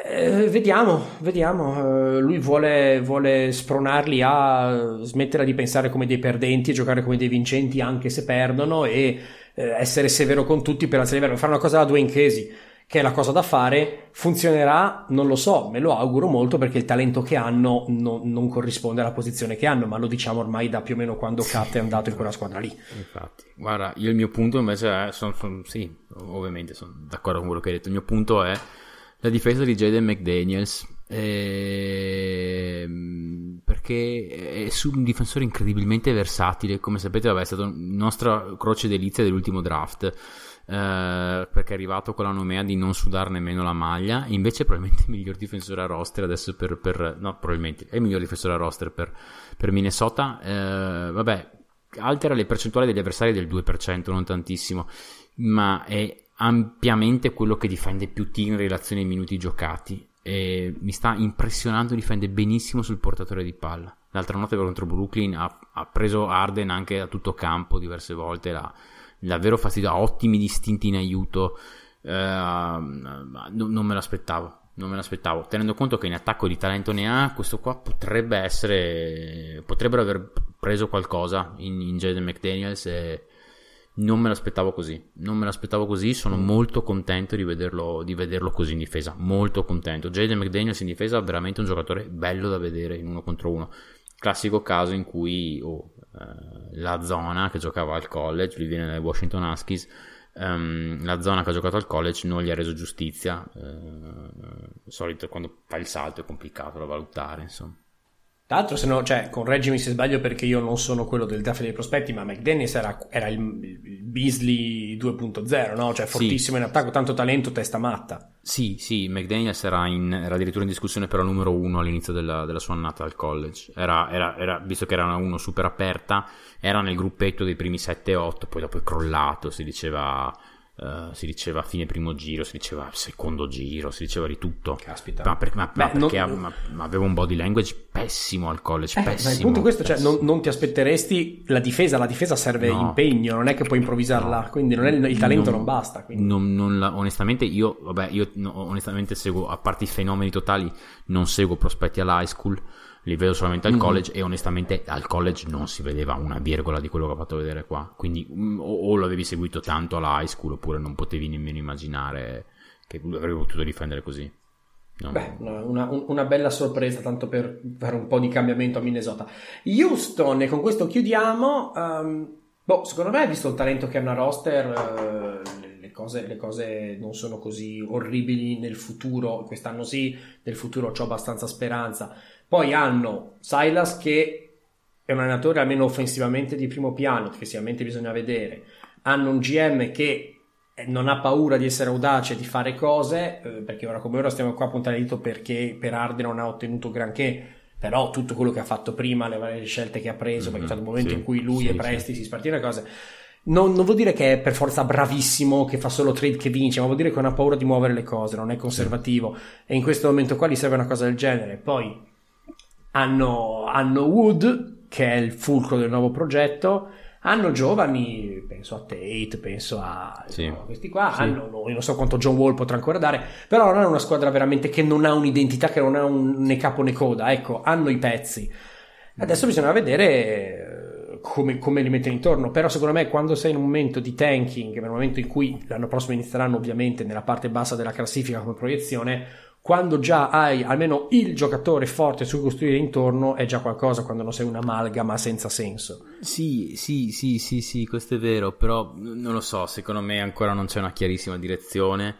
Eh, vediamo, vediamo, eh, lui vuole, vuole, spronarli a smettere di pensare come dei perdenti e giocare come dei vincenti anche se perdono e eh, essere severo con tutti per alzare il livello, fare una cosa da Dwayne Casey che è la cosa da fare, funzionerà, non lo so, me lo auguro molto perché il talento che hanno no, non corrisponde alla posizione che hanno, ma lo diciamo ormai da più o meno quando Cat è andato in quella squadra lì. Infatti, guarda, io il mio punto invece è, sono, sono, sì, ovviamente sono d'accordo con quello che hai detto, il mio punto è la difesa di Jaden McDaniels. Eh, perché è un difensore incredibilmente versatile come sapete vabbè, è stato la nostra croce delizia dell'ultimo draft eh, perché è arrivato con la nomea di non sudare nemmeno la maglia, invece probabilmente il miglior difensore a roster adesso per, per no, probabilmente è il miglior difensore a roster per, per Minnesota, eh, vabbè, altera le percentuali degli avversari del 2%, non tantissimo, ma è ampiamente quello che difende più team in relazione ai minuti giocati. E mi sta impressionando, difende benissimo sul portatore di palla. L'altra notte contro Brooklyn ha, ha preso Arden anche a tutto campo diverse volte, l'ha, davvero fastidio, ha ottimi distinti in aiuto, eh, non, me l'aspettavo. Non me l'aspettavo, tenendo conto che in attacco di talento ne ha, questo qua potrebbe essere. potrebbero aver preso qualcosa in, in Jaden McDaniels e non me l'aspettavo così. Non me l'aspettavo così. Sono molto contento di vederlo, di vederlo così in difesa. Molto contento. Jaden McDaniels in difesa è veramente un giocatore bello da vedere in uno contro uno. Classico caso in cui oh, la zona che giocava al college, lui viene dai Washington Huskies, um, la zona che ha giocato al college non gli ha reso giustizia, uh, solito quando fa il salto è complicato da valutare, insomma. Tra l'altro, se no, cioè, correggimi se sbaglio perché io non sono quello del draft dei prospetti, ma McDennis era, era il, il, Beasley 2.0, no? Cioè, fortissimo sì. in attacco, tanto talento, testa matta. Sì, sì, McDaniels era, in, era addirittura in discussione per la numero uno all'inizio della, della sua annata al college. Era, era, era, visto che era una uno super aperta, era nel gruppetto dei primi 7-8, poi dopo è crollato, si diceva Uh, si diceva fine primo giro, si diceva secondo giro, si diceva di tutto. Caspita. Ma, per, ma, Beh, ma perché non... ma, ma aveva un body language pessimo al college. Eh, pessimo. il punto è questo, cioè, non, non, ti aspetteresti la difesa, la difesa serve no. impegno, non è che puoi improvvisarla, no. quindi non è, il talento non, non basta. Non, non la, onestamente, io, vabbè, io onestamente seguo, a parte i fenomeni totali, non seguo prospetti all'high school li vedo solamente al mm-hmm. college e onestamente al college non si vedeva una virgola di quello che ho fatto vedere qua quindi mm, o, o l'avevi seguito tanto alla high school oppure non potevi nemmeno immaginare che avrebbe potuto difendere così. No. Beh, una, una, bella sorpresa, tanto per fare un po' di cambiamento a Minnesota. Houston, e con questo chiudiamo. Um, boh, secondo me, visto il talento che hanno a roster, uh, le, cose, le, cose, non sono così orribili nel futuro. Quest'anno sì, nel futuro ho abbastanza speranza. Poi hanno Silas che è un allenatore almeno offensivamente di primo piano, effettivamente bisogna vedere. Hanno un GM che non ha paura di essere audace, di fare cose, eh, perché ora come ora stiamo qua a puntare il dito perché per Arden non ha ottenuto granché, però tutto quello che ha fatto prima, le varie scelte che ha preso, mm-hmm, perché c'è un momento sì, in cui lui sì, e Presti sì. si le cose, non, non, vuol dire che è per forza bravissimo, che fa solo trade che vince, ma vuol dire che non ha paura di muovere le cose, non è conservativo, e in questo momento qua gli serve una cosa del genere. Poi hanno, hanno Wood, che è il fulcro del nuovo progetto, hanno giovani, penso a Tate, penso a sì. no, questi qua, sì. hanno, non so quanto John Wall potrà ancora dare, però non è una squadra veramente che non ha un'identità, che non ha un, né capo né coda, ecco, hanno i pezzi. Adesso bisogna vedere eh, come, come, li mettere intorno, però secondo me quando sei in un momento di tanking, nel momento in cui l'anno prossimo inizieranno ovviamente nella parte bassa della classifica come proiezione, quando già hai almeno il giocatore forte su cui costruire intorno è già qualcosa quando non sei un'amalgama senza senso. Sì, sì, sì, sì, sì, questo è vero, però non lo so, secondo me ancora non c'è una chiarissima direzione.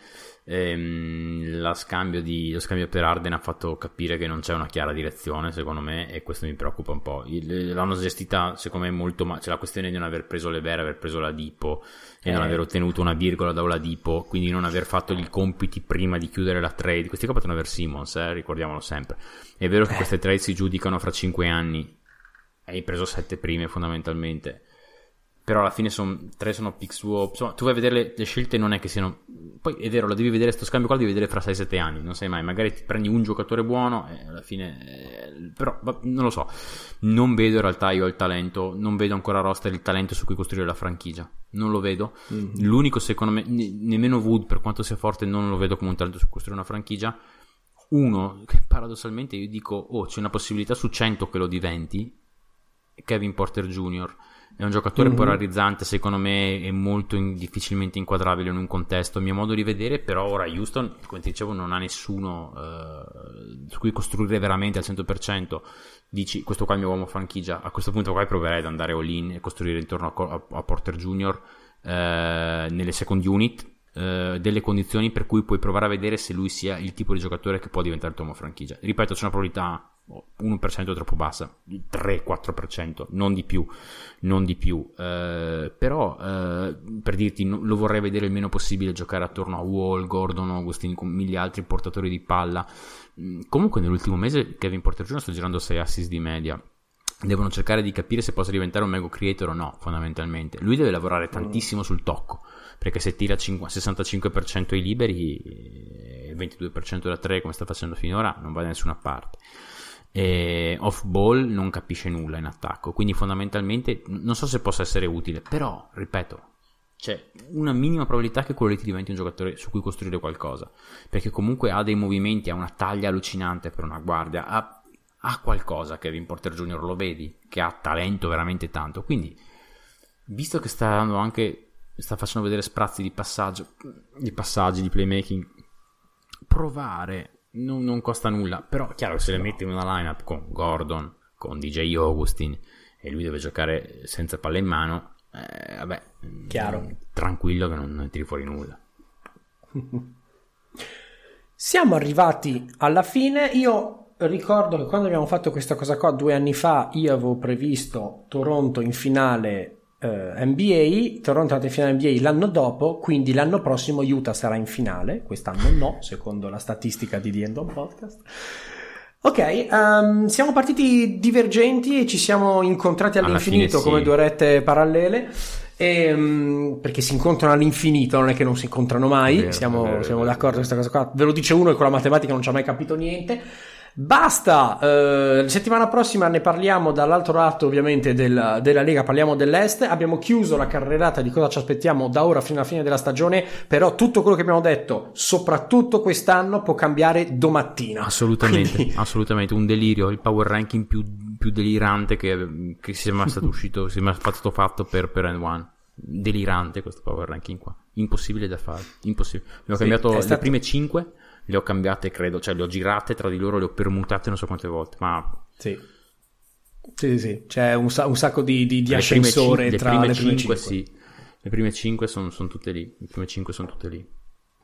Ehm, scambio di, lo scambio per Arden ha fatto capire che non c'è una chiara direzione, secondo me, e questo mi preoccupa un po'. L'hanno gestita, secondo me, molto male. C'è la questione di non aver preso le vere, aver preso la Dipo e eh. non aver ottenuto una virgola da Oladipo, quindi non aver fatto i compiti prima di chiudere la trade. Questi qua potevano aver Simmons, eh, ricordiamolo sempre. È vero che eh. queste trade si giudicano fra 5 anni. Hai preso 7 prime fondamentalmente però alla fine son, tre sono pick swap. Insomma, tu vai a vedere le, le, scelte, non è che siano. Poi è vero, lo devi vedere, sto scambio qua lo devi vedere fra 6-7 anni, non sai mai. Magari ti prendi un giocatore buono e alla fine. Eh, però non lo so. Non vedo in realtà io il talento, non vedo ancora roster il talento su cui costruire la franchigia. Non lo vedo. Mm-hmm. L'unico, secondo me, ne, nemmeno Wood, per quanto sia forte, non lo vedo come un talento su cui costruire una franchigia. Uno, che paradossalmente io dico, oh, c'è una possibilità su 100 che lo diventi. Kevin Porter Jr è un giocatore mm-hmm. polarizzante, secondo me è molto in, difficilmente inquadrabile in un contesto. A mio modo di vedere, però ora Houston, come ti dicevo, non ha nessuno uh, su cui costruire veramente al 100%. Dici, questo qua è il mio uomo franchigia. A questo punto qua proverei ad andare all-in e costruire intorno a, a, a Porter Jr. Uh, nelle second unit uh, delle condizioni per cui puoi provare a vedere se lui sia il tipo di giocatore che può diventare uomo franchigia. Ripeto, c'è una probabilità 1% troppo bassa, 3-4%, non di più, non di più. Eh, però eh, per dirti, lo vorrei vedere il meno possibile giocare attorno a Wall, Gordon, Augustini, con mille altri portatori di palla. Mm, comunque nell'ultimo mese Kevin Porter Jr. sta girando 6 assist di media. Devono cercare di capire se possa diventare un mega creator o no, fondamentalmente. Lui deve lavorare tantissimo sul tocco, perché se tira 5, 65% ai liberi e 22% da 3 come sta facendo finora, non va da nessuna parte e off ball non capisce nulla in attacco quindi fondamentalmente non so se possa essere utile però ripeto c'è una minima probabilità che quello lì ti diventi un giocatore su cui costruire qualcosa perché comunque ha dei movimenti ha una taglia allucinante per una guardia ha, ha qualcosa Kevin Porter Jr. lo vedi che ha talento veramente tanto quindi visto che sta dando anche sta facendo vedere sprazzi di passaggio di passaggi di playmaking provare non, non, costa nulla. Però, chiaro, se le metti in una lineup con Gordon, con DJ Augustin e lui deve giocare senza palla in mano, eh, vabbè, chiaro. Mm, tranquillo che non, non tiri fuori nulla. Siamo arrivati alla fine. Io ricordo che quando abbiamo fatto questa cosa qua due anni fa, io avevo previsto Toronto in finale eh, NBA, Toronto è andata in finale NBA l'anno dopo, quindi l'anno prossimo Utah sarà in finale, quest'anno no, secondo la statistica di The End of Podcast. Ok, um, siamo partiti divergenti e ci siamo incontrati all'infinito fine, come due rette parallele. E, um, perché si incontrano all'infinito, non è che non si incontrano mai, vero, siamo, vero, siamo vero, d'accordo su questa cosa qua. Ve lo dice uno che con la matematica non ci ha mai capito niente. Basta, eh, settimana prossima ne parliamo dall'altro lato ovviamente del, della Lega, parliamo dell'Est, abbiamo chiuso la carrerata di cosa ci aspettiamo da ora fino alla fine della stagione, però tutto quello che abbiamo detto, soprattutto quest'anno, può cambiare domattina. Assolutamente, Quindi... assolutamente, un delirio, il power ranking più, più delirante che, che sia mai stato uscito, sia mai stato fatto per, per N1 delirante questo power ranking qua impossibile da fare. Impossibile. Le ho Sì, cambiato è le stato- prime 5, le ho cambiate, credo, cioè le ho girate tra di loro, le ho permutate non so quante volte, ma Sì. Sì, sì, sì. C'è un, sa- un sacco di, di- di ascensore cin- le tra prime le prime 5 cinque. sì. Le prime 5 sono tutte lì. Le prime 5 sono tutte lì.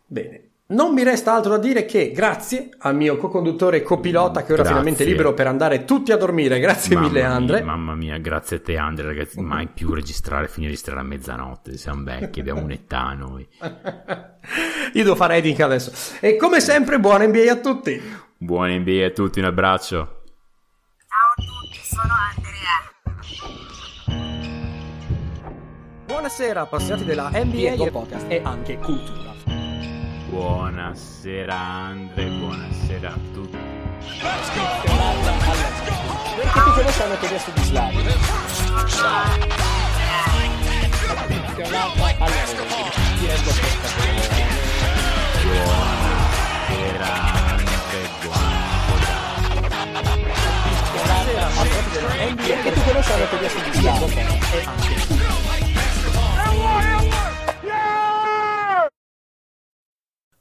Bene. Non mi resta altro da dire che grazie al mio co-conduttore e copilota che ora Grazie. finalmente è libero per andare tutti a dormire. Grazie Mamma mille Andre. Mia, mamma mia, grazie a te Andre, ragazzi. Mai più registrare, finire di registrare a mezzanotte. Siamo vecchi, abbiamo un'età noi. Io devo fare editing adesso. E come sempre buona NBA a tutti. Buon NBA a tutti, un abbraccio. Ciao a tutti, sono Andrea. Buonasera appassionati della NBA. Pietro Podcast e anche cultura. Buonasera Andre, buonasera a tutti. Perché tutte le sanno che adesso di Slavi. Allora, pescatore. Buonasera Andre, buonasera. Perché le sanno che adesso di Slavi.